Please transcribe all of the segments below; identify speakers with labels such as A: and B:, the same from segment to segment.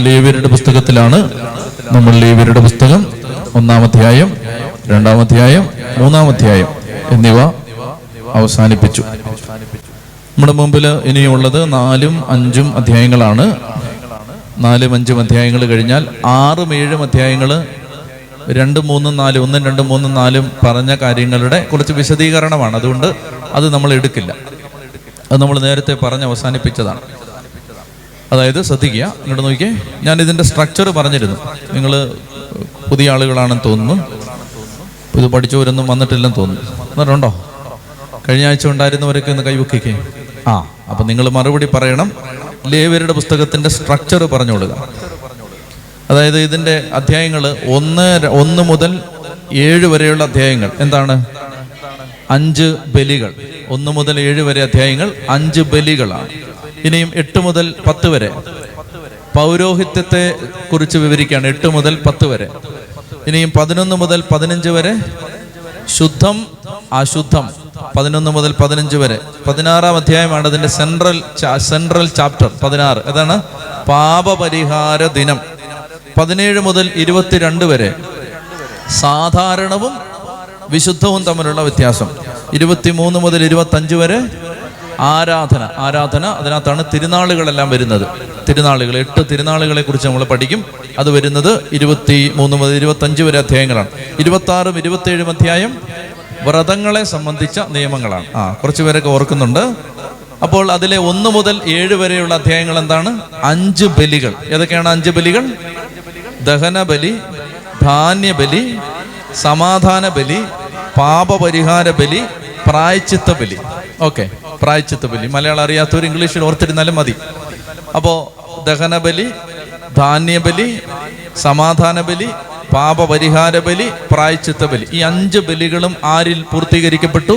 A: ലേവ്യരുടെ പുസ്തകത്തിലാണ് നമ്മൾ ലേവ്യരുടെ പുസ്തകം. ഒന്നാമധ്യായം രണ്ടാമധ്യായം മൂന്നാമധ്യായം എന്നിവ അവസാനിപ്പിച്ചു. നമ്മുടെ മുമ്പിൽ ഇനിയുള്ളത് നാലും അഞ്ചും അധ്യായങ്ങളാണ്. നാലും അഞ്ചും അധ്യായങ്ങൾ കഴിഞ്ഞാൽ ആറും ഏഴും അധ്യായങ്ങൾ രണ്ടും മൂന്നും നാലും ഒന്നും രണ്ടും മൂന്നും നാലും പറഞ്ഞ കാര്യങ്ങളുടെ കുറച്ച് വിശദീകരണമാണ്. അതുകൊണ്ട് അത് നമ്മൾ എടുക്കില്ല. അത് നമ്മൾ നേരത്തെ പറഞ്ഞ് അവസാനിപ്പിച്ചതാണ്. അതായത് ശ്രദ്ധിക്കുക. ഇങ്ങോട്ട് നോക്കിയേ ഞാൻ ഇതിന്റെ സ്ട്രക്ചർ പറഞ്ഞിരുന്നു. നിങ്ങൾ പുതിയ ആളുകളാണെന്ന് തോന്നുന്നു. ഇത് പഠിച്ചവരൊന്നും വന്നിട്ടില്ലെന്ന് തോന്നുന്നു. എന്നിട്ടുണ്ടോ കഴിഞ്ഞ ആഴ്ച ഉണ്ടായിരുന്നവരൊക്കെ ഒന്ന് കൈവക്കിക്കേ. ആ അപ്പൊ നിങ്ങൾ മറുപടി പറയണം. ലേവരുടെ പുസ്തകത്തിന്റെ സ്ട്രക്ചർ പറഞ്ഞു കൊടുക്കുക. അതായത് ഇതിന്റെ അധ്യായങ്ങൾ ഒന്ന് ഒന്ന് മുതൽ ഏഴ് വരെയുള്ള അധ്യായങ്ങൾ. എന്താണ്? അഞ്ച് ബലികൾ. ഒന്ന് മുതൽ ഏഴ് വരെ അധ്യായങ്ങൾ അഞ്ച് ബലികളാണ്. ഇനിയും എട്ട് മുതൽ പത്ത് വരെ. പൗരോഹിത്യത്തെ കുറിച്ച് വിവരിക്കുകയാണ്. എട്ട് മുതൽ പത്ത് വരെ. ഇനിയും പതിനൊന്ന് മുതൽ പതിനഞ്ച് വരെ. ശുദ്ധം അശുദ്ധം. പതിനൊന്ന് മുതൽ പതിനഞ്ച് വരെ. പതിനാറാം അധ്യായമാണ് അതിന്റെ സെൻട്രൽ സെൻട്രൽ ചാപ്റ്റർ പതിനാറ്. അതാണ് പാപപരിഹാര ദിനം. പതിനേഴ് മുതൽ ഇരുപത്തിരണ്ട് വരെ. സാധാരണവും വിശുദ്ധവും തമ്മിലുള്ള വ്യത്യാസം. ഇരുപത്തിമൂന്ന് മുതൽ ഇരുപത്തഞ്ച് വരെ. ആരാധന ആരാധന അതിനകത്താണ് തിരുനാളുകളെല്ലാം വരുന്നത്. തിരുനാളുകൾ എട്ട് തിരുനാളുകളെ കുറിച്ച് നമ്മൾ പഠിക്കും. അത് വരുന്നത് ഇരുപത്തി മൂന്ന് മുതൽ ഇരുപത്തഞ്ച് വരെ അധ്യായങ്ങളാണ്. ഇരുപത്തി ആറും ഇരുപത്തേഴും അധ്യായം വ്രതങ്ങളെ സംബന്ധിച്ച നിയമങ്ങളാണ്. ആ കുറച്ച് പേരൊക്കെ ഓർക്കുന്നുണ്ട്. അപ്പോൾ അതിലെ ഒന്ന് മുതൽ ഏഴ് വരെയുള്ള അധ്യായങ്ങൾ എന്താണ്? അഞ്ച് ബലികൾ. ഏതൊക്കെയാണ് അഞ്ച് ബലികൾ? ദഹനബലി ധാന്യബലി സമാധാന ബലി പാപപരിഹാര ബലി പ്രായച്ചിത്ത ബലി ഓക്കെ. പ്രായച്ചിത്ത ബലി മലയാളം അറിയാത്തവർ ഇംഗ്ലീഷിൽ ഓർത്തിരുന്നാലും മതി. അപ്പോ ദഹനബലി ധാന്യബലി സമാധാന ബലി പാപപരിഹാര ബലി പ്രായച്ചിത്ത ബലി ഈ അഞ്ച് ബലികളും ആരിൽ പൂർത്തീകരിക്കപ്പെട്ടു?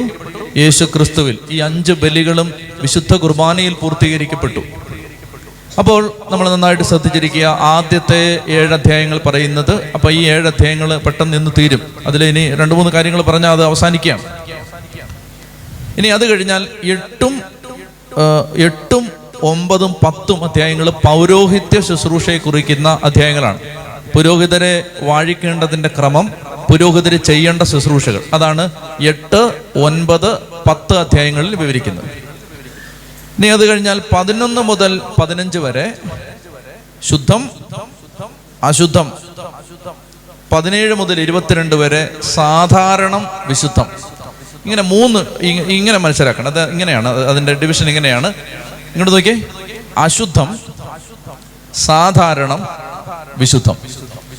A: യേശു ക്രിസ്തുവിൽ ഈ അഞ്ച് ബലികളും വിശുദ്ധ കുർബാനയിൽ പൂർത്തീകരിക്കപ്പെട്ടു. അപ്പോൾ നമ്മൾ നന്നായിട്ട് ശ്രദ്ധിച്ചിരിക്കുക. ആദ്യത്തെ ഏഴ് അധ്യായങ്ങൾ പറയുന്നത്. അപ്പൊ ഈ ഏഴ് അധ്യായങ്ങൾ പെട്ടെന്ന് നിന്ന് തീരും. അതിൽ ഇനി രണ്ട് മൂന്ന് കാര്യങ്ങൾ പറഞ്ഞാൽ അത് അവസാനിക്കുകയാണ് ഇനി അത് കഴിഞ്ഞാൽ എട്ടും എട്ടും ഒമ്പതും പത്തും അധ്യായങ്ങൾ പൗരോഹിത്യ ശുശ്രൂഷയെ കുറിക്കുന്ന അധ്യായങ്ങളാണ്. പുരോഹിതരെ വാഴിക്കേണ്ടതിന്റെ ക്രമം പുരോഹിതര് ചെയ്യേണ്ട ശുശ്രൂഷകൾ. അതാണ് എട്ട് ഒൻപത് പത്ത് അധ്യായങ്ങളിൽ വിവരിക്കുന്നത്. ഇനി അത് കഴിഞ്ഞാൽ പതിനൊന്ന് മുതൽ പതിനഞ്ച് വരെ ശുദ്ധം അശുദ്ധം. പതിനേഴ് മുതൽ ഇരുപത്തിരണ്ട് വരെ സാധാരണം വിശുദ്ധം. ഇങ്ങനെ മൂന്ന് ഇങ്ങനെ മനസ്സിലാക്കണം അത് ഇങ്ങനെയാണ്. അതിന്റെ ഡിവിഷൻ ഇങ്ങനെയാണ്. ഇങ്ങോട്ട് നോക്കിയേ. അശുദ്ധം സാധാരണം വിശുദ്ധം.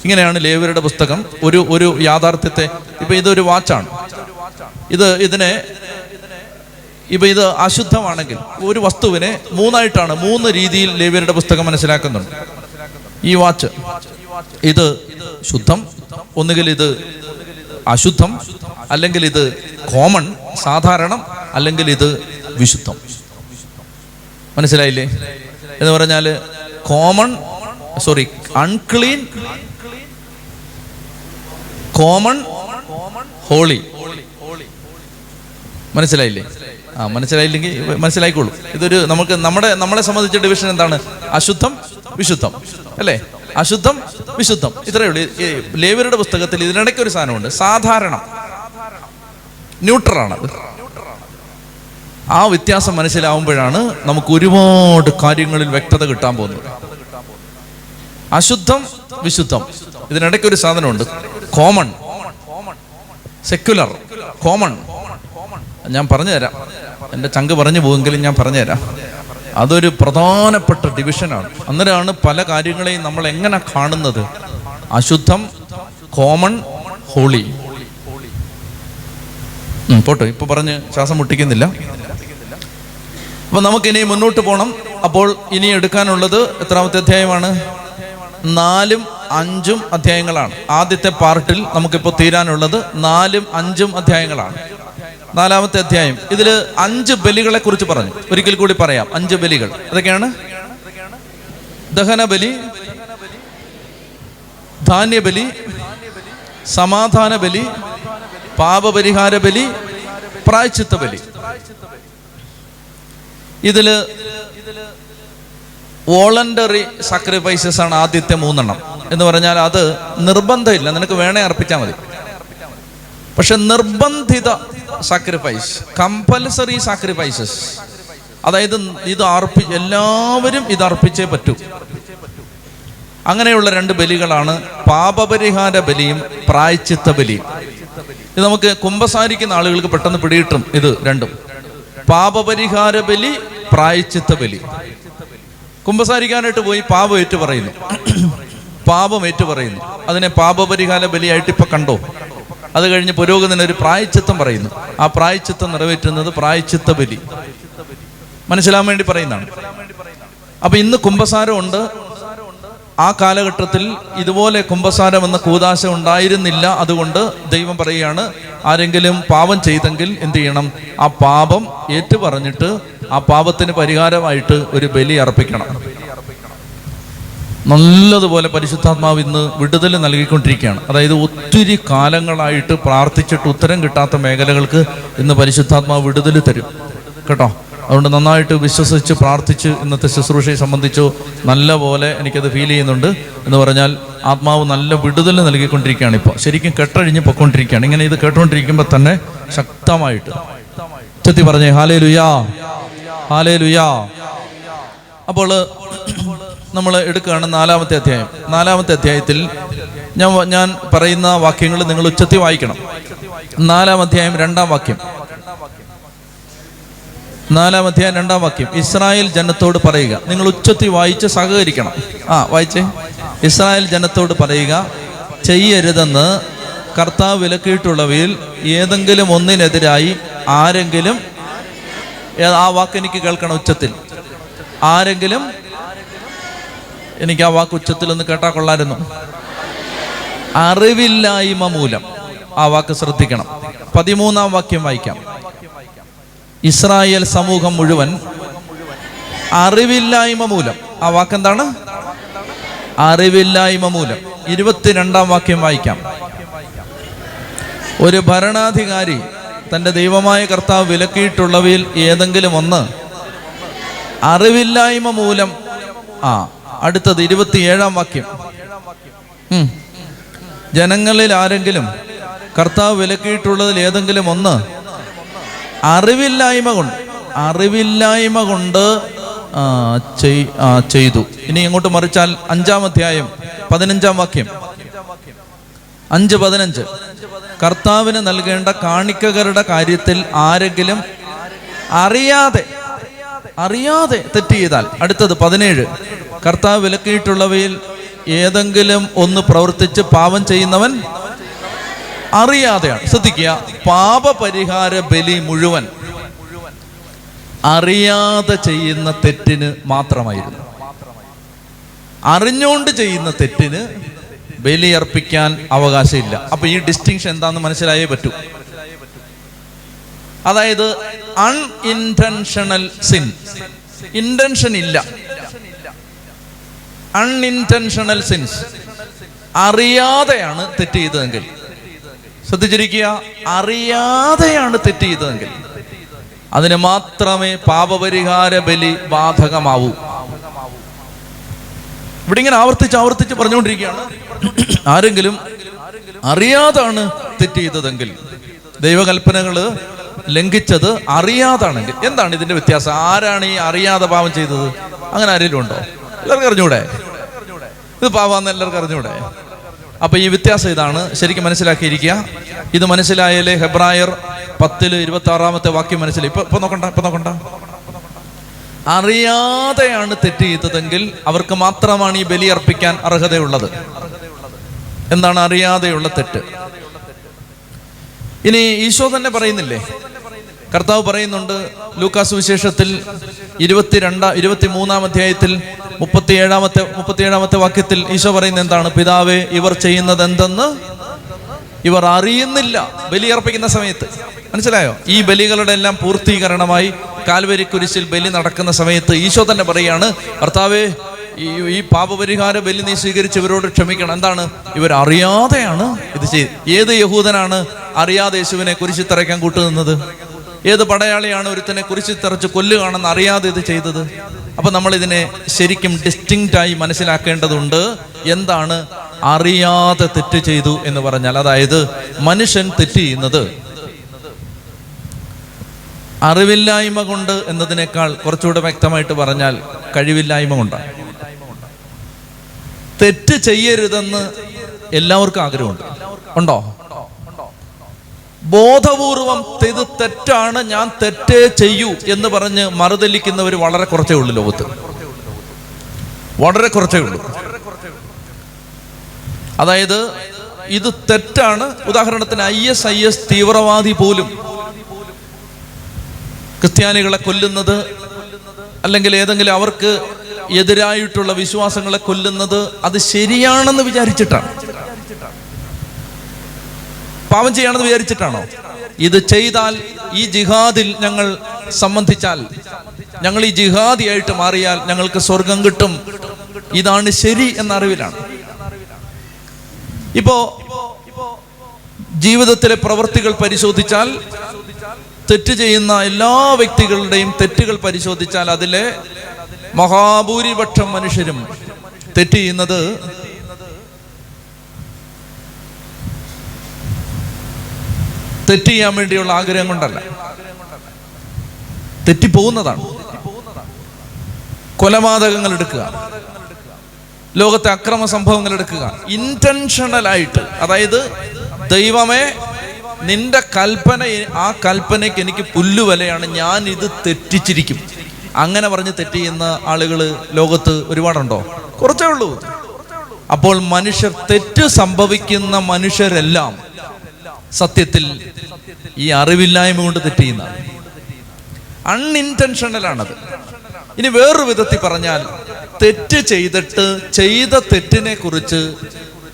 A: ഇങ്ങനെയാണ് ലേവരുടെ പുസ്തകം. ഒരു ഒരു യാഥാർത്ഥ്യത്തെ ഇപ്പൊ ഇതൊരു വാച്ചാണ്. ഇത് ഇതിനെ ഇപ്പൊ ഇത് അശുദ്ധമാണെങ്കിൽ ഒരു വസ്തുവിനെ മൂന്നായിട്ടാണ് മൂന്ന് രീതിയിൽ ലേവ്യരുടെ പുസ്തകം മനസ്സിലാക്കുന്നുണ്ട്. ഈ വാച്ച്. ഇത് ശുദ്ധം. ഒന്നുകിൽ ഇത് അശുദ്ധം അല്ലെങ്കിൽ ഇത് കോമൺ സാധാരണം അല്ലെങ്കിൽ ഇത് വിശുദ്ധം. മനസ്സിലായില്ലേ? എന്ന് പറഞ്ഞാൽ common sorry unclean common holy. മനസ്സിലായില്ലേ? ആ മനസ്സിലായില്ലെങ്കിൽ മനസ്സിലായിക്കോളൂ. ഇതൊരു നമുക്ക് നമ്മുടെ നമ്മളെ സംബന്ധിച്ച ഡിവിഷൻ എന്താണ്? അശുദ്ധം വിശുദ്ധം. അല്ലേ? അശുദ്ധം വിശുദ്ധം. ഇത്രയേ ഉള്ളൂ. ലേവരുടെ പുസ്തകത്തിൽ ഇതിനിടയ്ക്ക് ഒരു സാധനമുണ്ട്. സാധാരണ. ന്യൂട്രലാണ് ആ വ്യത്യാസം മനസ്സിലാവുമ്പോഴാണ് നമുക്ക് ഒരുപാട് കാര്യങ്ങളിൽ വ്യക്തത കിട്ടാൻ പോകുന്നത്. അശുദ്ധം വിശുദ്ധം. ഇതിനിടയ്ക്ക് ഒരു സാധനമുണ്ട്. കോമൺ. സെക്യുലർ. കോമൺ. ഞാൻ പറഞ്ഞുതരാം. എന്റെ ചങ്ക് പറഞ്ഞു പോകുമെങ്കിലും ഞാൻ പറഞ്ഞുതരാം. അതൊരു പ്രധാനപ്പെട്ട ഡിവിഷനാണ്. അന്നേരമാണ് പല കാര്യങ്ങളെയും നമ്മൾ എങ്ങനെ കാണുന്നത്? അശുദ്ധം കോമൺ ഹോളി പോട്ടെ ഇപ്പൊ പറഞ്ഞ് ശ്വാസം മുട്ടിക്കുന്നില്ല. അപ്പൊ നമുക്ക് ഇനി മുന്നോട്ട് പോകണം അപ്പോൾ ഇനി എടുക്കാനുള്ളത് എത്രാമത്തെ അധ്യായമാണ്? നാലും അഞ്ചും അധ്യായങ്ങളാണ്. ആദ്യത്തെ പാർട്ടിൽ നമുക്കിപ്പോൾ തീരാനുള്ളത് നാലും അഞ്ചും അധ്യായങ്ങളാണ്. നാലാമത്തെ അധ്യായം. ഇതിൽ അഞ്ച് ബലികളെ കുറിച്ച് പറഞ്ഞു. ഒരിക്കൽ കൂടി പറയാം. അഞ്ച് ബലികൾ. അതൊക്കെയാണ്? ദഹനബലി ധാന്യബലി സമാധാന ബലി പാപപരിഹാര ബലി പ്രായച്ചിത്ത ബലി. ഇതിൽ വോളണ്ടറി സാക്രിഫൈസസ് ആണ് ആദ്യത്തെ മൂന്നെണ്ണം. എന്ന് പറഞ്ഞാൽ അത് നിർബന്ധമില്ല. നിനക്ക് വേണേ അർപ്പിച്ചാൽ മതി. പക്ഷെ നിർബന്ധിത സാക്രിഫൈസ് കമ്പൽസറി സാക്രിഫൈസസ് അതായത് ഇത് അർപ്പി എല്ലാവരും ഇത് അർപ്പിച്ചേ പറ്റൂ. അങ്ങനെയുള്ള രണ്ട് ബലികളാണ് പാപപരിഹാര ബലിയും പ്രായച്ചിത്ത ബലിയും. ഇത് നമുക്ക് കുംഭസാരിക്കുന്ന ആളുകൾക്ക് പെട്ടെന്ന് പിടിയിട്ടും ഇത് രണ്ടും. പാപപരിഹാര ബലി പ്രായച്ചിത്ത ബലി. കുംഭസാരിക്കാനായിട്ട് പോയി പാപം ഏറ്റു പറയുന്നു പാപം ഏറ്റു പറയുന്നു അതിനെ പാപപരിഹാര ബലിയായിട്ട് ഇപ്പൊ കണ്ടോ? അത് കഴിഞ്ഞ് പുരോഗതിന് ഒരു പ്രായച്ചിത്തം പറയുന്നു. ആ പ്രായച്ചിത്തം നിറവേറ്റുന്നത് പ്രായച്ചിത്ത ബലി. മനസ്സിലാൻ വേണ്ടി പറയുന്നതാണ്. അപ്പൊ ഇന്ന് കുംഭസാരം ഉണ്ട്. ആ കാലഘട്ടത്തിൽ ഇതുപോലെ കുംഭസാരം എന്ന കൂതാശ ഉണ്ടായിരുന്നില്ല. അതുകൊണ്ട് ദൈവം പറയുകയാണ് ആരെങ്കിലും പാപം ചെയ്തെങ്കിൽ എന്ത് ചെയ്യണം? ആ പാപം ഏറ്റുപറഞ്ഞിട്ട് ആ പാപത്തിന് പരിഹാരമായിട്ട് ഒരു ബലി അർപ്പിക്കണം. നല്ലതുപോലെ പരിശുദ്ധാത്മാവ് ഇന്ന് വിടുതൽ നൽകിക്കൊണ്ടിരിക്കുകയാണ്. അതായത് ഒത്തിരി കാലങ്ങളായിട്ട് പ്രാർത്ഥിച്ചിട്ട് ഉത്തരം കിട്ടാത്ത മേഖലകൾക്ക് ഇന്ന് പരിശുദ്ധാത്മാവ് വിടുതൽ തരും. കേട്ടോ? അതുകൊണ്ട് നന്നായിട്ട് വിശ്വസിച്ച് പ്രാർത്ഥിച്ച് ഇന്നത്തെ ശുശ്രൂഷയെ സംബന്ധിച്ചു നല്ല പോലെ എനിക്കത് ഫീൽ ചെയ്യുന്നുണ്ട്. എന്ന് പറഞ്ഞാൽ ആത്മാവ് നല്ല വിടുതൽ നൽകിക്കൊണ്ടിരിക്കുകയാണ് ഇപ്പോൾ. ശരിക്കും കെട്ടഴിഞ്ഞ് പൊയ്ക്കൊണ്ടിരിക്കുകയാണ്. ഇങ്ങനെ ഇത് കേട്ടുകൊണ്ടിരിക്കുമ്പോൾ തന്നെ ശക്തമായിട്ട്. ചെത്തി പറഞ്ഞേ ഹാലേ ലുയാ ഹാലേ ലുയാ അപ്പോൾ നമ്മൾ എടുക്കുകയാണ് നാലാമത്തെ അധ്യായം. നാലാമത്തെ അധ്യായത്തിൽ ഞാൻ ഞാൻ പറയുന്ന വാക്യങ്ങൾ നിങ്ങൾ ഉച്ചത്തി വായിക്കണം. നാലാം അധ്യായം രണ്ടാം വാക്യം. നാലാം അധ്യായം രണ്ടാം വാക്യം. ഇസ്രായേൽ ജനത്തോട് പറയുക. നിങ്ങൾ ഉച്ചത്തി വായിച്ച് സഹകരിക്കണം. ആ വായിച്ചേ. ഇസ്രായേൽ ജനത്തോട് പറയുക ചെയ്യരുതെന്ന് കർത്താവ് വിലക്കിയിട്ടുള്ളവയിൽ ഏതെങ്കിലും ഒന്നിനെതിരായി ആരെങ്കിലും ആ വാക്ക് എനിക്ക് കേൾക്കണം ഉച്ചത്തിൽ. ആരെങ്കിലും എനിക്ക് ആ വാക്ക് ഉച്ചത്തിൽ ഒന്ന് കേട്ടാ കൊള്ളായിരുന്നു അറിവില്ലായ്മ മൂലം ആ വാക്ക് ശ്രദ്ധിക്കണം. പതിമൂന്നാം വാക്യം വായിക്കാം. ഇസ്രായേൽ സമൂഹം മുഴുവൻ അറിവില്ലായ്മ മൂലം ആ വാക്കെന്താണ്? അറിവില്ലായ്മ മൂലം. ഇരുപത്തിരണ്ടാം വാക്യം വായിക്കാം. ഒരു ഭരണാധികാരി തന്റെ ദൈവമായ കർത്താവ് വിലക്കിയിട്ടുള്ളവയിൽ ഏതെങ്കിലും ഒന്ന് അറിവില്ലായ്മ മൂലം ആ അടുത്തത് ഇരുപത്തിയേഴാം വാക്യം. ജനങ്ങളിൽ ആരെങ്കിലും കർത്താവ് വിലക്കിയിട്ടുള്ളതിൽ ഏതെങ്കിലും ഒന്ന് അറിവില്ലായ്മ കൊണ്ട് അറിവില്ലായ്മ കൊണ്ട് ചെയ്തു. ഇനി ഇങ്ങോട്ട് മറിച്ചാൽ അഞ്ചാം അധ്യായം പതിനഞ്ചാം വാക്യം. അഞ്ച് പതിനഞ്ച്. കർത്താവിന് നൽകേണ്ട കാണിക്കകരുടെ കാര്യത്തിൽ ആരെങ്കിലും അറിയാതെ അറിയാതെ തെറ്റ് ചെയ്താൽ അടുത്തത് പതിനേഴ്. കർത്താവ് വിലക്കിയിട്ടുള്ളവയിൽ ഏതെങ്കിലും ഒന്ന് പ്രവർത്തിച്ച് പാപം ചെയ്യുന്നവൻ അറിയാതെയാണ്. ശ്രദ്ധിക്കുക. പാപപരിഹാര ബലി മുഴുവൻ അറിയാതെ ചെയ്യുന്ന തെറ്റിന് മാത്രമായിരുന്നു. അറിഞ്ഞുകൊണ്ട് ചെയ്യുന്ന തെറ്റിന് ബലിയർപ്പിക്കാൻ അവകാശമില്ല. അപ്പൊ ഈ ഡിസ്റ്റിങ്ഷൻ എന്താന്ന് മനസ്സിലായേ പറ്റൂ. അതായത് അൺഇന്റൻഷണൽ സിൻ ഇന്റൻഷൻ ഇല്ല. അൺഇന്റൻഷണൽ സിൻസ് അറിയാതെയാണ് തെറ്റ് ചെയ്തതെങ്കിൽ. ശ്രദ്ധിച്ചിരിക്കുക അറിയാതെയാണ് തെറ്റ് ചെയ്തതെങ്കിൽ. അതിന് മാത്രമേ പാപപരിഹാര ബലി ബാധകമാവൂ. ഇവിടെ ഇങ്ങനെ ആവർത്തിച്ച് ആവർത്തിച്ച് പറഞ്ഞുകൊണ്ടിരിക്കുകയാണ്. ആരെങ്കിലും അറിയാതാണ് തെറ്റ് ചെയ്തതെങ്കിൽ ദൈവകൽപ്പനകൾ ലംഘിച്ചത് അറിയാതാണെങ്കിൽ എന്താണ് ഇതിന്റെ വ്യത്യാസം? ആരാണ് ഈ അറിയാതെ പാപം ചെയ്തത്? അങ്ങനെ ആരെങ്കിലും ഉണ്ടോ? എല്ലാവർക്കും അറിഞ്ഞൂടെ? ഇത് പാവാന്ന് എല്ലാവർക്കും അറിഞ്ഞൂടെ? അപ്പൊ ഈ വ്യത്യാസം ഇതാണ്. ശരിക്കും മനസ്സിലാക്കിയിരിക്കുക. ഇത് മനസ്സിലായാലേ ഹെബ്രായർ പത്തിൽ ഇരുപത്തി ആറാമത്തെ വാക്യം മനസ്സിലായി. ഇപ്പൊ ഇപ്പൊ നോക്കണ്ട ഇപ്പൊ നോക്കണ്ട. അറിയാതെയാണ് തെറ്റ് ചെയ്തതെങ്കിൽ അവർക്ക് മാത്രമാണ് ഈ ബലി അർപ്പിക്കാൻ അർഹതയുള്ളത്. എന്താണ് അറിയാതെയുള്ള തെറ്റ്? ഇനി ഈശോ തന്നെ പറയുന്നില്ലേ? കർത്താവ് പറയുന്നുണ്ട് ലൂക്കാസ് വിശേഷത്തിൽ ഇരുപത്തിരണ്ട ഇരുപത്തി മൂന്നാം അധ്യായത്തിൽ മുപ്പത്തിയേഴാമത്തെ മുപ്പത്തിയേഴാമത്തെ വാക്യത്തിൽ ഈശോ പറയുന്ന എന്താണ്? പിതാവേ ഇവർ ചെയ്യുന്നത് എന്തെന്ന് ഇവർ അറിയുന്നില്ല. ബലിയർപ്പിക്കുന്ന സമയത്ത്. മനസ്സിലായോ? ഈ ബലികളുടെ എല്ലാം പൂർത്തീകരണമായി കാൽവരി കുരിശിൽ ബലി നടക്കുന്ന സമയത്ത് ഈശോ തന്നെ പറയാണ് കർത്താവേ ഈ ഈ പാപപരിഹാര ബലി നീ സ്വീകരിച്ച് ഇവരോട് ക്ഷമിക്കണം. എന്താണ്? ഇവർ അറിയാതെയാണ് ഇത് ചെയ്ത് ഏത് യഹൂദനാണ് അറിയാതെ യേശുവിനെ കുരിശിത്തറയ്ക്കാൻ കൂട്ടുനിന്നത്? ഏത് പടയാളിയാണ് ഒരുത്തനെ കുറിച്ച് തെറച്ച് കൊല്ലുകയാണെന്ന് അറിയാതെ ഇത് ചെയ്തത്? അപ്പൊ നമ്മൾ ഇതിനെ ശരിക്കും ഡിസ്റ്റിങ്റ്റായി മനസ്സിലാക്കേണ്ടതുണ്ട്. എന്താണ്? അറിയാതെ തെറ്റ് ചെയ്തു എന്ന് പറഞ്ഞാൽ അതായത് മനുഷ്യൻ തെറ്റ് ചെയ്യുന്നത് അറിവില്ലായ്മ കൊണ്ട് എന്നതിനേക്കാൾ കുറച്ചുകൂടെ വ്യക്തമായിട്ട് പറഞ്ഞാൽ കഴിവില്ലായ്മ കൊണ്ടാണ്. തെറ്റ് ചെയ്യരുതെന്ന് എല്ലാവർക്കും ആഗ്രഹമുണ്ട്. ഉണ്ടോ? ബോധപൂർവം ഇത് തെറ്റാണ് ഞാൻ തെറ്റേ ചെയ്യൂ എന്ന് പറഞ്ഞ് മറുതല്ലിക്കുന്നവർ വളരെ കുറച്ചേ ഉള്ളൂ ലോകത്ത്. വളരെ കുറച്ചേ ഉള്ളൂ. അതായത് ഇത് തെറ്റാണ്. ഉദാഹരണത്തിന് ഐ എസ് ഐ എസ് തീവ്രവാദി പോലും ക്രിസ്ത്യാനികളെ കൊല്ലുന്നത് അല്ലെങ്കിൽ ഏതെങ്കിലും അവർക്ക് എതിരായിട്ടുള്ള വിശ്വാസങ്ങളെ കൊല്ലുന്നത് അത് ശരിയാണെന്ന് വിചാരിച്ചിട്ടാണ്. പാപം ചെയ്യാണെന്ന് വിചാരിച്ചിട്ടാണോ? ഇത് ചെയ്താൽ ഈ ജിഹാദിൽ ഞങ്ങൾ സംബന്ധിച്ചാൽ ഞങ്ങൾ ഈ ജിഹാദിയായിട്ട് മാറിയാൽ ഞങ്ങൾക്ക് സ്വർഗം കിട്ടും. ഇതാണ് ശരി എന്ന അറിവിലാണ്. ഇപ്പോ ജീവിതത്തിലെ പ്രവൃത്തികൾ പരിശോധിച്ചാൽ തെറ്റ് ചെയ്യുന്ന എല്ലാ വ്യക്തികളുടെയും തെറ്റുകൾ പരിശോധിച്ചാൽ അതിലെ മഹാഭൂരിപക്ഷം മനുഷ്യരും തെറ്റ് ചെയ്യുന്നത് തെറ്റ് ചെയ്യാൻ വേണ്ടിയുള്ള ആഗ്രഹം കൊണ്ടല്ല. തെറ്റിപ്പോകുന്നതാണ് കൊലപാതകങ്ങൾ എടുക്കുക. ലോകത്തെ അക്രമ സംഭവങ്ങൾ എടുക്കുക. ഇന്റൻഷണൽ ആയിട്ട് അതായത് ദൈവമേ നിന്റെ കൽപ്പന ആ കൽപ്പനയ്ക്ക് എനിക്ക് പുല്ലുവലയാണ് ഞാൻ ഇത് തെറ്റിച്ചിരിക്കും. അങ്ങനെ പറഞ്ഞ് തെറ്റ് ചെയ്യുന്ന ആളുകൾ ലോകത്ത് ഒരുപാടുണ്ടോ? കുറച്ചേ ഉള്ളൂ. അപ്പോൾ മനുഷ്യർ തെറ്റ് സംഭവിക്കുന്ന മനുഷ്യരെല്ലാം സത്യത്തിൽ ഈ അറിവില്ലായ്മ കൊണ്ട് തെറ്റിയുന്ന ചെയ്യുന്നതാണ് അൺഇന്റൻഷണലാണത് ഇനി വേറൊരു വിധത്തിൽ പറഞ്ഞാൽ തെറ്റ് ചെയ്തിട്ട് ചെയ്ത തെറ്റിനെ കുറിച്ച്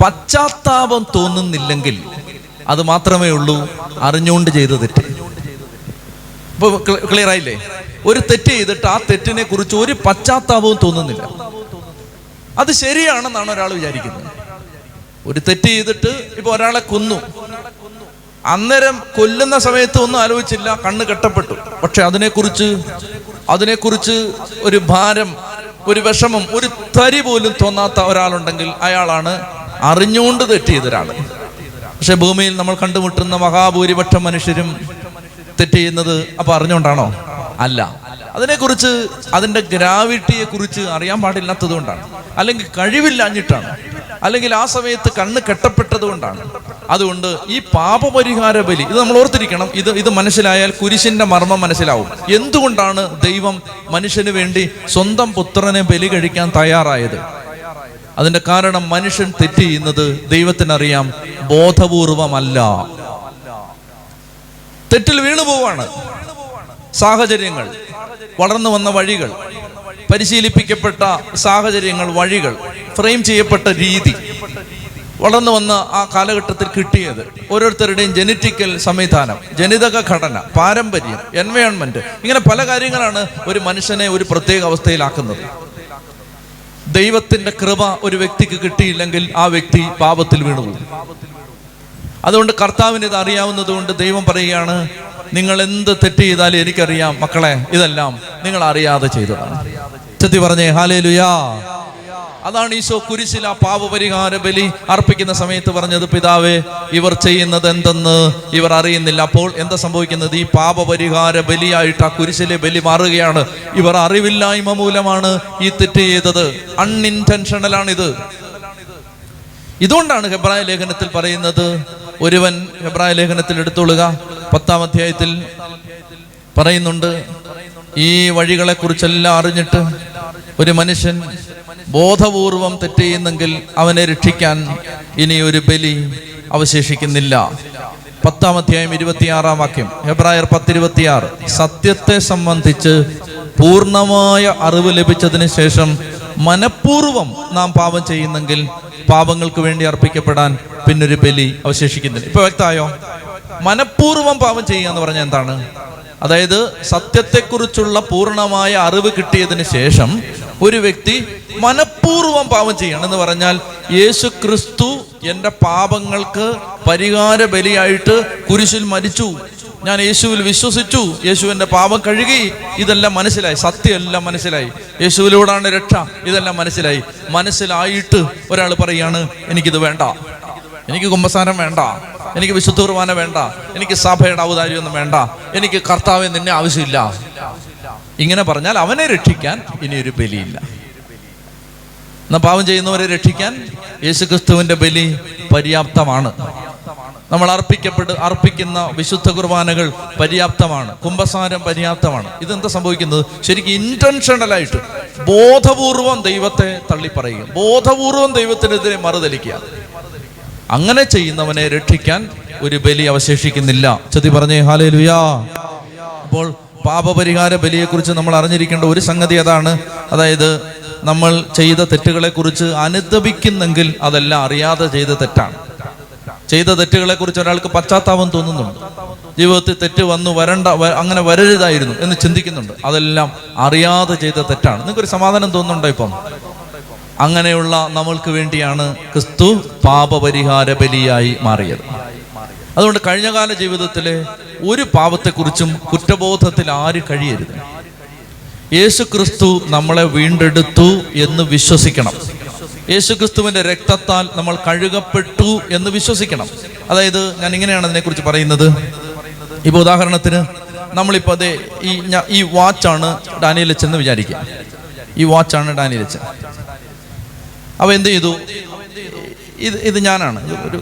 A: പശ്ചാത്താപം തോന്നുന്നില്ലെങ്കിൽ അത് മാത്രമേ ഉള്ളൂ അറിഞ്ഞുകൊണ്ട് ചെയ്ത തെറ്റ്. ഇപ്പൊ ക്ലിയർ ആയില്ലേ? ഒരു തെറ്റ് ചെയ്തിട്ട് ആ തെറ്റിനെ കുറിച്ച് ഒരു പശ്ചാത്താപവും തോന്നുന്നില്ല. അത് ശരിയാണെന്നാണ് ഒരാൾ വിചാരിക്കുന്നത്. ഒരു തെറ്റ് ചെയ്തിട്ട് ഇപ്പൊ ഒരാളെ കൊന്നു. അന്നേരം കൊല്ലുന്ന സമയത്ത് ഒന്നും ആലോചിച്ചില്ല. കണ്ണ് കെട്ടപ്പെട്ടു. പക്ഷെ അതിനെക്കുറിച്ച് അതിനെക്കുറിച്ച് ഒരു ഭാരം ഒരു വിഷമം ഒരു തരി പോലും തോന്നാത്ത ഒരാളുണ്ടെങ്കിൽ അയാളാണ് അറിഞ്ഞുകൊണ്ട് തെറ്റിയത് ഒരാൾ പക്ഷെ ഭൂമിയിൽ നമ്മൾ കണ്ടുമുട്ടുന്ന മഹാഭൂരിപക്ഷം മനുഷ്യരും തെറ്റ് ചെയ്യുന്നത് അപ്പൊ അറിഞ്ഞുകൊണ്ടാണോ? അല്ല. അതിനെക്കുറിച്ച് ഗ്രാവിറ്റിയെ കുറിച്ച് അറിയാൻ പാടില്ലാത്തത് കൊണ്ടാണ് അല്ലെങ്കിൽ കഴിവില്ലാഞ്ഞിട്ടാണ്. അല്ലെങ്കിൽ ആ സമയത്ത് കണ്ണ് കെട്ടപ്പെട്ടത് കൊണ്ടാണ്. അതുകൊണ്ട് ഈ പാപപരിഹാര ബലി ഇത് നമ്മൾ ഓർത്തിരിക്കണം ഇത് ഇത് മനസ്സിലായാൽ കുരിശിന്റെ മർമ്മം മനസ്സിലാവും. എന്തുകൊണ്ടാണ് ദൈവം മനുഷ്യന് വേണ്ടി സ്വന്തം പുത്രനെ ബലി കഴിക്കാൻ തയ്യാറായത്? അതിന്റെ കാരണം മനുഷ്യൻ തെറ്റ് ചെയ്യുന്നത് ദൈവത്തിനറിയാം ബോധപൂർവമല്ല. തെറ്റിൽ വീണു പോവാണ് സാഹചര്യങ്ങൾ വളർന്നു വന്ന വഴികൾ. പരിശീലിപ്പിക്കപ്പെട്ട സാഹചര്യങ്ങൾ വഴികൾ ഫ്രെയിം ചെയ്യപ്പെട്ട രീതി വളർന്നു വന്ന ആ കാലഘട്ടത്തിൽ കിട്ടിയത് ഓരോരുത്തരുടെയും ജനറ്റിക്കൽ സംവിധാനം ജനിതക ഘടന പാരമ്പര്യം എൻവയോൺമെന്റ് ഇങ്ങനെ പല കാര്യങ്ങളാണ് ഒരു മനുഷ്യനെ ഒരു പ്രത്യേക അവസ്ഥയിലാക്കുന്നത്. ദൈവത്തിന്റെ കൃപ ഒരു വ്യക്തിക്ക് കിട്ടിയില്ലെങ്കിൽ ആ വ്യക്തി പാപത്തിൽ വീണു അതുകൊണ്ട് കർത്താവിന് ഇത് അറിയാവുന്നത് കൊണ്ട് ദൈവം പറയുകയാണ് നിങ്ങൾ എന്ത് തെറ്റ് ചെയ്താലും എനിക്കറിയാം മക്കളെ ഇതെല്ലാം നിങ്ങൾ അറിയാതെ ചെയ്തതാണ്. ചെത്തി പറഞ്ഞേ ഹാലേ ലുയാ അതാണ് ഈശോ കുരിശിൽ ആ പാപപരിഹാര ബലി അർപ്പിക്കുന്ന സമയത്ത് പറഞ്ഞത് പിതാവേ ഇവർ ചെയ്യുന്നത് എന്തെന്ന് ഇവർ അറിയുന്നില്ല. അപ്പോൾ എന്താ സംഭവിക്കുന്നത്? ഈ പാപപരിഹാര ബലിയായിട്ട് ആ കുരിശിലെ ബലി മാറുകയാണ്. ഇവർ അറിവില്ലായ്മ മൂലമാണ് ഈ തെറ്റ് ചെയ്തത്. അൺഇന്റൻഷണലാണിത് ഇത് ഇതുകൊണ്ടാണ് ഹെബ്രായ ലേഖനത്തിൽ പറയുന്നത് ഒരുവൻ ഹെബ്രായ ലേഖനത്തിൽ എടുത്തോളുക പത്താം അധ്യായത്തിൽ പറയുന്നുണ്ട് ഈ വഴികളെ കുറിച്ചെല്ലാം അറിഞ്ഞിട്ട് ഒരു മനുഷ്യൻ ബോധപൂർവം തെറ്റ് ചെയ്യുന്നെങ്കിൽ അവനെ രക്ഷിക്കാൻ ഇനി ഒരു ബലി അവശേഷിക്കുന്നില്ല. പത്താം അധ്യായം ഇരുപത്തിയാറാം വാക്യം ഹെബ്രായർ പത്തിരുപത്തിയാറ്. സത്യത്തെ സംബന്ധിച്ച് പൂർണമായ അറിവ് ലഭിച്ചതിന് ശേഷം മനഃപൂർവം നാം പാപം ചെയ്യുന്നെങ്കിൽ പാപങ്ങൾക്ക് വേണ്ടി അർപ്പിക്കപ്പെടാൻ പിന്നൊരു ബലി അവശേഷിക്കുന്നില്ല. ഇപ്പൊ വ്യക്തമായോ? മനഃപൂർവം പാപം ചെയ്യുക എന്ന് പറഞ്ഞാൽ എന്താണ്? അതായത് സത്യത്തെക്കുറിച്ചുള്ള പൂർണമായ അറിവ് കിട്ടിയതിന് ശേഷം ഒരു വ്യക്തി മനഃപൂർവം പാപം ചെയ്യണം എന്ന് പറഞ്ഞാൽ യേശു ക്രിസ്തു എന്റെ പാപങ്ങൾക്ക് പരിഹാര ബലിയായിട്ട് കുരിശിൽ മരിച്ചു. ഞാൻ യേശുവിൽ വിശ്വസിച്ചു. യേശുവിന്റെ പാപം കഴുകി. ഇതെല്ലാം മനസ്സിലായി. സത്യമെല്ലാം മനസ്സിലായി. യേശുവിലൂടാണ് രക്ഷ. ഇതെല്ലാം മനസ്സിലായി. മനസ്സിലായിട്ട് ഒരാൾ പറയാണ് എനിക്കിത് വേണ്ട. എനിക്ക് കുമ്പസാരം വേണ്ട. എനിക്ക് വിശുദ്ധ കുർബാന വേണ്ട. എനിക്ക് സഭയുടെ ഔദാര്യമൊന്നും വേണ്ട. എനിക്ക് കർത്താവ് നിന്നെ ആവശ്യമില്ല. ഇങ്ങനെ പറഞ്ഞാൽ അവനെ രക്ഷിക്കാൻ ഇനി ഒരു ബലിയില്ല. എന്നാ പാവം ചെയ്യുന്നവരെ രക്ഷിക്കാൻ യേശുക്രിസ്തുവിന്റെ ബലി പര്യാപ്തമാണ്. നമ്മൾ അർപ്പിക്കപ്പെട്ട് അർപ്പിക്കുന്ന വിശുദ്ധ കുർബാനകൾ പര്യാപ്തമാണ്. കുംഭസാരം പര്യാപ്തമാണ്. ഇതെന്താ സംഭവിക്കുന്നത്? ശരിക്കും ഇന്റൻഷണലായിട്ട് ബോധപൂർവം ദൈവത്തെ തള്ളിപ്പറയുക. ബോധപൂർവം ദൈവത്തിനെതിരെ മറുതലിക്കുക. അങ്ങനെ ചെയ്യുന്നവനെ രക്ഷിക്കാൻ ഒരു ബലി അവശേഷിക്കുന്നില്ല. ചതി പറഞ്ഞേ ഹാലേ ലുയാ അപ്പോൾ പാപപരിഹാര ബലിയെക്കുറിച്ച് നമ്മൾ അറിഞ്ഞിരിക്കേണ്ട ഒരു സംഗതി അതാണ്. അതായത് നമ്മൾ ചെയ്ത തെറ്റുകളെക്കുറിച്ച് അനുദപിക്കുന്നെങ്കിൽ അതെല്ലാം അറിയാതെ ചെയ്ത തെറ്റാണ്. ചെയ്ത തെറ്റുകളെ കുറിച്ച് ഒരാൾക്ക് പശ്ചാത്താപം തോന്നുന്നുണ്ട്. ജീവിതത്തിൽ തെറ്റ് വന്നു വരണ്ട അങ്ങനെ വരരുതായിരുന്നു എന്ന് ചിന്തിക്കുന്നുണ്ട്. അതെല്ലാം അറിയാതെ ചെയ്ത തെറ്റാണ്. നിങ്ങൾക്കൊരു സമാധാനം തോന്നുന്നുണ്ടോ ഇപ്പം? അങ്ങനെയുള്ള നമ്മൾക്ക് വേണ്ടിയാണ് ക്രിസ്തു പാപപരിഹാര ബലിയായി മാറിയത്. അതുകൊണ്ട് കഴിഞ്ഞകാല ജീവിതത്തിലെ ഒരു പാപത്തെക്കുറിച്ചും കുറ്റബോധത്തിൽ ആര് കഴിയരുത്. യേശു ക്രിസ്തു നമ്മളെ വീണ്ടെടുത്തു എന്ന് വിശ്വസിക്കണം. യേശു ക്രിസ്തുവിന്റെ രക്തത്താൽ നമ്മൾ കഴുകപ്പെട്ടു എന്ന് വിശ്വസിക്കണം. അതായത് ഞാൻ ഇങ്ങനെയാണ് അതിനെക്കുറിച്ച് പറയുന്നത്. ഇപ്പോൾ ഉദാഹരണത്തിന് നമ്മളിപ്പോൾ അതെ ഈ ഈ വാച്ചാണ് ഡാനിയലച്ചെന്ന് വിചാരിക്കുക. ഈ വാച്ചാണ് ഡാനിയലച്ചൻ അവ എന്ത് ചെയ്തു? ഇത് ഇത് ഞാനാണ്. ഒരു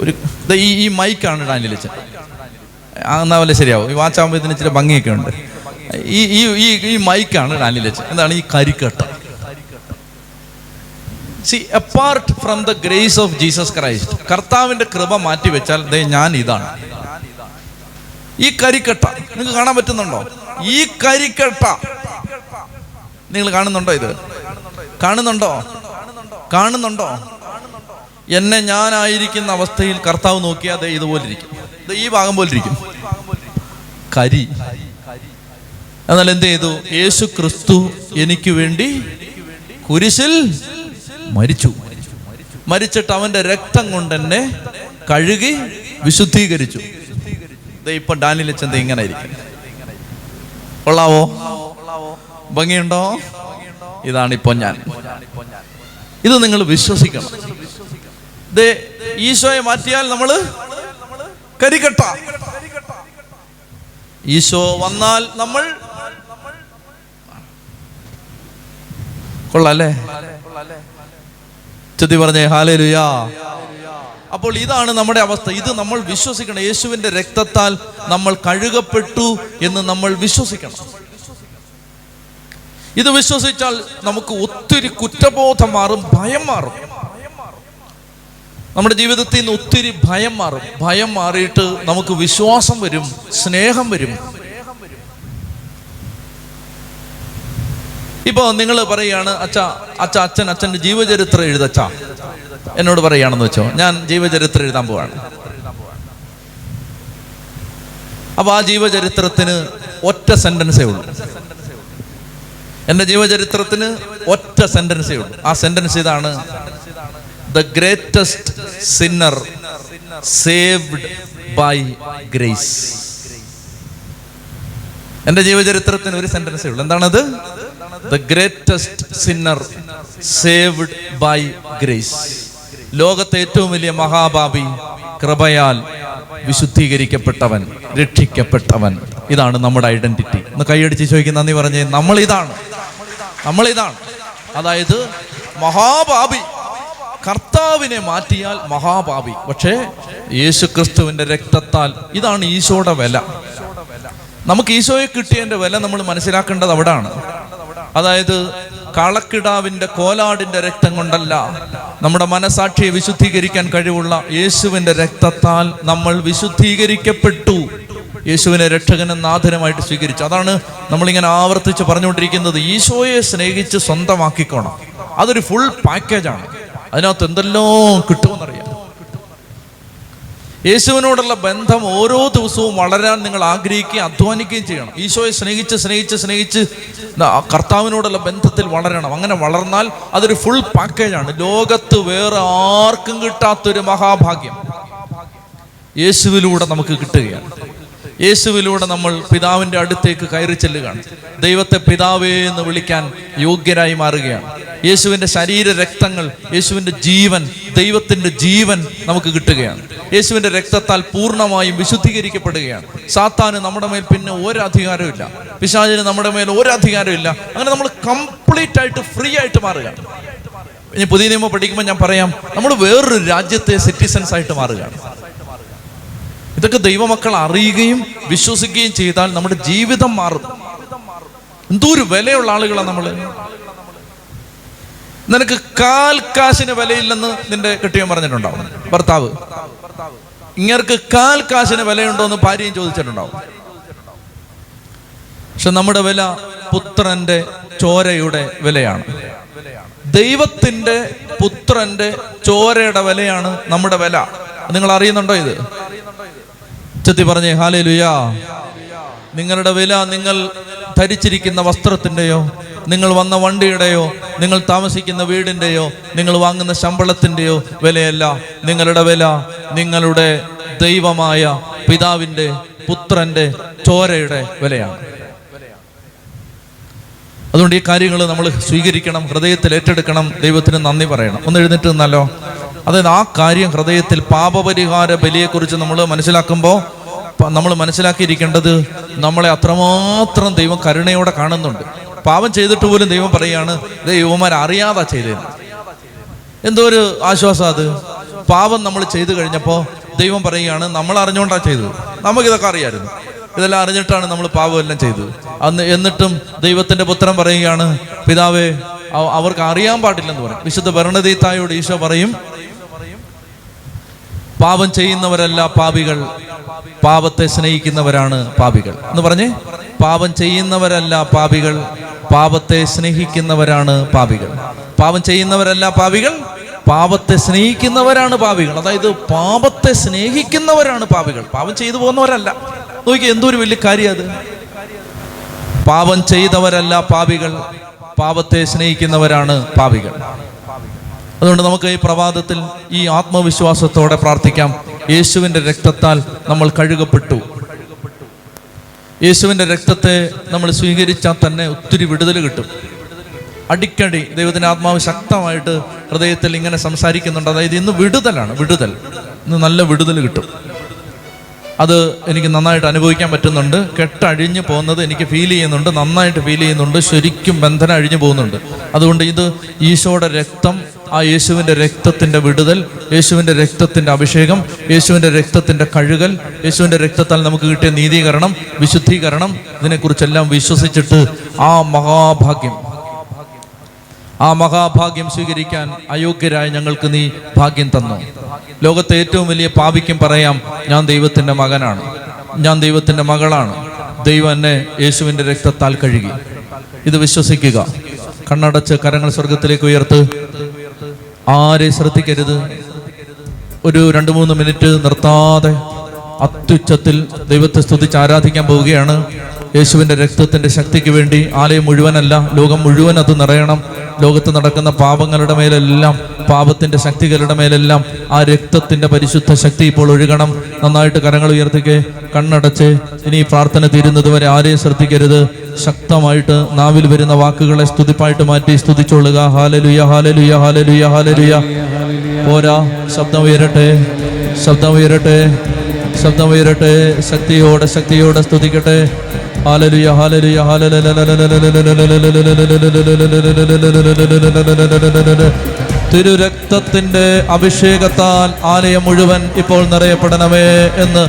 A: ഒരു ഈ ഈ മൈക്കാണ് ഡാനിയൽ അച്ഛൻ. എന്നാ പോലെ ശരിയാവും. ഈ വാച്ചാകുമ്പോൾ ഇതിന് ഇച്ചിരി ഭംഗിയൊക്കെ ഉണ്ട്. ഈ ഈ ഈ ഈ മൈക്കാണ് ഡാനിയലച്ചൻ എന്താണ് ഈ കരിക്കട്ട? See apart from the grace of Jesus Christ കർത്താവിന്റെ കൃപ മാറ്റി വെച്ചാൽ ദേ ഞാൻ ഇതാണ്. ഈ കരിക്കട്ട നിങ്ങൾക്ക് കാണാൻ പറ്റുന്നുണ്ടോ? ഈ കരിക്കട്ട. നിങ്ങൾ കാണുന്നുണ്ടോ ഇത്? കാണുന്നുണ്ടോ? കാണുന്നുണ്ടോ? എന്നെ ഞാനായിരിക്കുന്ന അവസ്ഥയിൽ കർത്താവ് നോക്കിയാൽ ദേ ഇതുപോലെ ഇരിക്കും ദേ ഈ ഭാഗം പോലെ ഇരിക്കും കരി. എന്നാൽ എന്ത് ചെയ്തു? യേശു ക്രിസ്തു എനിക്ക് വേണ്ടി കുരിശിൽ മരിച്ചു. മരിച്ചിട്ട് അവന്റെ രക്തം കൊണ്ട് എന്നെ കഴുകി വിശുദ്ധീകരിച്ചു. ഇപ്പൊ ഡാനിലെ ചന്ത ഇങ്ങനെ ഇരിക്കും കൊള്ളാവോ? ഭംഗിയുണ്ടോ? ഇതാണ് ഇപ്പൊ ഞാൻ. ഇത് നിങ്ങൾ വിശ്വസിക്കണം. ദേ ഈശോയെ മാറ്റിയാൽ നമ്മൾ കരിക്കട്ട ഈശോ വന്നാൽ നമ്മൾ കൊള്ളാല്ലേ ചെത്തി പറഞ്ഞേ ഹാലേലുയാ. അപ്പോൾ ഇതാണ് നമ്മുടെ അവസ്ഥ. ഇത് നമ്മൾ വിശ്വസിക്കണം. യേശുവിന്റെ രക്തത്താൽ നമ്മൾ കഴുകപ്പെട്ടു എന്ന് നമ്മൾ വിശ്വസിക്കണം. ഇത് വിശ്വസിച്ചാൽ നമുക്ക് ഒത്തിരി കുറ്റബോധം മാറും ഭയം മാറും. നമ്മുടെ ജീവിതത്തിൽ നിന്ന് ഒത്തിരി ഭയം മാറും. ഭയം മാറിയിട്ട് നമുക്ക് വിശ്വാസം വരും സ്നേഹം വരും. ഇപ്പൊ നിങ്ങൾ പറയാണ് അച്ഛ അച്ഛ അച്ഛൻ അച്ഛന്റെ ജീവചരിത്രം എഴുതച്ചാ? എന്നോട് പറയുകയാണെന്ന് വെച്ചോ ഞാൻ ജീവചരിത്രം എഴുതാൻ പോവാണ്. അപ്പൊ ആ ജീവചരിത്രത്തിന് ഒറ്റ സെന്റൻസേ ഉള്ളൂ. എന്റെ ജീവചരിത്രത്തിന് ഒറ്റ സെന്റൻസേ ഉള്ളൂ. ആ സെന്റൻസ് ഇതാണ് the greatest sinner saved by grace എന്റെ ജീവചരിത്രത്തിന് ഒരു സെന്റൻസേ ഉള്ളൂ. എന്താണത്? The greatest sinner saved by grace ലോകത്തെ ഏറ്റവും വലിയ മഹാഭാവി കൃപയാൽ വിശുദ്ധീകരിക്കപ്പെട്ടവൻ രക്ഷിക്കപ്പെട്ടവൻ. ഇതാണ് നമ്മുടെ ഐഡന്റിറ്റി ഒന്ന് കൈയടിച്ച് ചോദിക്കുന്ന നന്ദി പറഞ്ഞേ നമ്മൾ ഇതാണ് നമ്മൾ ഇതാണ് അതായത് മഹാപാപി കർത്താവിനെ മാറ്റിയാൽ മഹാപാപി പക്ഷേ യേശു ക്രിസ്തുവിന്റെ രക്തത്താൽ ഇതാണ് ഈശോയുടെ വില. നമുക്ക് ഈശോയെ കിട്ടിയതിന്റെ വില നമ്മൾ മനസ്സിലാക്കേണ്ടത് അവിടാണ്. അതായത് കളക്കിടാവിന്റെ കോലാടിന്റെ രക്തം കൊണ്ടല്ല നമ്മുടെ മനസാക്ഷിയെ വിശുദ്ധീകരിക്കാൻ കഴിവുള്ള യേശുവിന്റെ രക്തത്താൽ നമ്മൾ വിശുദ്ധീകരിക്കപ്പെട്ടു. യേശുവിനെ രക്ഷകനും നാഥനുമായിട്ട് സ്വീകരിച്ചു. അതാണ് നമ്മളിങ്ങനെ ആവർത്തിച്ച് പറഞ്ഞുകൊണ്ടിരിക്കുന്നത്. ഈശോയെ സ്നേഹിച്ച് സ്വന്തമാക്കിക്കോണം. അതൊരു ഫുൾ പാക്കേജാണ് അതിനകത്ത് എന്തെല്ലാം കിട്ടുമെന്നറിയാം. യേശുവിനോടുള്ള ബന്ധം ഓരോ ദിവസവും വളരാൻ നിങ്ങൾ ആഗ്രഹിക്കുകയും അധ്വാനിക്കുകയും ചെയ്യണം. ഈശോയെ സ്നേഹിച്ച് സ്നേഹിച്ച് സ്നേഹിച്ച് കർത്താവിനോടുള്ള ബന്ധത്തിൽ വളരണം. അങ്ങനെ വളർന്നാൽ അതൊരു ഫുൾ പാക്കേജാണ് ലോകത്ത് വേറെ ആർക്കും കിട്ടാത്തൊരു മഹാഭാഗ്യം. യേശുവിലൂടെ നമുക്ക് കിട്ടുകയാണ്. യേശുവിലൂടെ നമ്മൾ പിതാവിന്റെ അടുത്തേക്ക് കയറി ചെല്ലുകയാണ്. ദൈവത്തെ പിതാവേ എന്ന് വിളിക്കാൻ യോഗ്യരായി മാറുകയാണ്. യേശുവിന്റെ ശരീര രക്തങ്ങൾ യേശുവിന്റെ ജീവൻ ദൈവത്തിന്റെ ജീവൻ നമുക്ക് കിട്ടുകയാണ്. യേശുവിന്റെ രക്തത്താൽ പൂർണമായും വിശുദ്ധീകരിക്കപ്പെടുകയാണ്. സാത്താന് നമ്മുടെ മേൽ പിന്നെ ഒരു അധികാരമില്ല പിശാചിന് നമ്മുടെ മേൽ ഒരു അധികാരമില്ല അങ്ങനെ നമ്മൾ കംപ്ലീറ്റ് ആയിട്ട് ഫ്രീ ആയിട്ട് മാറുകയാണ്. ഇനി പുതിയ നിയമം പഠിക്കുമ്പോൾ ഞാൻ പറയാം നമ്മൾ വേറൊരു രാജ്യത്തെ സിറ്റിസൻസ് ആയിട്ട് മാറുകയാണ്. ഇതൊക്കെ ദൈവമക്കൾ അറിയുകയും വിശ്വസിക്കുകയും ചെയ്താൽ നമ്മുടെ ജീവിതം മാറും. എന്തോ ഒരു വിലയുള്ള ആളുകളാണ് നമ്മൾ നിനക്ക് കാൽ കാശിന് വിലയില്ലെന്ന് നിന്റെ കെട്ടിയൻ പറഞ്ഞിട്ടുണ്ടാവും. ഭർത്താവ്. ഇങ്ങർക്ക് കാൽ കാശിന് വിലയുണ്ടോ എന്ന് ഭാര്യയും ചോദിച്ചിട്ടുണ്ടാവും. പക്ഷെ നമ്മുടെ വില പുത്രന്റെ ചോരയുടെ വിലയാണ്. ദൈവത്തിന്റെ പുത്രന്റെ ചോരയുടെ വിലയാണ് നമ്മുടെ വില. നിങ്ങൾ അറിയുന്നുണ്ടോ ഇത്? ചെത്തി പറഞ്ഞേ ഹാലേ ലുയാ നിങ്ങളുടെ വില നിങ്ങൾ ധരിച്ചിരിക്കുന്ന വസ്ത്രത്തിന്റെയോ നിങ്ങൾ വന്ന വണ്ടിയുടെയോ നിങ്ങൾ താമസിക്കുന്ന വീടിന്റെയോ നിങ്ങൾ വാങ്ങുന്ന ശമ്പളത്തിന്റെയോ വിലയല്ല. നിങ്ങളുടെ വില നിങ്ങളുടെ ദൈവമായ പിതാവിന്റെ പുത്രന്റെ ചോരയുടെ വിലയാണ്. അതുകൊണ്ട് ഈ കാര്യങ്ങൾ നമ്മൾ സ്വീകരിക്കണം ഹൃദയത്തിൽ ഏറ്റെടുക്കണം ദൈവത്തിന് നന്ദി പറയണം. ഒന്ന് എഴുന്നേറ്റ് നിന്നല്ലോ. അതായത് ആ കാര്യം ഹൃദയത്തിൽ പാപപരിഹാര ബലിയെക്കുറിച്ച് നമ്മൾ മനസ്സിലാക്കുമ്പോൾ നമ്മൾ മനസ്സിലാക്കിയിരിക്കേണ്ടത് നമ്മളെ അത്രമാത്രം ദൈവം കരുണയോടെ കാണുന്നുണ്ട്. പാപം ചെയ്തിട്ട് പോലും ദൈവം പറയാണ് ദൈവമാർ അറിയാതാ ചെയ്തത് എന്തോ ഒരു ആശ്വാസം അത്. പാപം നമ്മൾ ചെയ്തു കഴിഞ്ഞപ്പോൾ ദൈവം പറയുകയാണ് നമ്മൾ അറിഞ്ഞുകൊണ്ടാ ചെയ്തത്. നമുക്കിതൊക്കെ അറിയായിരുന്നു. ഇതെല്ലാം അറിഞ്ഞിട്ടാണ് നമ്മൾ പാപമെല്ലാം ചെയ്തത്. അന്ന് എന്നിട്ടും ദൈവത്തിന്റെ പുത്രം പറയുകയാണ് പിതാവേ അവർക്ക് അറിയാൻ പാടില്ലെന്ന് പറയും. വിശുദ്ധ ഭരണതീത്തായോട് ഈശോ പറയും പാപം ചെയ്യുന്നവരല്ല പാപികൾ. പാപത്തെ സ്നേഹിക്കുന്നവരാണ് പാപികൾ. എന്ന് പറഞ്ഞേ പാപം ചെയ്യുന്നവരല്ല പാപികൾ പാപത്തെ സ്നേഹിക്കുന്നവരാണ് പാപികൾ. പാപം ചെയ്യുന്നവരല്ല പാപികൾ പാപത്തെ സ്നേഹിക്കുന്നവരാണ് പാപികൾ. അതായത് പാപത്തെ സ്നേഹിക്കുന്നവരാണ് പാപികൾ. പാപം ചെയ്തു പോകുന്നവരല്ല. നോക്കി എന്തൊരു വലിയ കാര്യം അത്. പാപം ചെയ്തവരല്ല പാപികൾ പാപത്തെ സ്നേഹിക്കുന്നവരാണ് പാപികൾ. അതുകൊണ്ട് നമുക്ക് ഈ പ്രഭാതത്തിൽ ഈ ആത്മവിശ്വാസത്തോടെ പ്രാർത്ഥിക്കാം. യേശുവിന്റെ രക്തത്താൽ നമ്മൾ കഴുകപ്പെട്ടു. യേശുവിന്റെ രക്തത്തെ നമ്മൾ സ്വീകരിച്ചാൽ തന്നെ ഒത്തിരി വിടുതൽ കിട്ടും. അടിക്കടി ദൈവത്തിന്റെ ആത്മാവ് ശക്തമായിട്ട് ഹൃദയത്തിൽ ഇങ്ങനെ സംസാരിക്കുന്നുണ്ട്. അതായത് ഇന്ന് വിടുതലാണ് വിടുതൽ. ഇന്ന് നല്ല വിടുതൽ കിട്ടും. അത് എനിക്ക് നന്നായിട്ട് അനുഭവിക്കാൻ പറ്റുന്നുണ്ട്. കെട്ടഴിഞ്ഞു പോകുന്നത് എനിക്ക് ഫീൽ ചെയ്യുന്നുണ്ട്. നന്നായിട്ട് ഫീൽ ചെയ്യുന്നുണ്ട്. ശരിക്കും ബന്ധനം അഴിഞ്ഞു പോകുന്നുണ്ട്. അതുകൊണ്ട് ഇത് ഈശോയുടെ രക്തം ആ യേശുവിന്റെ രക്തത്തിന്റെ വിടുതൽ യേശുവിന്റെ രക്തത്തിന്റെ അഭിഷേകം യേശുവിന്റെ രക്തത്തിന്റെ കഴുകൽ യേശുവിന്റെ രക്തത്താൽ നമുക്ക് കിട്ടിയ നീതീകരണം വിശുദ്ധീകരണം ഇതിനെക്കുറിച്ചെല്ലാം വിശ്വസിച്ചിട്ട് ആ മഹാഭാഗ്യം ആ മഹാഭാഗ്യം സ്വീകരിക്കാൻ അയോഗ്യരായ ഞങ്ങൾക്ക് നീ ഭാഗ്യം തന്നു. ലോകത്തെ ഏറ്റവും വലിയ പാപിക്കും പറയാം ഞാൻ ദൈവത്തിന്റെ മകനാണ് ഞാൻ ദൈവത്തിന്റെ മകളാണ്. ദൈവം എന്നെ യേശുവിന്റെ രക്തത്താൽ കഴുകി. ഇത് വിശ്വസിക്കുക. കണ്ണടച്ച് കരങ്ങൾ സ്വർഗത്തിലേക്ക് ഉയർത്ത്. ആരെ ശ്രദ്ധിക്കരുത്? ഒരു രണ്ട് മൂന്ന് മിനിറ്റ് നിർത്താതെ അത്യുച്ചത്തിൽ ദൈവത്തെ സ്തുതിച്ച് ആരാധിക്കാൻ പോവുകയാണ്. യേശുവിന്റെ രക്തത്തിന്റെ ശക്തിക്ക് വേണ്ടി ആലയം മുഴുവനല്ല ലോകം മുഴുവൻ അത് നിറയണം. ലോകത്ത് നടക്കുന്ന പാപങ്ങളുടെ മേലെല്ലാം പാപത്തിന്റെ ശക്തികളുടെ മേലെല്ലാം ആ രക്തത്തിന്റെ പരിശുദ്ധ ശക്തി ഇപ്പോൾ ഒഴുകണം. നന്നായിട്ട് കരങ്ങൾ ഉയർത്തിക്കെ കണ്ണടച്ച് ഇനി പ്രാർത്ഥന തീരുന്നതുവരെ ആരെയും ശ്രദ്ധിക്കരുത്. ശക്തമായിട്ട് നാവിൽ വരുന്ന വാക്കുകളെ സ്തുതിപ്പായിട്ട് മാറ്റി സ്തുതിച്ചോളുക. ഹാലലുയ ഹാലലുയ ഹാലലുയ ഹാലലുയ. പോരാ ശബ്ദം ഉയരട്ടെ ശബ്ദം ഉയരട്ടെ ശബ്ദം ഉയരട്ടെ. ശക്തിയോടെ ശക്തിയോടെ സ്തുതിക്കട്ടെ. ഹാലലുയ ഹാലലുയ തിരുരക്തത്തിന്റെ അഭിഷേകത്താൽ ആലയം മുഴുവൻ ഇപ്പോൾ നിറയപ്പെടണമേ എന്ന്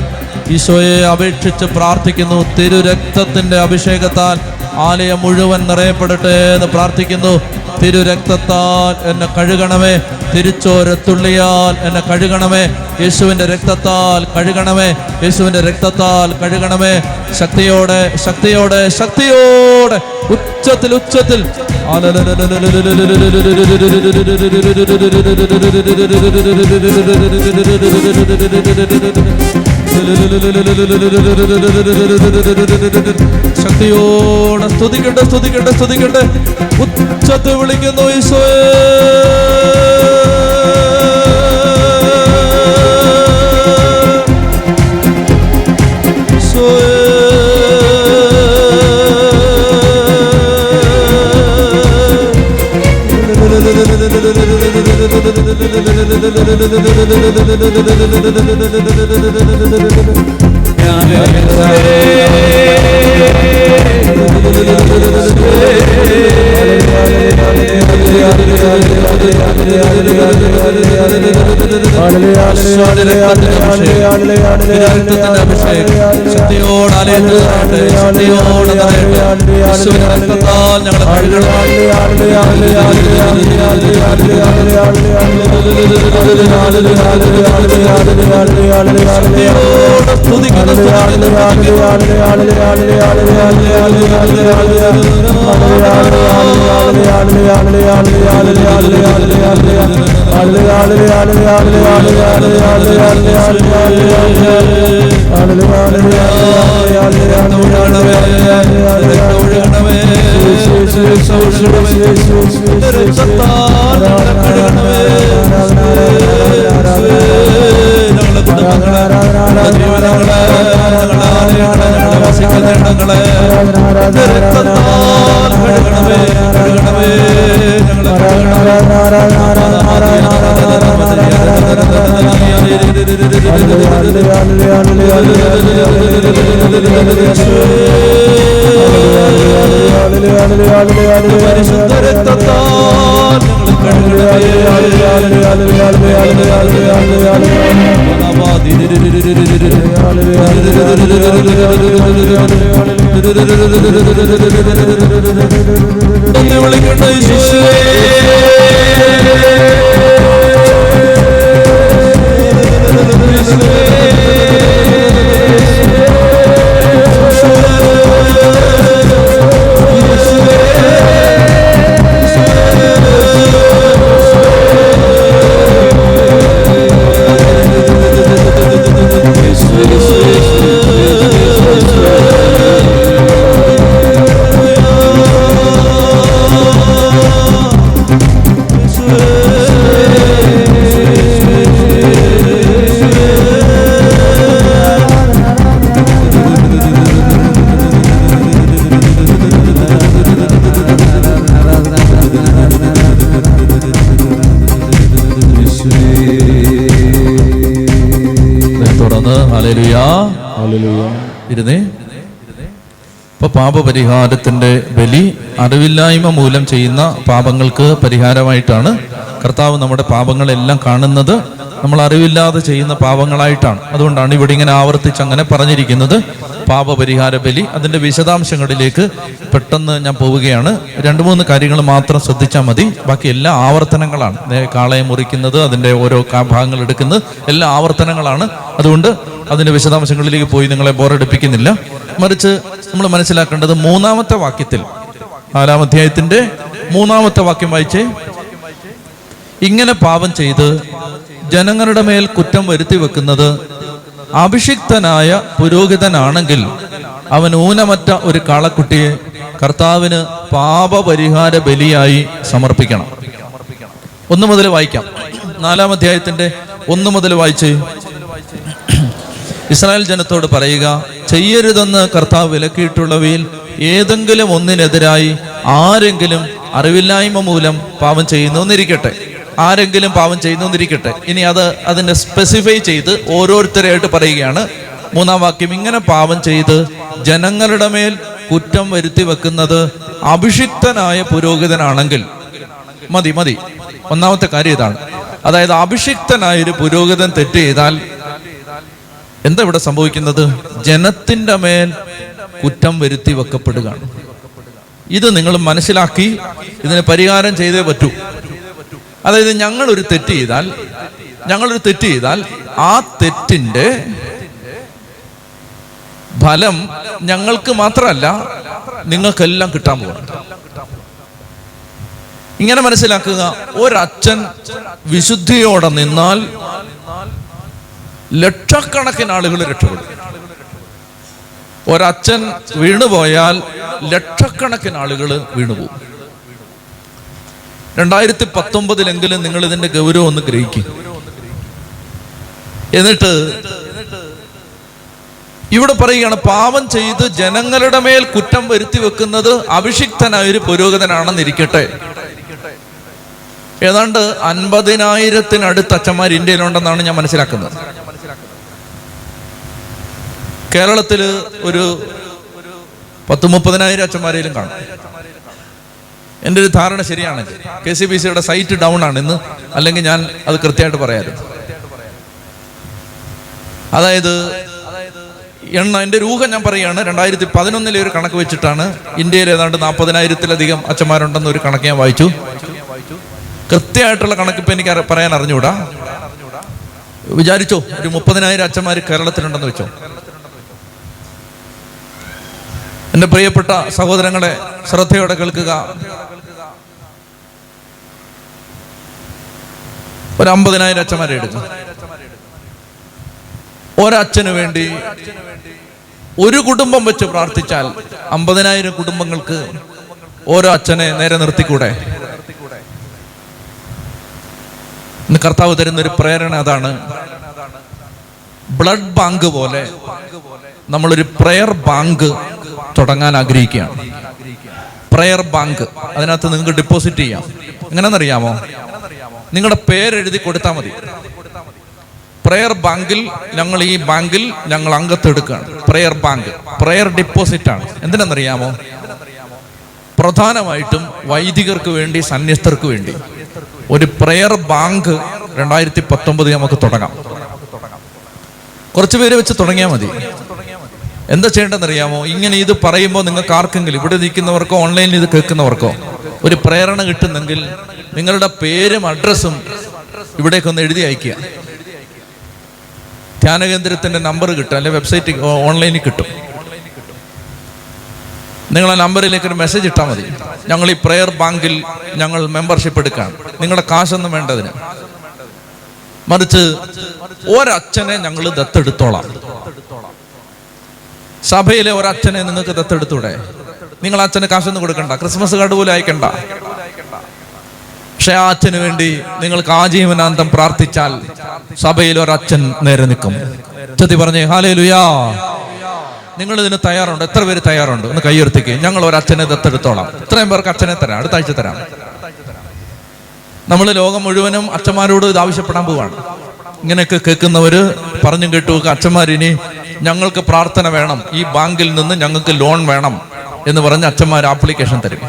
A: ഈശോയെ അപേക്ഷിച്ച് പ്രാർത്ഥിക്കുന്നു. തിരുരക്തത്തിന്റെ അഭിഷേകത്താൽ ആലയം മുഴുവൻ നിറയപ്പെടട്ടെ എന്ന് പ്രാർത്ഥിക്കുന്നു. തിരുരക്തത്താൽ എന്നെ കഴുകണമേ. തിരിച്ചോരത്തുള്ളിയാൽ എന്നെ കഴുകണമേ. യേശുവിന്റെ രക്തത്താൽ കഴുകണമേ. യേശുവിന്റെ രക്തത്താൽ കഴുകണമേ. ശക്തിയോടെ ശക്തിയോടെ ശക്തിയോടെ. ഉച്ചത്തിൽ ഉച്ചത്തിൽ. ശക്തിയോടെ സ്തുതിക്കട്ടെ സ്തുതിക്കട്ടെ സ്തുതിക്കട്ടെ ഉച്ചത്തിൽ വിളിക്കുന്നു ഈശോ Hallelujah. ശക്തിയോട് നിറയട്ടെ യേശുവിന്റെ രക്തത്താൽ ഞങ്ങളെ കഴുകണം ശക്തിയോട് സ്തുതിക്കുന്നു ഒഴുകണമേ രക്തം ഒഴുകണമേ രക്തത്താൽ ഞങ്ങളെ ഇടങ്ങളെ രക്തത്താൽ കഴുകണമേ കഴുകണമേ പരിശുദ്ധ ഒന്ന് വിളിക്കട്ടെ തുറന്ന് ഇപ്പൊ പാപപരിഹാരത്തിന്റെ ബലി അറിവില്ലായ്മ മൂലം ചെയ്യുന്ന പാപങ്ങൾക്ക് പരിഹാരമായിട്ടാണ് കർത്താവ് നമ്മുടെ പാപങ്ങളെല്ലാം കാണുന്നത്. നമ്മൾ അറിവില്ലാതെ ചെയ്യുന്ന പാപങ്ങളായിട്ടാണ്. അതുകൊണ്ടാണ് ഇവിടെ ഇങ്ങനെ ആവർത്തിച്ച് അങ്ങനെ പറഞ്ഞിരിക്കുന്നത്. പാപപരിഹാര ബലി അതിന്റെ വിശദാംശങ്ങളിലേക്ക് പെട്ടെന്ന് ഞാൻ പോവുകയാണ്. രണ്ട് മൂന്ന് കാര്യങ്ങൾ മാത്രം ശ്രദ്ധിച്ചാൽ മതി. ബാക്കി എല്ലാ ആവർത്തനങ്ങളാണ്. കാളയെ മുറിക്കുന്നത് അതിന്റെ ഓരോ ഭാഗങ്ങൾ എടുക്കുന്നത് എല്ലാ ആവർത്തനങ്ങളാണ്. അതുകൊണ്ട് അതിന്റെ വിശദാംശങ്ങളിലേക്ക് പോയി നിങ്ങളെ ബോറടിപ്പിക്കുന്നില്ല. മറിച്ച് നമ്മൾ മനസ്സിലാക്കേണ്ടത് മൂന്നാമത്തെ വാക്യത്തിൽ. നാലാം അധ്യായത്തിന്റെ മൂന്നാമത്തെ വാക്യം വായിച്ചേ. ഇങ്ങനെ പാപം ചെയ്ത് ജനങ്ങളുടെ മേൽ കുറ്റം വരുത്തി വെക്കുന്നത് അഭിഷിക്തനായ പുരോഹിതനാണെങ്കിൽ അവൻ ഊനമറ്റ ഒരു കാളക്കുട്ടിയെ കർത്താവിന് പാപപരിഹാര ബലിയായി സമർപ്പിക്കണം. ഒന്ന് മുതൽ വായിക്കാം. നാലാം അധ്യായത്തിന്റെ ഒന്ന് മുതൽ വായിച്ച്. ഇസ്രായേൽ ജനത്തോട് പറയുക ചെയ്യരുതെന്ന് കർത്താവ് വിലക്കിയിട്ടുള്ളവയിൽ ഏതെങ്കിലും ഒന്നിനെതിരായി ആരെങ്കിലും അറിവില്ലായ്മ മൂലം പാപം ചെയ്യുന്നുവെന്നിരിക്കട്ടെ ആരെങ്കിലും പാപം ചെയ്യുന്നുവെന്നിരിക്കട്ടെ ഇനി അത് അതിനെ സ്പെസിഫൈ ചെയ്ത് ഓരോരുത്തരെയായിട്ട് പറയുകയാണ്. മൂന്നാം വാക്യം ഇങ്ങനെ പാവം ചെയ്ത് ജനങ്ങളുടെ മേൽ കുറ്റം വരുത്തി വെക്കുന്നത് അഭിഷിക്തനായ പുരോഹിതനാണെങ്കിൽ. മതി മതി. ഒന്നാമത്തെ കാര്യം ഇതാണ്. അതായത് അഭിഷിക്തനായ ഒരു പുരോഹിതൻ തെറ്റ് ചെയ്താൽ എന്താ ഇവിടെ സംഭവിക്കുന്നത്? ജനത്തിന്റെ മേൽ കുറ്റം വരുത്തി വെക്കപ്പെടുകയാണ്. ഇത് നിങ്ങൾ മനസ്സിലാക്കി ഇതിന് പരിഹാരം ചെയ്തേ പറ്റൂ. അതായത് ഞങ്ങൾ ഒരു തെറ്റ് ചെയ്താൽ ഞങ്ങളൊരു തെറ്റ് ചെയ്താൽ ആ തെറ്റിന്റെ ഫലം ഞങ്ങൾക്ക് മാത്രമല്ല നിങ്ങൾക്കെല്ലാം കിട്ടാൻ പോകണം ഇങ്ങനെ മനസ്സിലാക്കുക ഒരച്ഛൻ വിശുദ്ധിയോടെ നിന്നാൽ ലക്ഷക്കണക്കിന് ആളുകൾ രക്ഷപ്പെടും. ഒരച്ഛൻ വീണുപോയാൽ ലക്ഷക്കണക്കിന് ആളുകൾ വീണുപോകും രണ്ടായിരത്തി പത്തൊമ്പതിലെങ്കിലും നിങ്ങൾ ഇതിന്റെ ഗൗരവം ഒന്ന് ഗ്രഹിക്കും. എന്നിട്ട് ഇവിടെ പറയുകയാണ് പാപം ചെയ്ത് ജനങ്ങളുടെ മേൽ കുറ്റം വരുത്തി വെക്കുന്നത് അഭിഷിക്തനായ ഒരു പുരോഗതനാണെന്നിരിക്കട്ടെ ഏതാണ്ട് അൻപതിനായിരത്തിനടുത്ത് അച്ഛന്മാർ ഇന്ത്യയിലുണ്ടെന്നാണ് ഞാൻ മനസ്സിലാക്കുന്നത്. കേരളത്തിൽ ഒരു പത്ത് മുപ്പതിനായിരം അച്ഛന്മാരെങ്കിലും കാണും. എന്റെ ഒരു ധാരണ ശരിയാണെങ്കിൽ കെ സി ബി സിയുടെ സൈറ്റ് ഡൗൺ ആണ് ഇന്ന്. അല്ലെങ്കിൽ ഞാൻ അത് കൃത്യമായിട്ട് പറയാമായിരുന്നു അതായത് എണ്ണ എന്റെ ഒരു ഊഹം ഞാൻ പറയുകയാണ്. രണ്ടായിരത്തി പതിനൊന്നിലെ ഒരു കണക്ക് വെച്ചിട്ടാണ് ഇന്ത്യയിൽ ഏതാണ്ട് നാൽപ്പതിനായിരത്തിലധികം അച്ഛന്മാരുണ്ടെന്ന് ഒരു കണക്ക് ഞാൻ വായിച്ചു. കൃത്യമായിട്ടുള്ള കണക്ക് ഇപ്പം എനിക്ക് പറയാൻ അറിഞ്ഞുകൂടാ വിചാരിച്ചോ? ഒരു മുപ്പതിനായിരം അച്ഛന്മാർ കേരളത്തിലുണ്ടെന്ന് വെച്ചോ? എന്റെ പ്രിയപ്പെട്ട സഹോദരങ്ങളെ ശ്രദ്ധയോടെ കേൾക്കുക. ഒരു അമ്പതിനായിരം അച്ഛന്മാരെ എടുക്കും. ഒരച്ഛന് വേണ്ടി ഒരു കുടുംബം വെച്ച് പ്രാർത്ഥിച്ചാൽ അമ്പതിനായിരം കുടുംബങ്ങൾക്ക് ഓരോ അച്ഛനെ നേരെ നിർത്തിക്കൂടെ? ഇന്ന് കർത്താവ് തരുന്ന ഒരു പ്രേരണ അതാണ്. ബ്ലഡ് ബാങ്ക് പോലെ നമ്മളൊരു പ്രയർ ബാങ്ക് തുടങ്ങാൻ ആഗ്രഹിക്കുകയാണ്. പ്രയർ ബാങ്ക് അതിനകത്ത് നിങ്ങൾക്ക് ഡെപ്പോസിറ്റ് ചെയ്യാം. എങ്ങനെയെന്നറിയാമോ നിങ്ങളുടെ പേരെഴുതി കൊടുത്താൽ മതി. പ്രയർ ബാങ്കിൽ ഞങ്ങൾ ഈ ബാങ്കിൽ ഞങ്ങൾ അംഗത്തെടുക്കുകയാണ് പ്രയർ ബാങ്ക് പ്രയർ ഡിപ്പോസിറ്റ് ആണ്. എന്തിനെന്നറിയാമോ പ്രധാനമായിട്ടും വൈദികർക്ക് വേണ്ടി സന്യസ്തർക്ക് വേണ്ടി ഒരു പ്രയർ ബാങ്ക് രണ്ടായിരത്തി പത്തൊമ്പത് നമുക്ക് തുടങ്ങാം. കുറച്ച് പേര് വെച്ച് തുടങ്ങിയാൽ മതി. എന്താ ചെയ്യേണ്ടതെന്നറിയാമോ? ഇങ്ങനെ ഇത് പറയുമ്പോൾ നിങ്ങൾക്ക് ആർക്കെങ്കിലും ഇവിടെ നിൽക്കുന്നവർക്കോ ഓൺലൈനിൽ ഇത് കേൾക്കുന്നവർക്കോ ഒരു പ്രേരണ കിട്ടുന്നെങ്കിൽ നിങ്ങളുടെ പേരും അഡ്രസ്സും ഇവിടേക്കൊന്ന് എഴുതി അയക്കുക ധ്യാനകേന്ദ്രത്തിന്റെ നമ്പർ കിട്ടും അല്ലെ വെബ്സൈറ്റ് ഓൺലൈനിൽ കിട്ടും നിങ്ങൾ ആ നമ്പറിലേക്ക് ഒരു മെസ്സേജ് ഇട്ടാൽ മതി. ഞങ്ങൾ ഈ പ്രെയർ ബാങ്കിൽ ഞങ്ങൾ മെമ്പർഷിപ്പ് എടുക്കാൻ നിങ്ങളുടെ കാശൊന്നും വേണ്ടതിന്. മറിച്ച് ഒരച്ഛനെ ഞങ്ങൾ ദത്തെടുത്തോളാം. സഭയിലെ ഒരച്ഛനെ നിങ്ങൾക്ക് ദത്തെടുത്തൂടെ? നിങ്ങൾ അച്ഛന് കാശൊന്നും കൊടുക്കണ്ട. ക്രിസ്മസ് കാർഡ് പോലും അയക്കണ്ട. പക്ഷെ ആ അച്ഛന് വേണ്ടി നിങ്ങൾക്ക് ആജീവനാന്തം പ്രാർത്ഥിച്ചാൽ സഭയിൽ ഒരച്ഛൻ നേരെ നിൽക്കും. ചതി പറഞ്ഞേ ഹാലേ ലുയാ നിങ്ങൾ ഇതിന് തയ്യാറുണ്ട്? എത്ര പേര് തയ്യാറുണ്ട്? ഒന്ന് കൈയുയർത്തിക്ക്. ഞങ്ങൾ ഒരു അച്ഛനെ ദത്തെടുത്തോളാം. ഇത്രയും പേർക്ക് അച്ഛനെ തരാം. അടുത്ത ആഴ്ച തരാം. നമ്മൾ ലോകം മുഴുവനും അച്ഛന്മാരോട് ഇത് ആവശ്യപ്പെടാൻ പോവാണ്. ഇങ്ങനെയൊക്കെ കേൾക്കുന്നവര് പറഞ്ഞും കേട്ടു അച്ഛന്മാരിനി ഞങ്ങൾക്ക് പ്രാർത്ഥന വേണം. ഈ ബാങ്കിൽ നിന്ന് ഞങ്ങൾക്ക് ലോൺ വേണം എന്ന് പറഞ്ഞ് അച്ഛന്മാർ ആപ്ലിക്കേഷൻ തരും.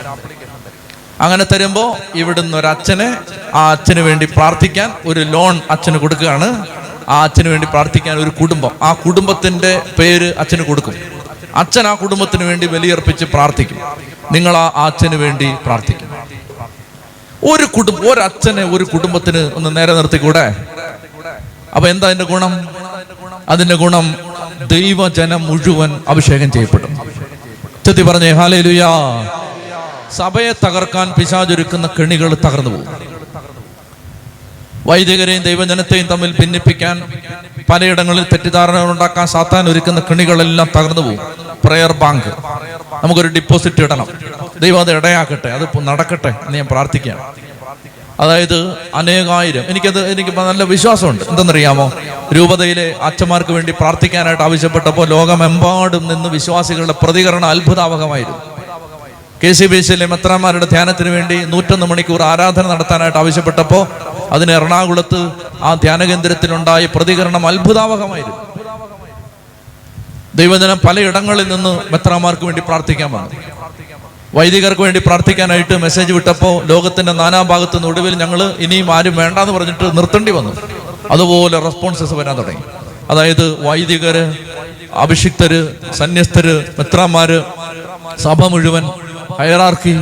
A: അങ്ങനെ തരുമ്പോൾ ഇവിടുന്ന് ഒരു അച്ഛനെ ആ അച്ഛന് വേണ്ടി പ്രാർത്ഥിക്കാൻ ഒരു ലോൺ അച്ഛന് കൊടുക്കുകയാണ്. ആ അച്ഛന് വേണ്ടി പ്രാർത്ഥിക്കാൻ ഒരു കുടുംബം. ആ കുടുംബത്തിന്റെ പേര് അച്ഛന് കൊടുക്കും. അച്ഛൻ ആ കുടുംബത്തിന് വേണ്ടി ബലിയർപ്പിച്ച് പ്രാർത്ഥിക്കും. നിങ്ങൾ ആ അച്ഛന് വേണ്ടി പ്രാർത്ഥിക്കും. ഒരു കുടുംബം ഒരച്ഛനെ ഒരു കുടുംബത്തിന് ഒന്ന് നേരെ നിർത്തിക്കൂടെ? അപ്പൊ എന്താ അതിന്റെ ഗുണം? അതിന്റെ ഗുണം ദൈവജനം മുഴുവൻ അഭിഷേകം ചെയ്യപ്പെടും. ചെത്തി പറഞ്ഞേ ഹാലേ ലുയാ സഭയെ തകർക്കാൻ പിശാചൊരുക്കുന്ന കെണികൾ തകർന്നു പോകും. വൈദികരെയും ദൈവജനത്തെയും തമ്മിൽ ഭിന്നിപ്പിക്കാൻ പലയിടങ്ങളിൽ തെറ്റിദ്ധാരണ ഉണ്ടാക്കാൻ സാത്താൻ ഒരുക്കുന്ന കെണികളെല്ലാം തകർന്നു പോകും. Prayer bank. നമുക്കൊരു ഡിപ്പോസിറ്റ് ഇടണം. ദൈവം അത് ഇടയാക്കട്ടെ അത് നടക്കട്ടെ എന്ന് ഞാൻ പ്രാർത്ഥിക്കുകയാണ്. അതായത് അനേകായിരം. എനിക്കത് എനിക്ക് നല്ല വിശ്വാസമുണ്ട്. എന്തെന്നറിയാമോ? രൂപതയിലെ അച്ഛന്മാർക്ക് വേണ്ടി പ്രാർത്ഥിക്കാനായിട്ട് ആവശ്യപ്പെട്ടപ്പോൾ ലോകമെമ്പാടും നിന്ന് വിശ്വാസികളുടെ പ്രതികരണം അത്ഭുതാവഹമായിരുന്നു. കെ സി ബി സിയിലെ മെത്രാന്മാരുടെ ധ്യാനത്തിന് വേണ്ടി നൂറ്റൊന്ന് മണിക്കൂർ ആരാധന നടത്താനായിട്ട് ആവശ്യപ്പെട്ടപ്പോൾ അതിന് എറണാകുളത്ത് ആ ധ്യാനകേന്ദ്രത്തിലുണ്ടായ പ്രതികരണം അത്ഭുതാവഹമായിരുന്നു. ദൈവജനം പലയിടങ്ങളിൽ നിന്ന് മെത്രാന്മാർക്ക് വേണ്ടി പ്രാർത്ഥിക്കാൻ വന്നു. വൈദികർക്ക് വേണ്ടി പ്രാർത്ഥിക്കാനായിട്ട് മെസ്സേജ് വിട്ടപ്പോൾ ലോകത്തിന്റെ നാനാഭാഗത്തു നിന്ന് ഒടുവിൽ ഞങ്ങൾ ഇനിയും ആരും വേണ്ടാന്ന് പറഞ്ഞിട്ട് നിർത്തേണ്ടി വന്നു. അതുപോലെ റെസ്പോൺസസ് വരാൻ തുടങ്ങി. അതായത് വൈദികര് അഭിഷിക്തര് സന്യസ്തര് മെത്രാന്മാര് സഭ മുഴുവൻ ഹയറാർക്കി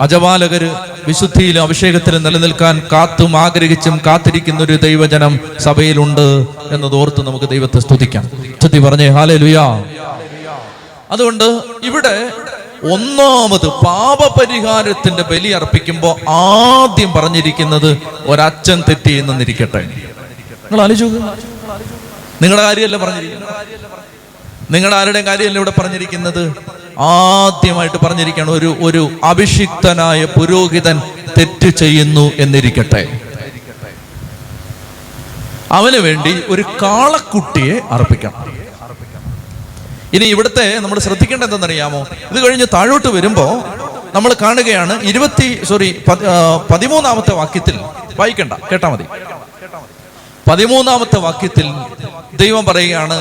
A: അജപാലകര് വിശുദ്ധിയിലും അഭിഷേകത്തിലും നിലനിൽക്കാൻ കാത്തും ആഗ്രഹിച്ചും കാത്തിരിക്കുന്ന ഒരു ദൈവജനം സഭയിലുണ്ട് എന്നത് ഓർത്ത് നമുക്ക് ദൈവത്തെ സ്തുതിക്കാം. സ്തുതി പറഞ്ഞേ ഹാലേ ലുയാ അതുകൊണ്ട് ഇവിടെ ഒന്നാമത് പാപപരിഹാരത്തിന്റെ ബലി അർപ്പിക്കുമ്പോൾ ആദ്യം പറഞ്ഞിരിക്കുന്നത് ഒരച്ഛൻ തെറ്റി എന്നിരിക്കട്ടെ നിങ്ങൾ ആലോചിച്ചു നിങ്ങളുടെ കാര്യമല്ല പറഞ്ഞിരിക്കുന്നത്? നിങ്ങളുടെ ആരുടെയും കാര്യമല്ല ഇവിടെ പറഞ്ഞിരിക്കുന്നത്? ആദ്യമായിട്ട് പറഞ്ഞിരിക്കണം ഒരു ഒരു അഭിഷിക്തനായ പുരോഹിതൻ തെറ്റ് ചെയ്യുന്നു എന്നിരിക്കട്ടെ. അവന് വേണ്ടി ഒരു കാളക്കുട്ടിയെ അർപ്പിക്കണം ഇനി ഇവിടുത്തെ നമ്മൾ ശ്രദ്ധിക്കേണ്ട എന്തെന്നറിയാമോ ഇത് കഴിഞ്ഞ് താഴോട്ട് വരുമ്പോൾ നമ്മൾ കാണുകയാണ് ഇരുപത്തി സോറി പതിമൂന്നാമത്തെ വാക്യത്തിൽ വായിക്കണ്ട കേട്ടാ മതി. പതിമൂന്നാമത്തെ വാക്യത്തിൽ ദൈവം പറയുകയാണ്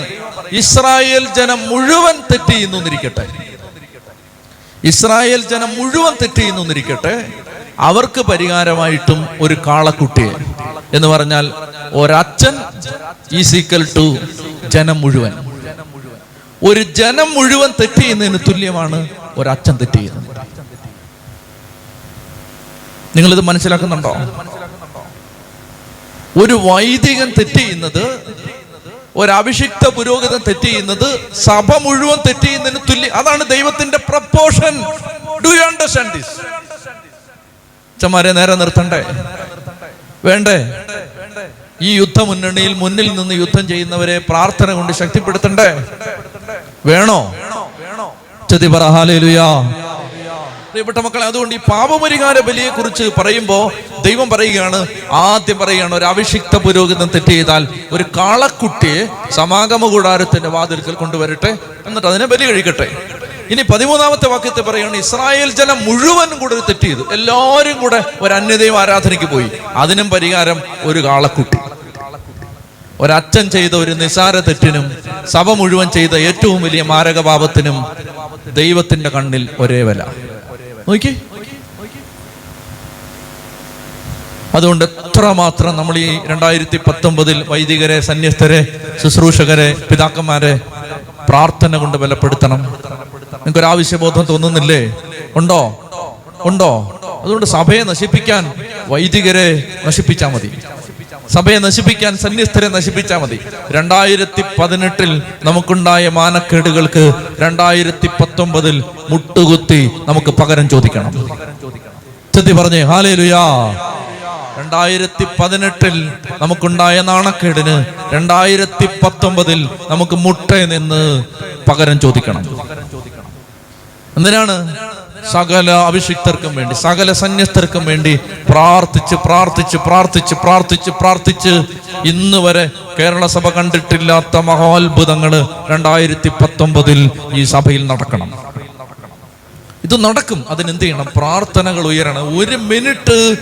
A: ഇസ്രായേൽ ജനം മുഴുവൻ തെറ്റി നിന്നിരിക്കട്ടെ ഇസ്രായേൽ ജനം മുഴുവൻ തെറ്റി നിന്നിരിക്കട്ടെ അവർക്ക് പരിഹാരമായിട്ടും ഒരു കാളക്കുട്ടിയെ എന്ന് പറഞ്ഞാൽ ഒരച്ഛൻ ഈസ് ഈക്വൽ ടു ജനം മുഴുവൻ. ഒരു ജനം മുഴുവൻ തെറ്റ് ചെയ്യുന്നതിന് തുല്യമാണ് ഒരച്ഛൻ തെറ്റ് ചെയ്യുന്നത്. നിങ്ങളിത് മനസ്സിലാക്കുന്നുണ്ടോ? ഒരു വൈദികൻ തെറ്റ് ചെയ്യുന്നത് ഒരഭിഷിക്ത പുരോഹിതൻ തെറ്റ് ചെയ്യുന്നത് സഭ മുഴുവൻ തെറ്റ് ചെയ്യുന്നതിന് തുല്യം അതാണ് ദൈവത്തിന്റെ proportion do you understand this അച്ഛന്മാരെ നേരെ നിർത്തണ്ടേ? വേണ്ടേ? ഈ യുദ്ധമുന്നണിയിൽ മുന്നിൽ നിന്ന് യുദ്ധം ചെയ്യുന്നവരെ പ്രാർത്ഥന കൊണ്ട് ശക്തിപ്പെടുത്തണ്ടേ? വേണോ? പ്രിയപ്പെട്ട മക്കളെ അതുകൊണ്ട് ഈ പാപപരിഹാര ബലിയെ കുറിച്ച് പറയുമ്പോ ദൈവം പറയുകയാണ് ആദ്യം പറയുകയാണ് ഒരു അഭിഷിക്ത പുരോഹിതൻ തെറ്റ് ചെയ്താൽ ഒരു കാളക്കുട്ടിയെ സമാഗമ കൂടാരത്തിന്റെ വാതിൽക്കൽ കൊണ്ടുവരട്ടെ എന്നിട്ട് അതിനെ ബലി കഴിക്കട്ടെ. ഇനി പതിമൂന്നാമത്തെ വാക്യത്തെ പറയുകയാണ് ഇസ്രായേൽ ജനം മുഴുവനും കൂടെ ഒരു തെറ്റ് ചെയ്തു. എല്ലാവരും കൂടെ ഒരു അന്യദൈവ ആരാധനയ്ക്ക് പോയി. അതിനും പരിഹാരം ഒരു കാളക്കുട്ടി. ഒരച്ഛൻ ചെയ്ത ഒരു നിസാര തെറ്റിനും സഭ മുഴുവൻ ചെയ്ത ഏറ്റവും വലിയ മാരകപാപത്തിനും ദൈവത്തിന്റെ കണ്ണിൽ ഒരേ വില. നോക്കി അതുകൊണ്ട് എത്രമാത്രം നമ്മൾ ഈ രണ്ടായിരത്തി പത്തൊമ്പതിൽ വൈദികരെ സന്യസ്തരെ ശുശ്രൂഷകരെ പിതാക്കന്മാരെ പ്രാർത്ഥന കൊണ്ട് ബലപ്പെടുത്തണം. നിങ്ങൾക്കൊരു ആവശ്യബോധം തോന്നുന്നില്ലേ? ഉണ്ടോ? ഉണ്ടോ? അതുകൊണ്ട് സഭയെ നശിപ്പിക്കാൻ വൈദികരെ നശിപ്പിച്ചാൽ മതി. സഭയെ നശിപ്പിക്കാൻ സന്യസ്തരെ നശിപ്പിച്ചാൽ മതി. രണ്ടായിരത്തി പതിനെട്ടിൽ നമുക്കുണ്ടായ മാനക്കേടുകൾക്ക് രണ്ടായിരത്തി പത്തൊമ്പതിൽ മുട്ടുകുത്തി നമുക്ക് പകരം ചോദിക്കണം. ചെത്തി പറഞ്ഞേ ഹാലേ ലുയാ രണ്ടായിരത്തി പതിനെട്ടിൽ നമുക്കുണ്ടായ നാണക്കേടിന് രണ്ടായിരത്തി പത്തൊമ്പതിൽ നമുക്ക് മുട്ട നിന്ന് പകരം ചോദിക്കണം. എന്തിനാണ്? സകല അഭിഷിക്തർക്കും വേണ്ടി സകല സന്യസ്തർക്കും വേണ്ടി പ്രാർത്ഥിച്ച് പ്രാർത്ഥിച്ച് പ്രാർത്ഥിച്ച് പ്രാർത്ഥിച്ച് പ്രാർത്ഥിച്ച് ഇന്ന് വരെ കേരള സഭ കണ്ടിട്ടില്ലാത്ത മഹാത്ഭുതങ്ങൾ രണ്ടായിരത്തി പത്തൊമ്പതിൽ ഈ സഭയിൽ നടക്കണം. ഇത് നടക്കും. അതിനെന്ത് ചെയ്യണം? പ്രാർത്ഥനകൾ ഉയരണം. ഒരു മിനിറ്റ്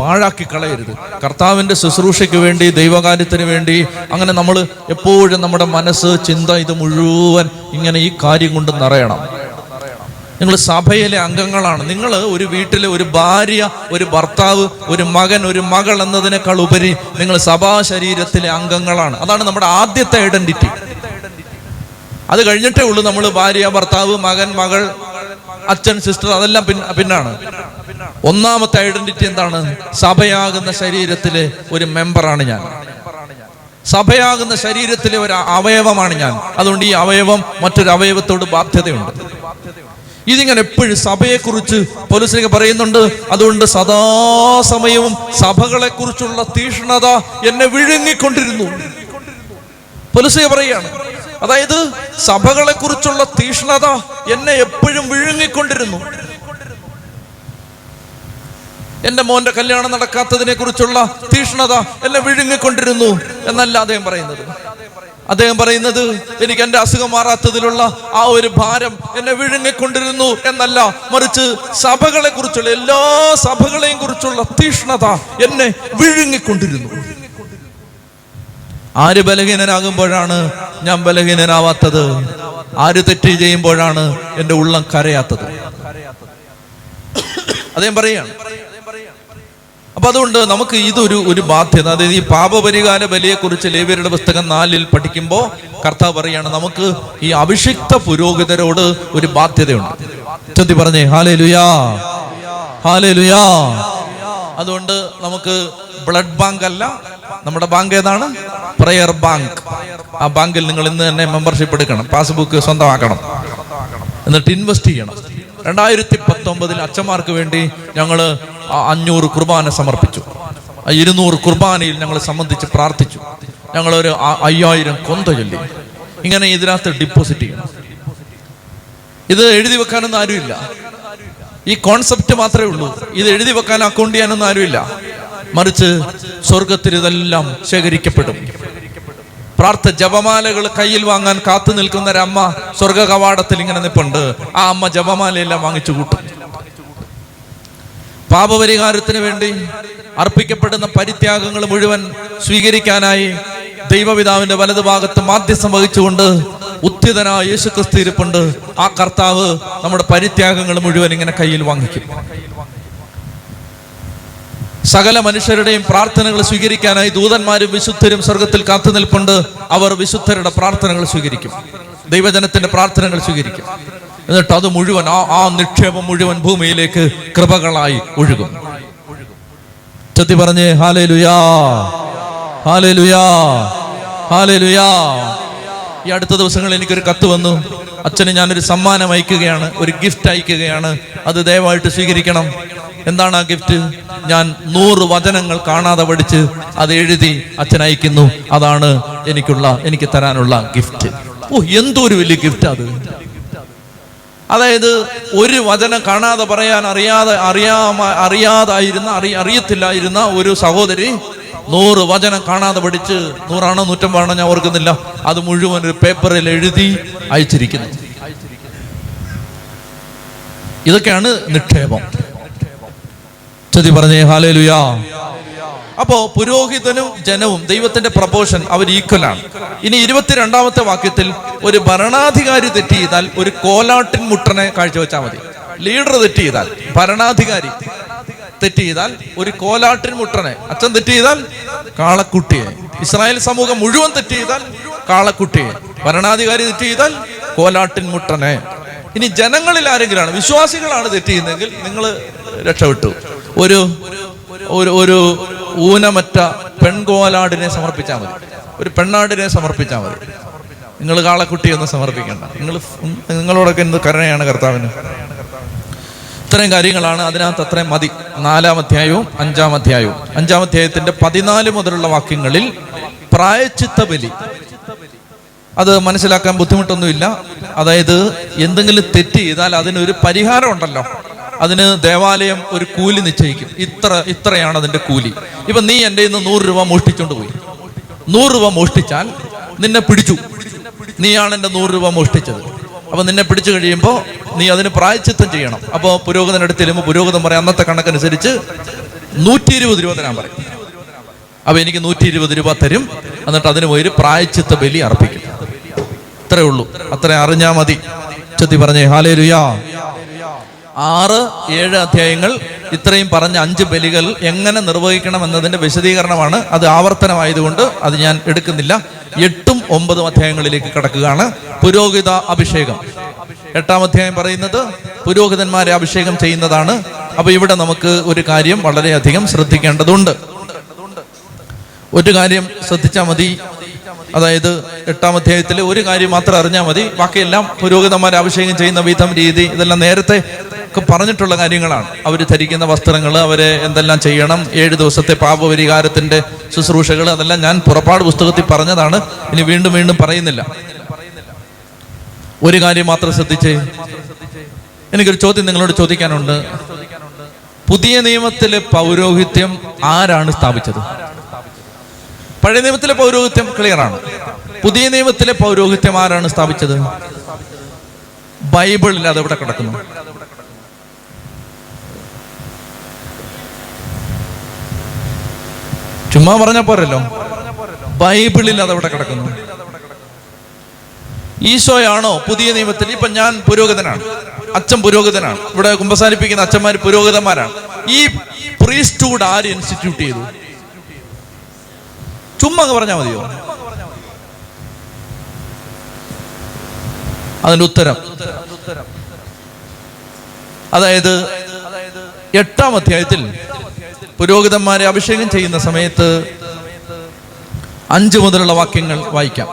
A: പാഴാക്കി കളയരുത്. കർത്താവിന്റെ ശുശ്രൂഷയ്ക്ക് വേണ്ടി ദൈവകാര്യത്തിന് വേണ്ടി അങ്ങനെ നമ്മൾ എപ്പോഴും നമ്മുടെ മനസ്സ് ചിന്ത ഇത് മുഴുവൻ ഇങ്ങനെ ഈ കാര്യം കൊണ്ട് നിറയണം. നിങ്ങൾ സഭയിലെ അംഗങ്ങളാണ്. നിങ്ങൾ ഒരു വീട്ടിലെ ഒരു ഭാര്യ ഒരു ഭർത്താവ് ഒരു മകൻ ഒരു മകൾ എന്നതിനേക്കാൾ ഉപരി നിങ്ങൾ സഭാ ശരീരത്തിലെ അംഗങ്ങളാണ്. അതാണ് നമ്മുടെ ആദ്യത്തെ ഐഡന്റിറ്റി അത് കഴിഞ്ഞിട്ടേ ഉള്ളൂ നമ്മൾ ഭാര്യ ഭർത്താവ് മകൻ മകൾ അച്ഛൻ സിസ്റ്റർ അതെല്ലാം പിന്നെ പിന്നാണ്. ഒന്നാമത്തെ ഐഡന്റിറ്റി എന്താണ്? സഭയാകുന്ന ശരീരത്തിലെ ഒരു മെമ്പറാണ് ഞാൻ. സഭയാകുന്ന ശരീരത്തിലെ ഒരു അവയവമാണ് ഞാൻ. അതുകൊണ്ട് ഈ അവയവം മറ്റൊരു അവയവത്തോട് ബാധ്യതയുണ്ട്. ഇതിങ്ങനെ എപ്പോഴും സഭയെക്കുറിച്ച് പോലീസിലേക്ക് പറയുന്നുണ്ട്. അതുകൊണ്ട് സദാസമയവും സഭകളെ കുറിച്ചുള്ള തീഷ്ണത എന്നെ വിഴുങ്ങിക്കൊണ്ടിരുന്നു. പോലീസിക പറയാണ്. അതായത് സഭകളെ കുറിച്ചുള്ള തീഷ്ണത എന്നെ എപ്പോഴും വിഴുങ്ങിക്കൊണ്ടിരുന്നു. എന്റെ മോന്റെ കല്യാണം നടക്കാത്തതിനെ കുറിച്ചുള്ള തീഷ്ണത എന്നെ വിഴുങ്ങിക്കൊണ്ടിരുന്നു എന്നല്ല അദ്ദേഹം പറയുന്നത്. അദ്ദേഹം പറയുന്നത് എനിക്ക് എന്റെ അസുഖം മാറാത്തതിലുള്ള ആ ഒരു ഭാരം എന്നെ വിഴുങ്ങിക്കൊണ്ടിരുന്നു എന്നല്ല. മറിച്ച് സഭകളെ കുറിച്ചുള്ള എല്ലാ സഭകളെയും കുറിച്ചുള്ള തീഷ്ണത എന്നെ വിഴുങ്ങിക്കൊണ്ടിരുന്നു. ആര് ബലഹീനനാകുമ്പോഴാണ് ഞാൻ ബലഹീനനാവാത്തത്? ആര് തെറ്റ് ചെയ്യുമ്പോഴാണ് എന്റെ ഉള്ളം കരയാത്തത്? അദ്ദേഹം പറയാണ് അപ്പൊ അതുകൊണ്ട് നമുക്ക് ഇതൊരു ഒരു ബാധ്യത. അതായത് ഈ പാപപരിഹാര ബലിയെ കുറിച്ച് ലേവ്യരുടെ പുസ്തകം നാലിൽ പഠിക്കുമ്പോൾ കർത്താവ് പറയാണ് നമുക്ക് ഈ അഭിഷിക്ത പുരോഹിതരോട് ഒരു ബാധ്യതയുണ്ട്. ചൊത്തി പറഞ്ഞേ ഹാലേ ലുയാ ഹാലേ ലുയാ അതുകൊണ്ട് നമുക്ക് ബ്ലഡ് ബാങ്ക് അല്ല നമ്മുടെ ബാങ്ക് ഏതാണ്? Prayer bank. ആ ബാങ്കിൽ നിങ്ങൾ ഇന്ന് തന്നെ മെമ്പർഷിപ്പ് എടുക്കണം പാസ്ബുക്ക് സ്വന്തമാക്കണം. എന്നിട്ട് ഇൻവെസ്റ്റ് ചെയ്യണം. രണ്ടായിരത്തി പത്തൊമ്പതിൽ അച്ഛന്മാർക്ക് വേണ്ടി ഞങ്ങൾ അഞ്ഞൂറ് കുർബാന സമർപ്പിച്ചു. ആ ഇരുന്നൂറ് കുർബാനയിൽ ഞങ്ങൾ സംബന്ധിച്ച് പ്രാർത്ഥിച്ചു. ഞങ്ങളൊരു ആ- അയ്യായിരം കൊന്ത ചൊല്ലി. ഇങ്ങനെ ഇതിനകത്ത് ഡിപ്പോസിറ്റ് ചെയ്യണം. ഇത് എഴുതി വെക്കാനൊന്നും ആരുമില്ല. ഈ കോൺസെപ്റ്റ് മാത്രമേ ഉള്ളൂ. ഇത് എഴുതി വെക്കാൻ അക്കൗണ്ട് ചെയ്യാനൊന്നും ആരുമില്ല. മറിച്ച് സ്വർഗത്തിൽ ഇതെല്ലാം ശേഖരിക്കപ്പെടും. പ്രാർത്ഥ ജപമാലകൾ കയ്യിൽ വാങ്ങാൻ കാത്തു നിൽക്കുന്ന ഒരമ്മ സ്വർഗ കവാടത്തിൽ ഇങ്ങനെ നിപ്പുണ്ട്. ആ അമ്മ ജപമാലയെല്ലാം വാങ്ങിച്ചു കൂട്ടും. പാപപരിഹാരത്തിന് വേണ്ടി അർപ്പിക്കപ്പെടുന്ന പരിത്യാഗങ്ങൾ മുഴുവൻ സ്വീകരിക്കാനായി ദൈവപിതാവിന്റെ വലതുഭാഗത്ത് മാധ്യസ്ഥം വഹിച്ചുകൊണ്ട് ഉത്തിതനായ യേശുക്രിസ്തു ഇരിപ്പുണ്ട്. ആ കർത്താവ് നമ്മുടെ പരിത്യാഗങ്ങൾ മുഴുവൻ ഇങ്ങനെ കയ്യിൽ വാങ്ങിക്കും. സകല മനുഷ്യരുടെയും പ്രാർത്ഥനകൾ സ്വീകരിക്കാനായി ദൂതന്മാരും വിശുദ്ധരും സ്വർഗത്തിൽ കാത്തു നിൽപ്പുണ്ട്. അവർ വിശുദ്ധരുടെ പ്രാർത്ഥനകൾ സ്വീകരിക്കും. ദൈവജനത്തിന്റെ പ്രാർത്ഥനകൾ സ്വീകരിക്കും. എന്നിട്ട് അത് മുഴുവൻ ആ ആ നിക്ഷേപം മുഴുവൻ ഭൂമിയിലേക്ക് കൃപകളായി ഒഴുകും. ചത്തി പറഞ്ഞേ ഹാലേ ലുയാ ഹാലേ ലുയാ ഹാലേ ലുയാ ഈ അടുത്ത ദിവസങ്ങളിൽ എനിക്കൊരു കത്ത് വന്നു. അച്ഛന് ഞാനൊരു സമ്മാനം അയക്കുകയാണ് ഒരു ഗിഫ്റ്റ് അയക്കുകയാണ്. അത് ദയവായിട്ട് സ്വീകരിക്കണം. എന്താണ് ആ ഗിഫ്റ്റ്? ഞാൻ നൂറ് വചനങ്ങൾ കാണാതെ പഠിച്ച് അത് എഴുതി അച്ഛൻ അയക്കുന്നു. അതാണ് എനിക്കുള്ള എനിക്ക് തരാനുള്ള ഗിഫ്റ്റ്. ഓ എന്തോ ഒരു വലിയ ഗിഫ്റ്റ് അത്. അതായത് ഒരു വചനം കാണാതെ പറയാൻ അറിയാതെ അറിയാ അറിയാതായിരുന്ന അറി അറിയത്തില്ലായിരുന്ന ഒരു സഹോദരി നൂറ് വചനം കാണാതെ പഠിച്ച് നൂറാണോ നൂറ്റമ്പാണോ ഞാൻ ഓർക്കുന്നില്ല. അത് മുഴുവൻ ഒരു പേപ്പറിൽ എഴുതി അയച്ചിരിക്കുന്നു. ഇതൊക്കെയാണ് നിക്ഷേപം. ചതി പറഞ്ഞേ ഹാലേ ലുയാ അപ്പോ പുരോഹിതനും ജനവും ദൈവത്തിന്റെ പ്രപോഷൻ അവർ ഈക്വലാണ് ഇനി ഇരുപത്തിരണ്ടാമത്തെ വാക്യത്തിൽ ഒരു ഭരണാധികാരി തെറ്റ് ചെയ്താൽ ഒരു കോലാട്ടിൻ മുട്ടനെ കാഴ്ചവെച്ചാൽ മതി. ലീഡർ തെറ്റ് ചെയ്താൽ ഭരണാധികാരി തെറ്റ് ചെയ്താൽ ഒരു കോലാട്ടിൻ മുട്ടനെ. അച്ഛൻ തെറ്റ് ചെയ്താൽ കാളക്കുട്ടിയെ. ഇസ്രായേൽ സമൂഹം മുഴുവൻ തെറ്റ് ചെയ്താൽ കാളക്കുട്ടിയെ. ഭരണാധികാരി തെറ്റ് ചെയ്താൽ കോലാട്ടിൻ മുട്ടനെ. ഇനി ജനങ്ങളിൽ ആരെങ്കിലാണ് വിശ്വാസികളാണ് തെറ്റ് ചെയ്യുന്നതെങ്കിൽ നിങ്ങൾ രക്ഷപ്പെട്ടു. ഒരു ഒരു ഒരു ഊനമറ്റ പെൺകോലാടിനെ സമർപ്പിച്ചാൽ മതി. ഒരു പെണ്ണാടിനെ സമർപ്പിച്ചാൽ മതി. നിങ്ങൾ കാളക്കുട്ടിയൊന്നും സമർപ്പിക്കണ്ട. നിങ്ങൾ നിങ്ങളോടൊക്കെ എന്ത് കരുണയാണ് കർത്താവിന്. ഇത്രയും കാര്യങ്ങളാണ് അതിനകത്ത് അത്രയും മതി. നാലാം അധ്യായവും അഞ്ചാം അധ്യായവും. അഞ്ചാം അധ്യായത്തിന്റെ പതിനാല് മുതലുള്ള വാക്യങ്ങളിൽ പ്രായച്ചിത്ത ബലി. അത് മനസ്സിലാക്കാൻ ബുദ്ധിമുട്ടൊന്നുമില്ല. അതായത് എന്തെങ്കിലും തെറ്റ് ചെയ്താൽ അതിനൊരു പരിഹാരം ഉണ്ടല്ലോ. അതിന് ദേവാലയം ഒരു കൂലി നിശ്ചയിക്കും. ഇത്ര ഇത്രയാണ് അതിന്റെ കൂലി. ഇപ്പൊ നീ എന്റെ ഇന്ന് നൂറ് രൂപ മോഷ്ടിച്ചുകൊണ്ട് പോയി. നൂറ് രൂപ മോഷ്ടിച്ചാൽ നിന്നെ പിടിച്ചു. നീയാണ് എന്റെ നൂറ് രൂപ മോഷ്ടിച്ചത്. അപ്പൊ നിന്നെ പിടിച്ചു കഴിയുമ്പോൾ നീ അതിന് പ്രായച്ചിത്തം ചെയ്യണം. അപ്പോൾ പുരോഗതിനടുത്ത് ചെല്ലുമ്പോൾ പുരോഗതൻ പറയാം അന്നത്തെ കണക്കനുസരിച്ച് നൂറ്റി ഇരുപത് രൂപ തരാൻ പറയും. അപ്പൊ എനിക്ക് നൂറ്റി ഇരുപത് രൂപ തരും. എന്നിട്ട് അതിന് പോയി പ്രായച്ചിത്ത ബലി അർപ്പിക്കും. അത്രേ ഉള്ളൂ. അത്ര അറിഞ്ഞാ മതി. ചെത്തി പറഞ്ഞേ ഹാലേ രുയാ ആറ് ഏഴ് അധ്യായങ്ങൾ ഇത്രയും പറഞ്ഞ അഞ്ച് ബലികൾ എങ്ങനെ നിർവഹിക്കണം എന്നതിന്റെ വിശദീകരണമാണ് അത് ആവർത്തനമായതുകൊണ്ട് അത് ഞാൻ എടുക്കുന്നില്ല. എട്ടും ഒമ്പതും അധ്യായങ്ങളിലേക്ക് കടക്കുകയാണ്. പുരോഹിത അഭിഷേകം. എട്ടാം അധ്യായം പറയുന്നത് പുരോഹിതന്മാരെ അഭിഷേകം ചെയ്യുന്നതാണ്. അപ്പൊ ഇവിടെ നമുക്ക് ഒരു കാര്യം വളരെയധികം ശ്രദ്ധിക്കേണ്ടതുണ്ട്. ഒരു കാര്യം ശ്രദ്ധിച്ചാൽ മതി. അതായത് എട്ടാം അധ്യായത്തിൽ ഒരു കാര്യം മാത്രം അറിഞ്ഞാൽ മതി. ബാക്കിയെല്ലാം പുരോഹിതന്മാർ അഭിഷേകം ചെയ്യുന്ന വിധം രീതി ഇതെല്ലാം നേരത്തെ ഒക്കെ പറഞ്ഞിട്ടുള്ള കാര്യങ്ങളാണ്. അവർ ധരിക്കുന്ന വസ്ത്രങ്ങൾ അവരെ എന്തെല്ലാം ചെയ്യണം ഏഴ് ദിവസത്തെ പാപപരിഹാരത്തിന്റെ ശുശ്രൂഷകൾ അതെല്ലാം ഞാൻ പുറപ്പാട് പുസ്തകത്തിൽ പറഞ്ഞതാണ്. ഇനി വീണ്ടും വീണ്ടും പറയുന്നില്ല. ഒരു കാര്യം മാത്രം ശ്രദ്ധിച്ചേ. എനിക്കൊരു ചോദ്യം നിങ്ങളോട് ചോദിക്കാനുണ്ട്. പുതിയ നിയമത്തിലെ പൗരോഹിത്യം ആരാണ് സ്ഥാപിച്ചത്? പഴയ നിയമത്തിലെ പൗരോഹിത്യം ക്ലിയറാണ്. പുതിയ നിയമത്തിലെ പൗരോഹിത്യം ആരാണ് സ്ഥാപിച്ചത്? ബൈബിളിൽ അതെവിടെ കിടക്കുന്നു? ചുമ്മാ പറഞ്ഞ പോരല്ലോ. ബൈബിളിൽ അതെവിടെ കിടക്കുന്നു? ഈശോയാണോ പുതിയ നിയമത്തിൽ? ഇപ്പൊ ഞാൻ പുരോഹിതനാണ്. അച്ഛൻ പുരോഹിതനാണ്. ഇവിടെ കുമ്പസാരിപ്പിക്കുന്ന അച്ഛന്മാർ പുരോഹിതന്മാരാണ്. ഈ പ്രീസ്റ്റ്ഹുഡ് ആര് ഇൻസ്റ്റിറ്റ്യൂട്ട് ചെയ്തു? ചുമ്മാ പറഞ്ഞാൽ മതിയോ? അതിന്റെ ഉത്തരം. അതായത് എട്ടാം അധ്യായത്തിൽ പുരോഹിതന്മാരെ അഭിഷേകം ചെയ്യുന്ന സമയത്ത് അഞ്ച് മുതലുള്ള വാക്യങ്ങൾ വായിക്കാം.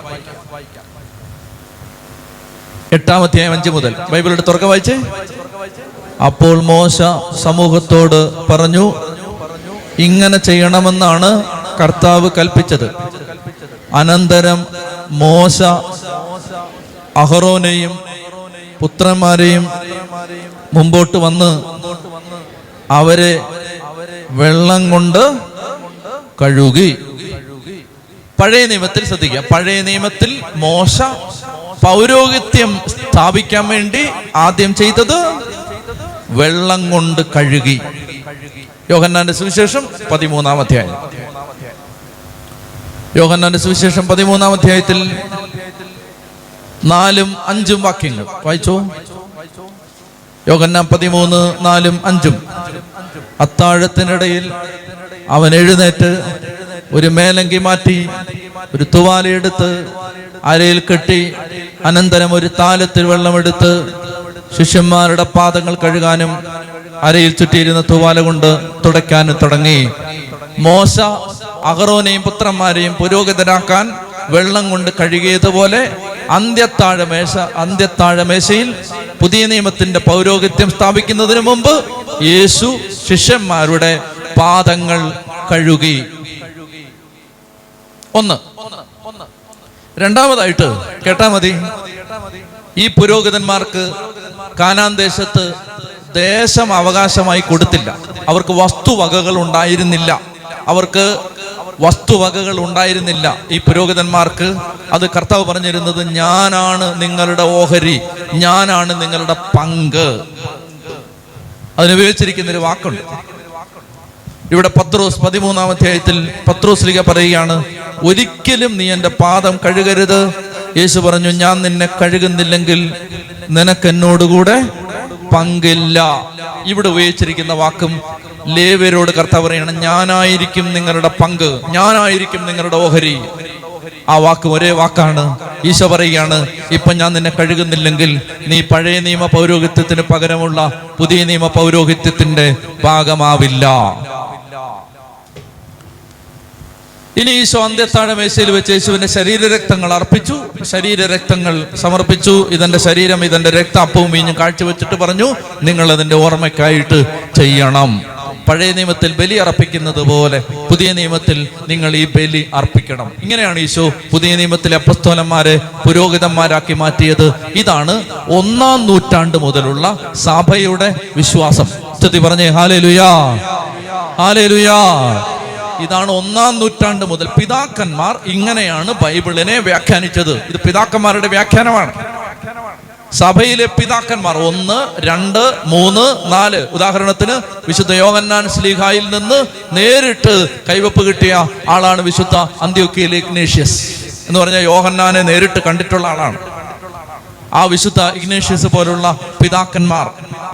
A: എട്ടാം അധ്യായം അഞ്ച് മുതൽ. ബൈബിൾ തുറക്ക വായിച്ചേ? അപ്പോൾ മോശ സമൂഹത്തോട് പറഞ്ഞു ഇങ്ങനെ ചെയ്യണമെന്നാണ് കർത്താവ് കൽപ്പിച്ചത്. അനന്തരം മോശ അഹറോനെയും പുത്രന്മാരെയും മുമ്പോട്ട് വന്ന് അവരെ വെള്ളം കൊണ്ട് കഴുകി. പഴയ നിയമത്തിൽ ശ്രദ്ധിക്കുക. പഴയ നിയമത്തിൽ മോശ പൗരോഹിത്യം സ്ഥാപിക്കാൻ വേണ്ടി ആദ്യം ചെയ്തത് വെള്ളം കൊണ്ട് കഴുകി. യോഹന്നാന്റെ സുവിശേഷം പതിമൂന്നാം അധ്യായം. യോഹന്നാന്റെ സുവിശേഷം പതിമൂന്നാം അധ്യായത്തിൽ നാലും അഞ്ചും വാക്യങ്ങൾ. വായിച്ചോ? യോഹന്നാൻ പതിമൂന്ന് നാലും അഞ്ചും. അത്താഴത്തിനിടയിൽ അവൻ എഴുന്നേറ്റ് ഒരു മേലങ്കി മാറ്റി ഒരു തുവാലയെടുത്ത് അരയിൽ കെട്ടി അനന്തരം ഒരു താലത്തിൽ വെള്ളമെടുത്ത് ശിഷ്യന്മാരുടെ പാദങ്ങൾ കഴുകാനും അരയിൽ ചുറ്റിയിരുന്ന തുവാല കൊണ്ട് തുടയ്ക്കാനും തുടങ്ങി. മോശ അഹറോനെയും പുത്രന്മാരെയും പുരോഗതരാക്കാൻ വെള്ളം കൊണ്ട് കഴുകിയതുപോലെ അന്ത്യത്താഴമേശ അന്ത്യത്താഴമേശയിൽ പുതിയ നിയമത്തിന്റെ പൗരോഹിത്യം സ്ഥാപിക്കുന്നതിന് മുമ്പ് യേശു ശിഷ്യന്മാരുടെ പാദങ്ങൾ കഴുകി. ഒന്ന്. രണ്ടാമതായിട്ട് കേട്ടാ മതി. ഈ പുരോഹിതന്മാർക്ക് കാനാൻ ദേശത്ത് ദേശം അവകാശമായി കൊടുത്തില്ല. അവർക്ക് വസ്തുവകകൾ ഉണ്ടായിരുന്നില്ല. അവർക്ക് വസ്തുവകകൾ ഉണ്ടായിരുന്നില്ല. ഈ പുരോഹിതന്മാർക്ക് അത് കർത്താവ് പറഞ്ഞിരുന്നത് ഞാനാണ് നിങ്ങളുടെ ഓഹരി ഞാനാണ് നിങ്ങളുടെ പങ്ക്. അതിനുപയോഗിച്ചിരിക്കുന്ന ഒരു വാക്കുണ്ട്. ഇവിടെ പത്രോസ് പതിമൂന്നാം അധ്യായത്തിൽ പത്രോസ് ലിക പറയുകയാണ് ഒരിക്കലും നീ എന്റെ പാദം കഴുകരുത്. യേശു പറഞ്ഞു ഞാൻ നിന്നെ കഴുകുന്നില്ലെങ്കിൽ നിനക്ക് എന്നോടുകൂടെ പങ്കില്ല. ഇവിടെ ഉപയോഗിച്ചിരിക്കുന്ന വാക്കും ലേവരോട് കർത്താവ് പറയണം ഞാനായിരിക്കും നിങ്ങളുടെ പങ്ക് ഞാനായിരിക്കും നിങ്ങളുടെ ഓഹരി. ആ വാക്ക് ഒരേ വാക്കാണ്. ഈശോ പറയുകയാണ് ഇപ്പൊ ഞാൻ നിന്നെ കഴുകുന്നില്ലെങ്കിൽ നീ പഴയ നിയമ പൗരോഹിത്യത്തിന് പകരമുള്ള പുതിയ നിയമ പൗരോഹിത്യത്തിന്റെ ഭാഗമാവില്ല. ഇനി ഈശോ അന്ത്യത്താഴ മേശയിൽ വെച്ച് യേശുവിന്റെ ശരീരരക്തങ്ങൾ അർപ്പിച്ചു. ശരീരരക്തങ്ങൾ സമർപ്പിച്ചു. ഇതെന്റെ ശരീരം ഇതെന്റെ രക്താപ്പവും വീഞ്ഞും കാഴ്ചവെച്ചിട്ട് പറഞ്ഞു നിങ്ങൾ അതിന്റെ ഓർമ്മയ്ക്കായിട്ട് ചെയ്യണം. പഴയ നിയമത്തിൽ ബലി അർപ്പിക്കുന്നത് പോലെ പുതിയ നിയമത്തിൽ നിങ്ങൾ ഈ ബലി അർപ്പിക്കണം. ഇങ്ങനെയാണ് ഈശോ പുതിയ നിയമത്തിലെ അപ്പസ്തോലന്മാരെ പുരോഹിതന്മാരാക്കി മാറ്റിയത്. ഇതാണ് ഒന്നാം നൂറ്റാണ്ട് മുതലുള്ള സഭയുടെ വിശ്വാസം. സ്തുതി പറഞ്ഞേ ഹാലേ ലുയാ ഹാലേ ലുയാ ഇതാണ് ഒന്നാം നൂറ്റാണ്ട് മുതൽ പിതാക്കന്മാർ ഇങ്ങനെയാണ് ബൈബിളിനെ വ്യാഖ്യാനിച്ചത്. ഇത് പിതാക്കന്മാരുടെ വ്യാഖ്യാനമാണ്. സഭയിലെ പിതാക്കന്മാർ ഒന്ന് രണ്ട് മൂന്ന് നാല്. ഉദാഹരണത്തിന് വിശുദ്ധ യോഹന്നാൻ സ്ലീഹായിൽ നിന്ന് നേരിട്ട് കൈവപ്പ് കിട്ടിയ ആളാണ് വിശുദ്ധ അന്ത്യോക്കിയിലെ ഇഗ്നേഷ്യസ് എന്ന് പറഞ്ഞ യോഹന്നാനെ നേരിട്ട് കണ്ടിട്ടുള്ള ആളാണ്. ആ വിശുദ്ധ ഇഗ്നേഷ്യസ് പോലുള്ള പിതാക്കന്മാർ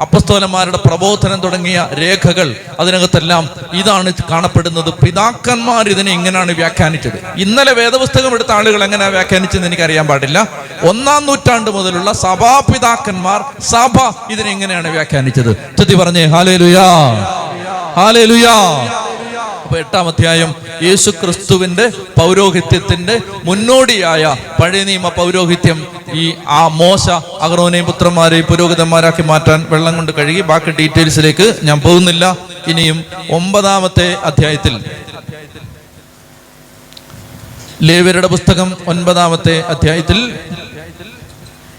A: അപ്പസ്തോലന്മാരുടെ പ്രബോധനം തുടങ്ങിയ രേഖകൾ അതിനകത്തെല്ലാം ഇതാണ് കാണപ്പെടുന്നത്. പിതാക്കന്മാർ ഇതിനെ ഇങ്ങനെയാണ് വ്യാഖ്യാനിച്ചത്. ഇന്നലെ വേദപുസ്തകം എടുത്ത ആളുകൾ എങ്ങനെ വ്യാഖ്യാനിച്ചെന്ന് എനിക്കറിയാൻ പാടില്ല. ഒന്നാം നൂറ്റാണ്ട് മുതലുള്ള സഭാപിതാക്കന്മാർ സഭ ഇതിനെ ഇങ്ങനെയാണ് വ്യാഖ്യാനിച്ചത്. ചുറ്റി പറഞ്ഞേ ഹാലേ ലുയാ ഹാലേ ലുയാ എട്ടാം അധ്യായം യേശു ക്രിസ്തുവിന്റെ പൗരോഹിത്യത്തിന്റെ മുന്നോടിയായ പഴയ നിയമ പൗരോഹിത്യം ഈ ആ മോശ അഗ്രോനെയും പുത്രന്മാരെയും പുരോഹിതന്മാരാക്കി മാറ്റാൻ വെള്ളം കൊണ്ട് കഴുകി ബാക്കി ഡീറ്റെയിൽസിലേക്ക് ഞാൻ പോകുന്നില്ല ഇനിയും ഒമ്പതാമത്തെ അധ്യായത്തിൽ ലേവരുടെ പുസ്തകം ഒൻപതാമത്തെ അധ്യായത്തിൽ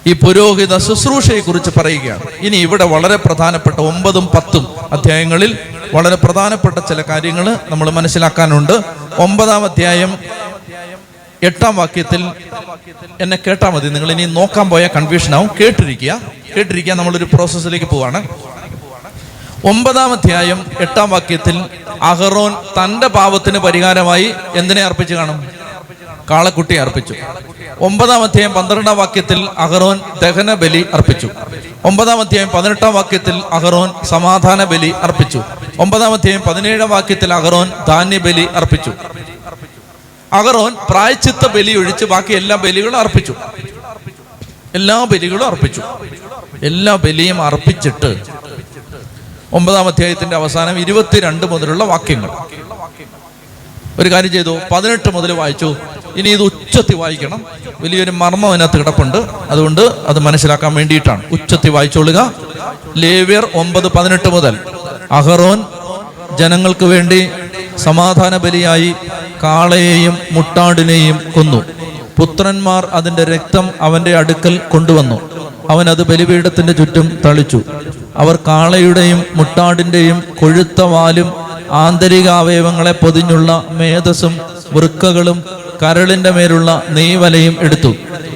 A: ഈ പുരോഹിത ശുശ്രൂഷയെ കുറിച്ച് പറയുകയാണ് ഇനി ഇവിടെ വളരെ പ്രധാനപ്പെട്ട ഒമ്പതും പത്തും അധ്യായങ്ങളിൽ വളരെ പ്രധാനപ്പെട്ട ചില കാര്യങ്ങൾ നമ്മൾ മനസ്സിലാക്കാനുണ്ട്. ഒമ്പതാം അധ്യായം എട്ടാം വാക്യത്തിൽ എന്നെ കേട്ടാൽ മതി. നിങ്ങൾ ഇനി നോക്കാൻ പോയാൽ കൺഫ്യൂഷൻ ആവും. കേട്ടിരിക്കുക. കേട്ടിരിക്കുക നമ്മളൊരു പ്രോസസ്സിലേക്ക് പോവാണ്. ഒമ്പതാം അധ്യായം എട്ടാം വാക്യത്തിൽ അഹറോൻ തന്റെ പാപത്തിന് പരിഹാരമായി എന്തിനെ അർപ്പിച്ചു കാണും? കാളക്കുട്ടി അർപ്പിച്ചു. ഒമ്പതാം അധ്യായം പന്ത്രണ്ടാം വാക്യത്തിൽ അഹറോൻ ദഹന ബലി അർപ്പിച്ചു. ഒമ്പതാം അധ്യായം പതിനെട്ടാം വാക്യത്തിൽ അഹറോൻ സമാധാന ബലി അർപ്പിച്ചു. ഒമ്പതാം അധ്യായം പതിനേഴാം വാക്യത്തിൽ അഹറോൻ ധാന്യ ബലി അർപ്പിച്ചു. അഹറോൻ പ്രായച്ചിത്ത ബലി ഒഴിച്ച് ബാക്കി എല്ലാ ബലികളും അർപ്പിച്ചു. എല്ലാ ബലികളും അർപ്പിച്ചു. എല്ലാ ബലിയും അർപ്പിച്ചിട്ട് ഒമ്പതാം അധ്യായത്തിന്റെ അവസാനം ഇരുപത്തിരണ്ട് മുതലുള്ള വാക്യങ്ങൾ. ഒരു കാര്യം ചെയ്തു പതിനെട്ട് മുതൽ വായിച്ചു. ഇനി ഇത് ഉച്ചത്തി വായിക്കണം. വലിയൊരു മർമ്മം അതിനകത്ത് കിടപ്പുണ്ട്. അതുകൊണ്ട് അത് മനസ്സിലാക്കാൻ വേണ്ടിയിട്ടാണ്. ഉച്ചത്തി വായിച്ചോളുക. ലേവ്യർ ഒമ്പത് പതിനെട്ട് മുതൽ. അഹറോൻ ജനങ്ങൾക്ക് വേണ്ടി സമാധാന ബലിയായി കാളയെയും മുട്ടാടിനെയും കൊന്നു. പുത്രന്മാർ അതിന്റെ രക്തം അവന്റെ അടുക്കൽ കൊണ്ടുവന്നു. അവൻ അത് ബലിപീഠത്തിന്റെ ചുറ്റും തളിച്ചു. അവർ കാളയുടെയും മുട്ടാടിന്റെയും കൊഴുത്ത വാലും ആന്തരിക അവയവങ്ങളെ പൊതിഞ്ഞുള്ള മേധസ്സും വൃക്കകളും കരളിന്റെ മേലുള്ള നെയ്വലയും എടുത്തു.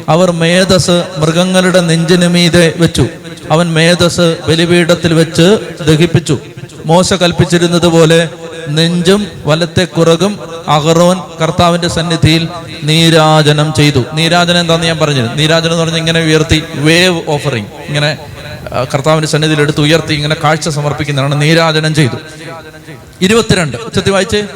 A: അവർ മേധസ് മൃഗങ്ങളുടെ നെഞ്ചിന് മീതെ വെച്ചു. അവൻ മേധസ് ബലിപീഠത്തിൽ വെച്ച് ദഹിപ്പിച്ചു. മോശ കൽപ്പിച്ചിരുന്നത് പോലെ നെഞ്ചും വലത്തെ കുറകും അഹറോൻ കർത്താവിന്റെ സന്നിധിയിൽ നീരാജനം ചെയ്തു. നീരാജനം എന്താന്ന് ഞാൻ പറഞ്ഞത് നീരാജനം എന്ന് പറഞ്ഞാൽ ഇങ്ങനെ ഉയർത്തി വേവ് ഓഫറിങ് ഇങ്ങനെ ആ, കർത്താവിന്റെ സന്നിധിയിൽ എടുത്ത് ഉയർത്തി ഇങ്ങനെ കാഴ്ച സമർപ്പിക്കുന്നതാണ് നീരാജനം ചെയ്തു. ഇരുപത്തിരണ്ട്. ഉച്ചത്തി വായിച്ചേ?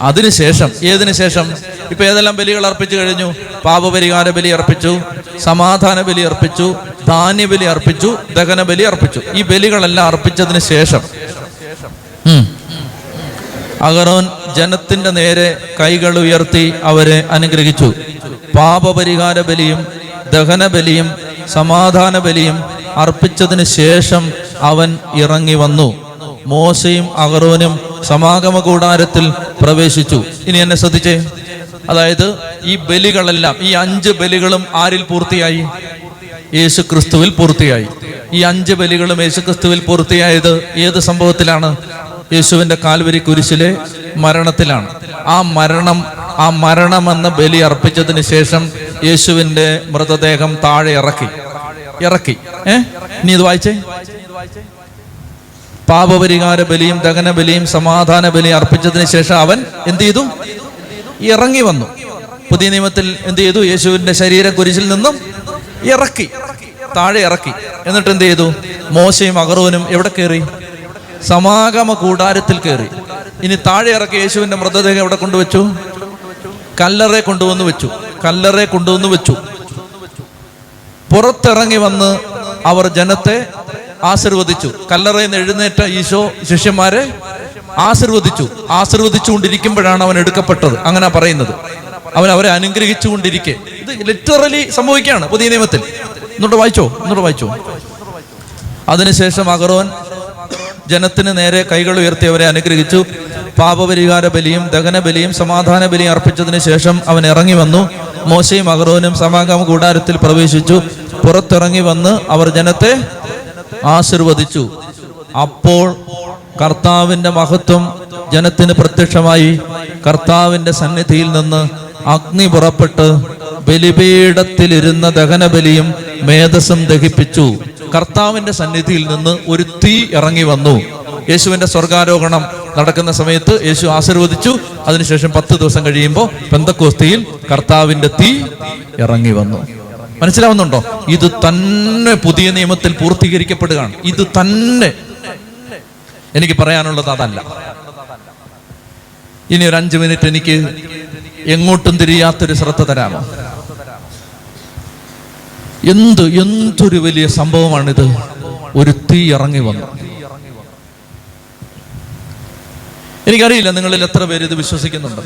A: അതിനുശേഷം ഏതിനു ശേഷം ഇപ്പൊ ഏതെല്ലാം ബലികൾ അർപ്പിച്ചു കഴിഞ്ഞു? പാപപരിഹാര ബലി അർപ്പിച്ചു സമാധാന ബലി അർപ്പിച്ചു ധാന്യ ബലി അർപ്പിച്ചു ദഹന ബലി അർപ്പിച്ചു. ഈ ബലികളെല്ലാം അർപ്പിച്ചതിന് ശേഷം. അഗറോൻ ജനത്തിന്റെ നേരെ കൈകൾ ഉയർത്തി അവരെ അനുഗ്രഹിച്ചു. പാപപരിഹാര ബലിയും ദഹന ബലിയും സമാധാന ബലിയും അർപ്പിച്ചതിന് ശേഷം അവൻ ഇറങ്ങി വന്നു. മോശയും അഹറോനും സമാഗമ കൂടാരത്തിൽ പ്രവേശിച്ചു. ഇനി എന്നെ ശ്രദ്ധിച്ചേ. അതായത് ഈ ബലികളെല്ലാം ഈ അഞ്ച് ബലികളും ആരിൽ പൂർത്തിയായി? യേശു ക്രിസ്തുവിൽ പൂർത്തിയായി. ഈ അഞ്ച് ബലികളും യേശു ക്രിസ്തുവിൽ പൂർത്തിയായത് ഏത് സംഭവത്തിലാണ്? യേശുവിന്റെ കാൽവരി കുരിശിലെ മരണത്തിലാണ്. ആ മരണം ആ മരണമെന്ന ബലി അർപ്പിച്ചതിന് ശേഷം യേശുവിന്റെ മൃതദേഹം താഴെ ഇറക്കി. ഇറക്കി. ഏ? ഇനി ഇത് വായിച്ചേ? പാപപരിഹാര ബലിയും ദഹന ബലിയും സമാധാന ബലിയും അർപ്പിച്ചതിന് ശേഷം അവൻ എന്ത് ചെയ്തു? ഇറങ്ങി വന്നു. പുതിയ നിയമത്തിൽ എന്ത് ചെയ്തു? യേശുവിന്റെ ശരീരം കുരിശിൽ നിന്നും ഇറക്കി. താഴെ ഇറക്കി. എന്നിട്ട് എന്ത് ചെയ്തു? മോശയും അഗറോനും എവിടെ കയറി? സമാഗമ കൂടാരത്തിൽ കയറി. ഇനി താഴെ ഇറക്കി യേശുവിന്റെ മൃതദേഹം എവിടെ കൊണ്ടുവച്ചു? കല്ലറെ കൊണ്ടുവന്ന് വെച്ചു. കല്ലറെ കൊണ്ടുവന്ന് വെച്ചു. പുറത്തിറങ്ങി വന്ന് അവർ ജനത്തെ ആശീർവദിച്ചു. കല്ലറയിൽ നിന്ന് എഴുന്നേറ്റ ഈശോ ശിഷ്യന്മാരെ ആശീർവദിച്ചു. ആശീർവദിച്ചുകൊണ്ടിരിക്കുമ്പോഴാണ് അവൻ എടുക്കപ്പെട്ടത്. അങ്ങനെ പറയുന്നത്. അവൻ അവരെ അനുഗ്രഹിച്ചുകൊണ്ടിരിക്കെ. ഇത് ലിറ്ററലി സംഭവിക്കുകയാണ് പുതിയ നിയമത്തിൽ. എന്നോട്ട് വായിച്ചോ? എന്നിട്ട് വായിച്ചോ? അതിനുശേഷം അഗറോൻ ജനത്തിന് നേരെ കൈകൾ ഉയർത്തി അവരെ അനുഗ്രഹിച്ചു. പാപപരിഹാര ബലിയും ദഹന ബലിയും സമാധാന ബലിയും അർപ്പിച്ചതിന് ശേഷം അവൻ ഇറങ്ങി വന്നു. മോശയും അഹ്റോനും സമാഗമ കൂടാരത്തിൽ പ്രവേശിച്ചു. പുറത്തിറങ്ങി വന്ന് അവർ ജനത്തെ ആശീർവദിച്ചു. അപ്പോൾ കർത്താവിന്റെ മഹത്വം ജനത്തിന് പ്രത്യക്ഷമായി. കർത്താവിന്റെ സന്നിധിയിൽ നിന്ന് അഗ്നി പുറപ്പെട്ട് ബലിപീഠത്തിലിരുന്ന ദഹനബലിയും മേധസ്സും ദഹിപ്പിച്ചു. കർത്താവിന്റെ സന്നിധിയിൽ നിന്ന് ഒരു തീ ഇറങ്ങി വന്നു. യേശുവിന്റെ സ്വർഗാരോഹണം നടക്കുന്ന സമയത്ത് യേശു ആശീർവദിച്ചു. അതിനുശേഷം പത്ത് ദിവസം കഴിയുമ്പോൾ പെന്തക്കോസ്തിയിൽ കർത്താവിന്റെ തീ ഇറങ്ങി വന്നു. മനസ്സിലാവുന്നുണ്ടോ? ഇത് തന്നെ പുതിയ നിയമത്തിൽ പൂർത്തീകരിക്കപ്പെടുകയാണ്. ഇത് തന്നെ. എനിക്ക് പറയാനുള്ളത് അതല്ല. ഇനി ഒരു അഞ്ചു മിനിറ്റ് എനിക്ക് എങ്ങോട്ടും തിരിയാത്തൊരു ശ്രദ്ധ തരാമോ? എന്ത് എന്തൊരു വലിയ സംഭവമാണിത്? ഒരു തീ ഇറങ്ങി വന്നു. എനിക്കറിയില്ല നിങ്ങളിൽ എത്ര പേര് ഇത് വിശ്വസിക്കുന്നുണ്ട്.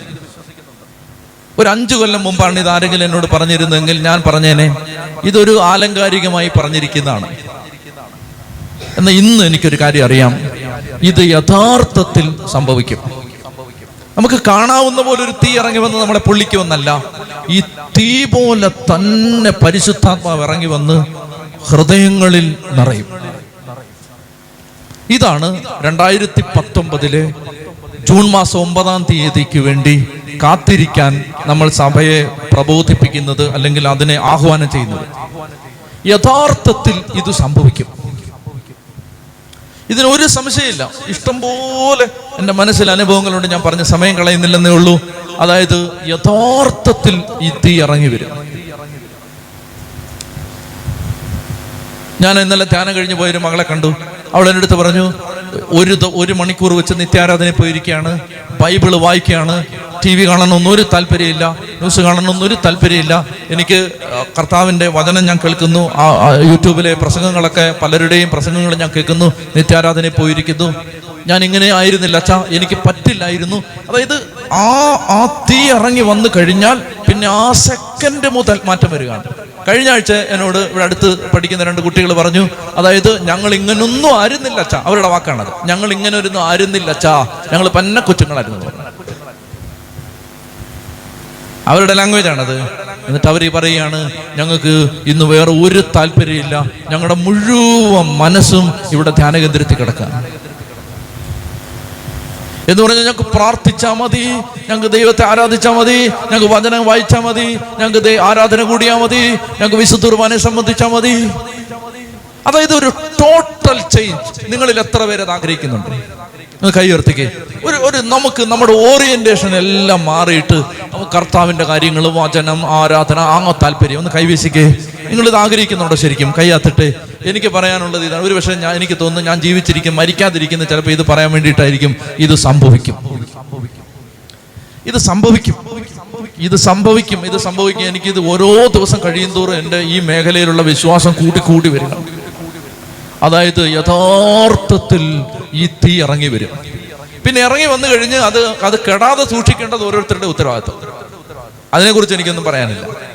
A: ഒരു അഞ്ചു കൊല്ലം മുമ്പാണ് ഇത് ആരെങ്കിലും എന്നോട് പറഞ്ഞിരുന്നെങ്കിൽ ഞാൻ പറഞ്ഞേനെ ഇതൊരു ആലങ്കാരികമായി പറഞ്ഞിരിക്കുന്നതാണ്. എന്നാൽ ഇന്ന് എനിക്കൊരു കാര്യം അറിയാം. ഇത് യഥാർത്ഥത്തിൽ സംഭവിക്കും. നമുക്ക് കാണാവുന്ന പോലെ ഒരു തീ ഇറങ്ങി വന്ന് നമ്മളെ പൊള്ളിക്കുമെന്നല്ല ഈ തീ പോലെ തന്നെ പരിശുദ്ധാത്മാവ് ഇറങ്ങി വന്ന് ഹൃദയങ്ങളിൽ നിറയും. ഇതാണ് രണ്ടായിരത്തി പത്തൊമ്പതിലെ ജൂൺ മാസം ഒമ്പതാം തീയതിക്ക് വേണ്ടി കാത്തിരിക്കാൻ നമ്മൾ സഭയെ പ്രബോധിപ്പിക്കുന്നത് അല്ലെങ്കിൽ അതിനെ ആഹ്വാനം ചെയ്യുന്നത്. യഥാർത്ഥത്തിൽ ഇത് സംഭവിക്കും. ഇതിനൊരു സംശയമില്ല. ഇഷ്ടം പോലെ എന്റെ മനസ്സിൽ അനുഭവങ്ങളുണ്ട്. ഞാൻ പറഞ്ഞ സമയം കളയുന്നില്ലെന്നേ ഉള്ളൂ. അതായത് യഥാർത്ഥത്തിൽ ഈ തീ ഇറങ്ങി വരും. ഞാൻ ഇന്നലെ ധ്യാനം കഴിഞ്ഞ് പോയൊരു മകളെ കണ്ടു. അവൾ എന്റെ പറഞ്ഞു ഒരു ഒരു മണിക്കൂർ വെച്ച് നിത്യാരാധന പോയിരിക്കുകയാണ്. ബൈബിൾ വായിക്കുകയാണ്. ടി വി കാണണമെന്നൊന്നും ഒരു താല്പര്യമില്ല. ന്യൂസ് കാണണമെന്നൊന്നും ഒരു താല്പര്യമില്ല. എനിക്ക് കർത്താവിന്റെ വചനം ഞാൻ കേൾക്കുന്നു. ആ, യൂട്യൂബിലെ പ്രസംഗങ്ങളൊക്കെ പലരുടെയും പ്രസംഗങ്ങൾ ഞാൻ കേൾക്കുന്നു. നിത്യാരാധന പോയിരിക്കുന്നു. ഞാൻ ഇങ്ങനെ ആയിരുന്നില്ല അച്ഛാ. എനിക്ക് പറ്റില്ലായിരുന്നു. അതായത് ആ ആ തീ ഇറങ്ങി വന്നു കഴിഞ്ഞാൽ പിന്നെ ആ സെക്കൻഡ് മുതൽ മാറ്റം വരികയാണ്. കഴിഞ്ഞ ആഴ്ച എന്നോട് ഇവിടെ അടുത്ത് പഠിക്കുന്ന രണ്ട് കുട്ടികൾ പറഞ്ഞു അതായത് ഞങ്ങൾ ഇങ്ങനൊന്നും ആരുന്നില്ല അച്ഛാ. അവരുടെ വാക്കാണത്. ഞങ്ങൾ ഇങ്ങനെ ഒരു ആരുന്നില്ല അച്ഛാ. ഞങ്ങൾ പന്ന കൊച്ചുങ്ങളായിരുന്നു. അവരുടെ ലാംഗ്വേജ് ആണത്. എന്നിട്ട് അവർ പറയുകയാണ് ഞങ്ങൾക്ക് ഇന്ന് വേറെ ഒരു താല്പര്യമില്ല. ഞങ്ങളുടെ മുഴുവൻ മനസ്സും ഇവിടെ ധ്യാനകേന്ദ്രത്തിൽ കിടക്കാം. എന്ന് പറഞ്ഞാൽ ഞങ്ങൾക്ക് പ്രാർത്ഥിച്ചാൽ മതി. ഞങ്ങൾക്ക് ദൈവത്തെ ആരാധിച്ചാൽ മതി. ഞങ്ങൾക്ക് വചനം വായിച്ചാൽ മതി. ഞങ്ങൾക്ക് ആരാധന കൂടിയാൽ മതി. ഞങ്ങൾക്ക് വിശുദ്ധ കുർബാനെ സംബന്ധിച്ചാൽ മതി. അതായത് ഒരു ടോട്ടൽ ചേഞ്ച് നിങ്ങളിൽ എത്ര പേര് അത് ആഗ്രഹിക്കുന്നുണ്ട്? കൈ ഉയർത്തിക്കേ. ഒരു ഒരു നമുക്ക് നമ്മുടെ ഓറിയന്റേഷൻ എല്ലാം മാറിയിട്ട് കർത്താവിന്റെ കാര്യങ്ങൾ വചനം ആരാധന ആ താല്പര്യം. ഒന്ന് കൈവീശിക്കേ നിങ്ങൾ ഇത് ആഗ്രഹിക്കുന്നുണ്ടോ ശരിക്കും? കൈയാത്തിട്ട് എനിക്ക് പറയാനുള്ളത് ഇതാണ്. ഒരു പക്ഷേ ഞാൻ എനിക്ക് തോന്നുന്നു ഞാൻ ജീവിച്ചിരിക്കും മരിക്കാതിരിക്കുന്ന ചിലപ്പോൾ ഇത് പറയാൻ വേണ്ടിയിട്ടായിരിക്കും. ഇത് സംഭവിക്കും. ഇത് സംഭവിക്കും. ഇത് സംഭവിക്കും. ഇത് സംഭവിക്കും. എനിക്കിത് ഓരോ ദിവസം കഴിയും തോറും എന്റെ ഈ മേഖലയിലുള്ള വിശ്വാസം കൂട്ടി കൂട്ടി വരിക. അതായത് യഥാർത്ഥത്തിൽ ഈ തീ ഇറങ്ങി വരും. പിന്നെ ഇറങ്ങി വന്നു കഴിഞ്ഞ് അത് അത് കെടാതെ സൂക്ഷിക്കേണ്ടത് ഓരോരുത്തരുടെ ഉത്തരവാദിത്വം. അതിനെക്കുറിച്ച് എനിക്കൊന്നും പറയാനില്ല.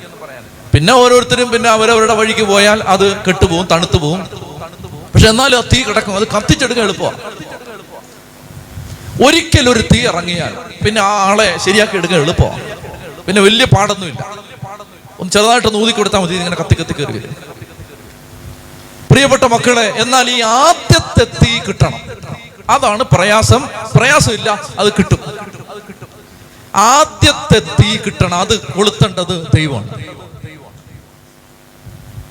A: പിന്നെ ഓരോരുത്തരും പിന്നെ അവരവരുടെ വഴിക്ക് പോയാൽ അത് കെട്ടുപോകും തണുത്തു പോവും പക്ഷെ എന്നാലും ആ തീ കിടക്കും. അത് കത്തിച്ചെടുക്കാൻ എളുപ്പമാണ് ഒരിക്കൽ ഒരു തീ ഇറങ്ങിയാൽ പിന്നെ ആ ആളെ ശരിയാക്കി എടുക്കാൻ എളുപ്പമാണ് പിന്നെ വലിയ പാടൊന്നുമില്ല. ഒന്ന് ചെറുതായിട്ട് ഊതി കൊടുത്താൽ മതി ഇങ്ങനെ കത്തി കത്തി കയറി വരും. പ്രിയപ്പെട്ട മക്കളെ എന്നാൽ ഈ ആദ്യത്തെ തീ കിട്ടണം. അതാണ് പ്രയാസം. പ്രയാസമില്ല അത് കിട്ടും. ആദ്യത്തെ തീ കിട്ടണം. അത് കൊളുത്തേണ്ടത് ദൈവമാണ്.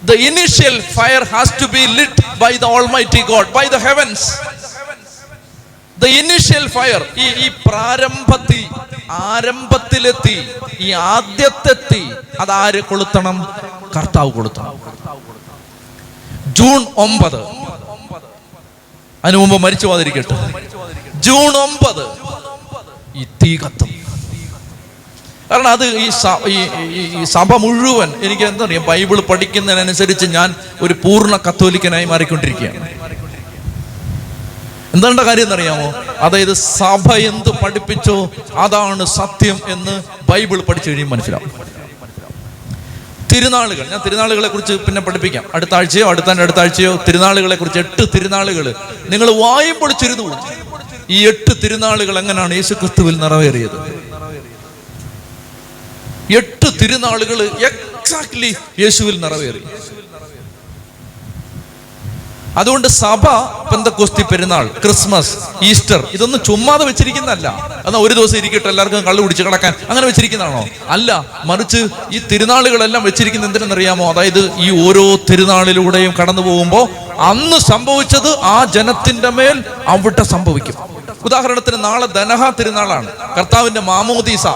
A: The initial fire has to be lit by the Almighty God, by the heavens. The initial fire, ഈ ഈ പ്രാരംഭത്തി ആരംഭത്തിലെത്തി ഈ ആദ്യത്തെത്തി അത് ആര് കൊളുത്തണം? കർത്താവ് കൊളുത്തണം. ജൂൺ ഒമ്പത്. അതിനു മുമ്പ് മരിച്ചു പോകാതിരിക്കട്ടെ. ജൂൺ ഒമ്പത്. ഈ തീ കത്തും. കാരണം അത് ഈ ഈ- സഭ മുഴുവൻ എനിക്ക് എന്താ പറയുക ബൈബിൾ പഠിക്കുന്നതിനനുസരിച്ച് ഞാൻ ഒരു പൂർണ കത്തോലിക്കനായി മാറിക്കൊണ്ടിരിക്കുകയാണ്. എന്താണ്ട കാര്യം എന്നറിയാമോ? അതായത് സഭ എന്ത് പഠിപ്പിച്ചോ അതാണ് സത്യം എന്ന് ബൈബിൾ പഠിച്ചു കഴിയും മനസ്സിലാവും. തിരുനാളുകൾ ഞാൻ തിരുനാളുകളെ കുറിച്ച് പിന്നെ പഠിപ്പിക്കാം. അടുത്ത ആഴ്ചയോ അടുത്ത അടുത്ത ആഴ്ചയോ തിരുനാളുകളെ കുറിച്ച് എട്ട് തിരുനാളുകൾ നിങ്ങൾ വായും പൊളിച്ചിരുന്നു ഈ എട്ട് തിരുനാളുകൾ എങ്ങനെയാണ് യേശു ക്രിസ്തുവിൽ നിറവേറിയത്? എട്ട് തിരുനാളുകൾ എക്സാക്ട്ലി യേശുവിൽ നിറവേറി. അതുകൊണ്ട് സഭ പെന്തക്കോസ്തി പെരുന്നാൾ ക്രിസ്മസ് ഈസ്റ്റർ ഇതൊന്നും ചുമ്മാതെ വെച്ചിരിക്കുന്നതല്ല. എന്നാൽ ഒരു ദിവസം ഇരിക്കട്ടെ എല്ലാവർക്കും കള്ളു പിടിച്ച് കിടക്കാൻ. അങ്ങനെ വെച്ചിരിക്കുന്നതാണോ? അല്ല മറിച്ച് ഈ തിരുനാളുകളെല്ലാം വെച്ചിരിക്കുന്ന എന്തിനെന്നറിയാമോ? അതായത് ഈ ഓരോ തിരുനാളിലൂടെയും കടന്നു പോകുമ്പോൾ അന്ന് സംഭവിച്ചത് ആ ജനത്തിന്റെ മേൽ അവിടെ സംഭവിക്കും. ഉദാഹരണത്തിന് നാളെ ധനഹ തിരുനാളാണ്. കർത്താവിന്റെ മാമോദീസ.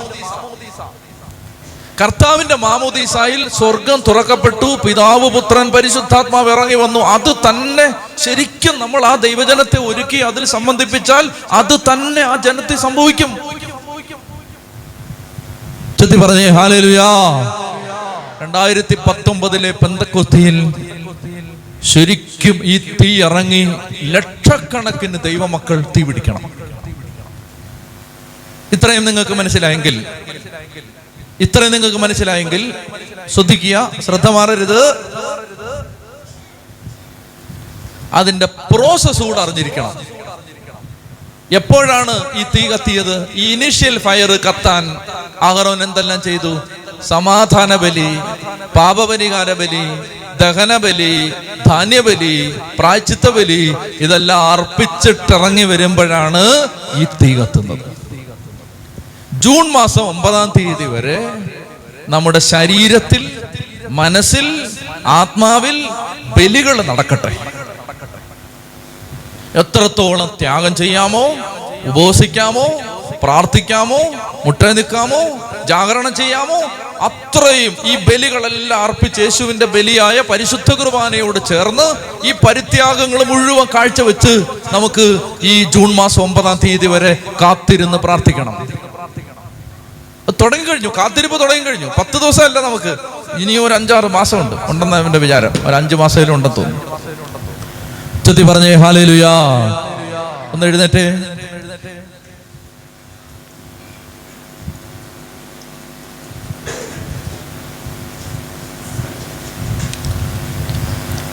A: കർത്താവിന്റെ മാമോദീസായിൽ സ്വർഗം തുറക്കപ്പെട്ടു പിതാവ് പുത്രൻ പരിശുദ്ധാത്മാവ് ഇറങ്ങി വന്നു. അത് തന്നെ ശരിക്കും നമ്മൾ ആ ദൈവജനത്തെ ഒരുക്കി അതിൽ സംബന്ധിപ്പിച്ചാൽ അത് തന്നെ ആ ജനത്തെ സംഭവിക്കും. ചെത്തി പറഞ്ഞേ ഹാലലുയാ. രണ്ടായിരത്തി പത്തൊമ്പതിലെ പെന്തക്കൊത്തിയിൽ ശരിക്കും ഈ തീ ഇറങ്ങി ലക്ഷക്കണക്കിന് ദൈവമക്കൾ തീ പിടിക്കണം. ഇത്രയും നിങ്ങൾക്ക് മനസ്സിലായെങ്കിൽ ഇത്രയും നിങ്ങൾക്ക് മനസ്സിലായെങ്കിൽ ശ്രദ്ധിക്കുക ശ്രദ്ധ മാറരുത്. അതിന്റെ പ്രോസസ് കൂടെ അറിഞ്ഞിരിക്കണം. എപ്പോഴാണ് ഈ തീ കത്തിയത്? ഈ ഇനിഷ്യൽ ഫയർ കത്താൻ അഹറോൻ എന്തെല്ലാം ചെയ്തു? സമാധാന ബലി പാപപരിഹാര ബലി ദഹനബലി ധാന്യബലി പ്രായച്ചിത്ത ബലി ഇതെല്ലാം അർപ്പിച്ചിട്ടിറങ്ങി വരുമ്പോഴാണ് ഈ തീ കത്തുന്നത്. ജൂൺ മാസം ഒമ്പതാം തീയതി വരെ നമ്മുടെ ശരീരത്തിൽ മനസ്സിൽ ആത്മാവിൽ ബലികൾ നടക്കട്ടെ. എത്രത്തോളം ത്യാഗം ചെയ്യാമോ ഉപവസിക്കാമോ പ്രാർത്ഥിക്കാമോ മുട്ട നിൽക്കാമോ ജാഗരണം ചെയ്യാമോ അത്രയും ഈ ബലികളെല്ലാം അർപ്പിച്ച് യേശുവിന്റെ ബലിയായ പരിശുദ്ധ കുർബാനയോട് ചേർന്ന് ഈ പരിത്യാഗങ്ങൾ മുഴുവൻ കാഴ്ചവെച്ച് നമുക്ക് ഈ ജൂൺ മാസം ഒമ്പതാം തീയതി വരെ കാത്തിരുന്ന് പ്രാർത്ഥിക്കണം. അത് തുടങ്ങിക്കഴിഞ്ഞു കാത്തിരിപ്പ് തുടങ്ങി കഴിഞ്ഞു. പത്ത് ദിവസമല്ല നമുക്ക്. ഇനിയും ഒരു അഞ്ചാറ് മാസമുണ്ട്. ഉണ്ടെന്ന് അവന്റെ വിചാരം. ഒരു അഞ്ച് മാസത്തിലും ഉണ്ടെന്ന് തോന്നുന്നു. ചെത്തി പറഞ്ഞേ ഹാലേലുയാ. ഒന്ന് എഴുന്നേറ്റേ.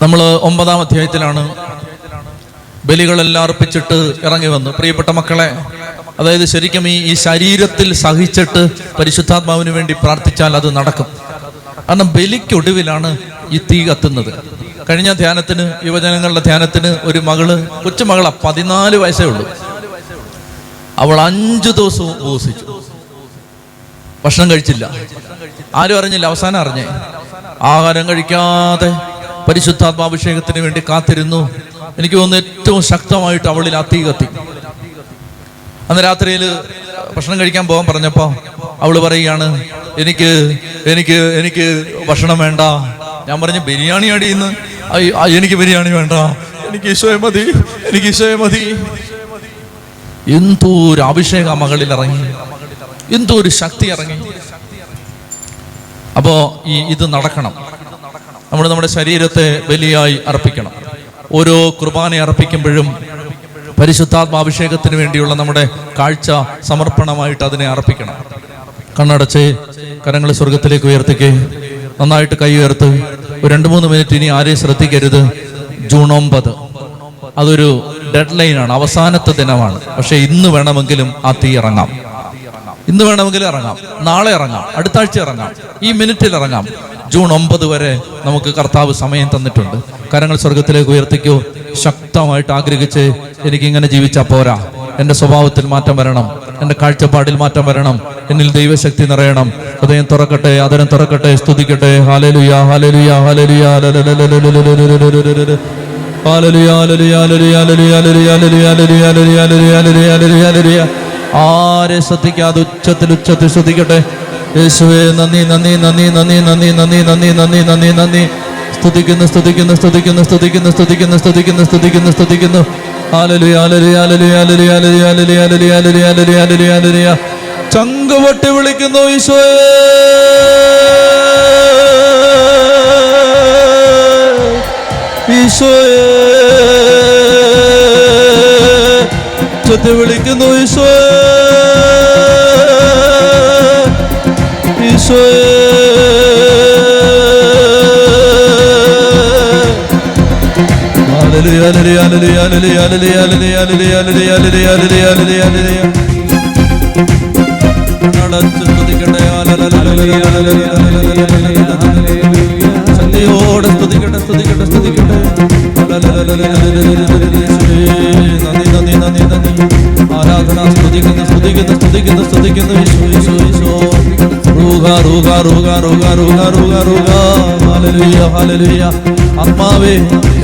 A: നമ്മൾ ഒമ്പതാം അധ്യായത്തിലാണ് ബലികളെല്ലാം അർപ്പിച്ചിട്ട് ഇറങ്ങി വന്നു. പ്രിയപ്പെട്ട മക്കളെ അതായത് ശരിക്കും ഈ ഈ ശരീരത്തിൽ സഹിച്ചിട്ട് പരിശുദ്ധാത്മാവിന് വേണ്ടി പ്രാർത്ഥിച്ചാൽ അത് നടക്കും. കാരണം ബലിക്കൊടുവിലാണ് ഈ തീ കത്തുന്നത്. കഴിഞ്ഞ ധ്യാനത്തിന് യുവജനങ്ങളുടെ ധ്യാനത്തിന് ഒരു മകൾ കൊച്ചുമകളാ പതിനാല് വയസ്സേ ഉള്ളൂ. അവൾ അഞ്ചു ദിവസവും ഉപസിച്ചു. ഭക്ഷണം കഴിച്ചില്ല. ആരും അറിഞ്ഞില്ല അവസാനം അറിഞ്ഞേ. ആഹാരം കഴിക്കാതെ പരിശുദ്ധാത്മാഭിഷേകത്തിന് വേണ്ടി കാത്തിരുന്നു. എനിക്ക് തോന്നുന്നു ഏറ്റവും ശക്തമായിട്ട് അവളിൽ ആ കത്തി. അന്ന് രാത്രിയിൽ ഭക്ഷണം കഴിക്കാൻ പോകാൻ പറഞ്ഞപ്പോ അവൾ പറയുകയാണ് എനിക്ക് എനിക്ക് എനിക്ക് ഭക്ഷണം വേണ്ട. ഞാൻ പറഞ്ഞു ബിരിയാണി അടിയിന്ന് എനിക്ക് ബിരിയാണി വേണ്ട. എനിക്ക് ഈശോയെ മതി എനിക്ക് ഈശോയെ മതി. എന്തോ ഒരു അഭിഷേക മകളിൽ ഇറങ്ങി. എന്തോ ഒരു ശക്തി ഇറങ്ങി. അപ്പോ ഈ ഇത് നടക്കണം. നമ്മൾ നമ്മുടെ ശരീരത്തെ ബലിയായി അർപ്പിക്കണം. ഓരോ കുർബാന അർപ്പിക്കുമ്പോഴും പരിശുദ്ധാത്മാഭിഷേകത്തിന് വേണ്ടിയുള്ള നമ്മുടെ കാഴ്ച സമർപ്പണമായിട്ട് അതിനെ അർപ്പിക്കണം. കണ്ണടച്ച് കരങ്ങൾ സ്വർഗത്തിലേക്ക് ഉയർത്തിക്കേ. നന്നായിട്ട് കൈ ഉയർത്ത്. ഒരു രണ്ട് മൂന്ന് മിനിറ്റ് ഇനി ആരെയും ശ്രദ്ധിക്കരുത്. ജൂൺ ഒമ്പത്. അതൊരു ഡെഡ് ലൈനാണ് അവസാനത്തെ ദിനമാണ്. പക്ഷെ ഇന്ന് വേണമെങ്കിലും ആ തീ ഇറങ്ങാം. ഇന്ന് വേണമെങ്കിലും ഇറങ്ങാം. നാളെ ഇറങ്ങാം. അടുത്ത ആഴ്ച ഇറങ്ങാം. ഈ മിനിറ്റിൽ ഇറങ്ങാം. ജൂൺ ഒമ്പത് വരെ നമുക്ക് കർത്താവ് സമയം തന്നിട്ടുണ്ട്. കരങ്ങൾ സ്വർഗത്തിലേക്ക് ഉയർത്തിക്കൂ. ശക്തമായിട്ട് ആഗ്രഹിച്ച് എനിക്ക് എനിക്കിങ്ങനെ ജീവിച്ചാൽ പോരാ. എന്റെ സ്വഭാവത്തിൽ മാറ്റം വരണം. എന്റെ കാഴ്ചപ്പാടിൽ മാറ്റം വരണം. എന്നിൽ ദൈവശക്തി നിറയണം. ഹൃദയം തുറക്കട്ടെ അതരം തുറക്കട്ടെ സ്തുതിക്കട്ടെ. ഹാലലുയ ഹാലലുയ ഹാലലുയ ആരെ ശ്രദ്ധിക്കാതെ ഉച്ചത്തിൽ ഉച്ചത്തിൽ ശ്രദ്ധിക്കട്ടെ. യേശുവേ നന്ദി നന്ദി നന്ദി നന്ദി നന്ദി നന്ദി നന്ദി നന്ദി നന്ദി നന്ദി. സ്തുതിക്കുന്നു സ്തുതിക്കുന്നു സ്തുതിക്കുന്നു സ്തുതിക്കുന്നു സ്തുതിക്കുന്നു സ്തുതിക്കുന്നു സ്തുതിക്കുന്നു സ്തുതിക്കുന്നു ഹാലലുയ ഹാലലുയ ഹാലലുയ ഹാലലുയ ഹാലലുയ ഹാലലുയ ഹാലലുയ ഹാലലുയ ഹാലലുയ ഹാലലുയ ഹാലലുയ ചങ്ക് പൊട്ടി വിളിക്കുന്നു ഈശോ ഈശോയെ ഉച്ചത്തിൽ വിളിക്കുന്നു ഈശോയേ ഈശോയേ ആരാധന സ്തുതിക്കുന്നു സ്തുതിക്കുന്നു സ്തുതിക്കുന്നു സ്തുതിക്കുന്നു ഈശോ ഈശോ ഈശോ ആത്മാവേ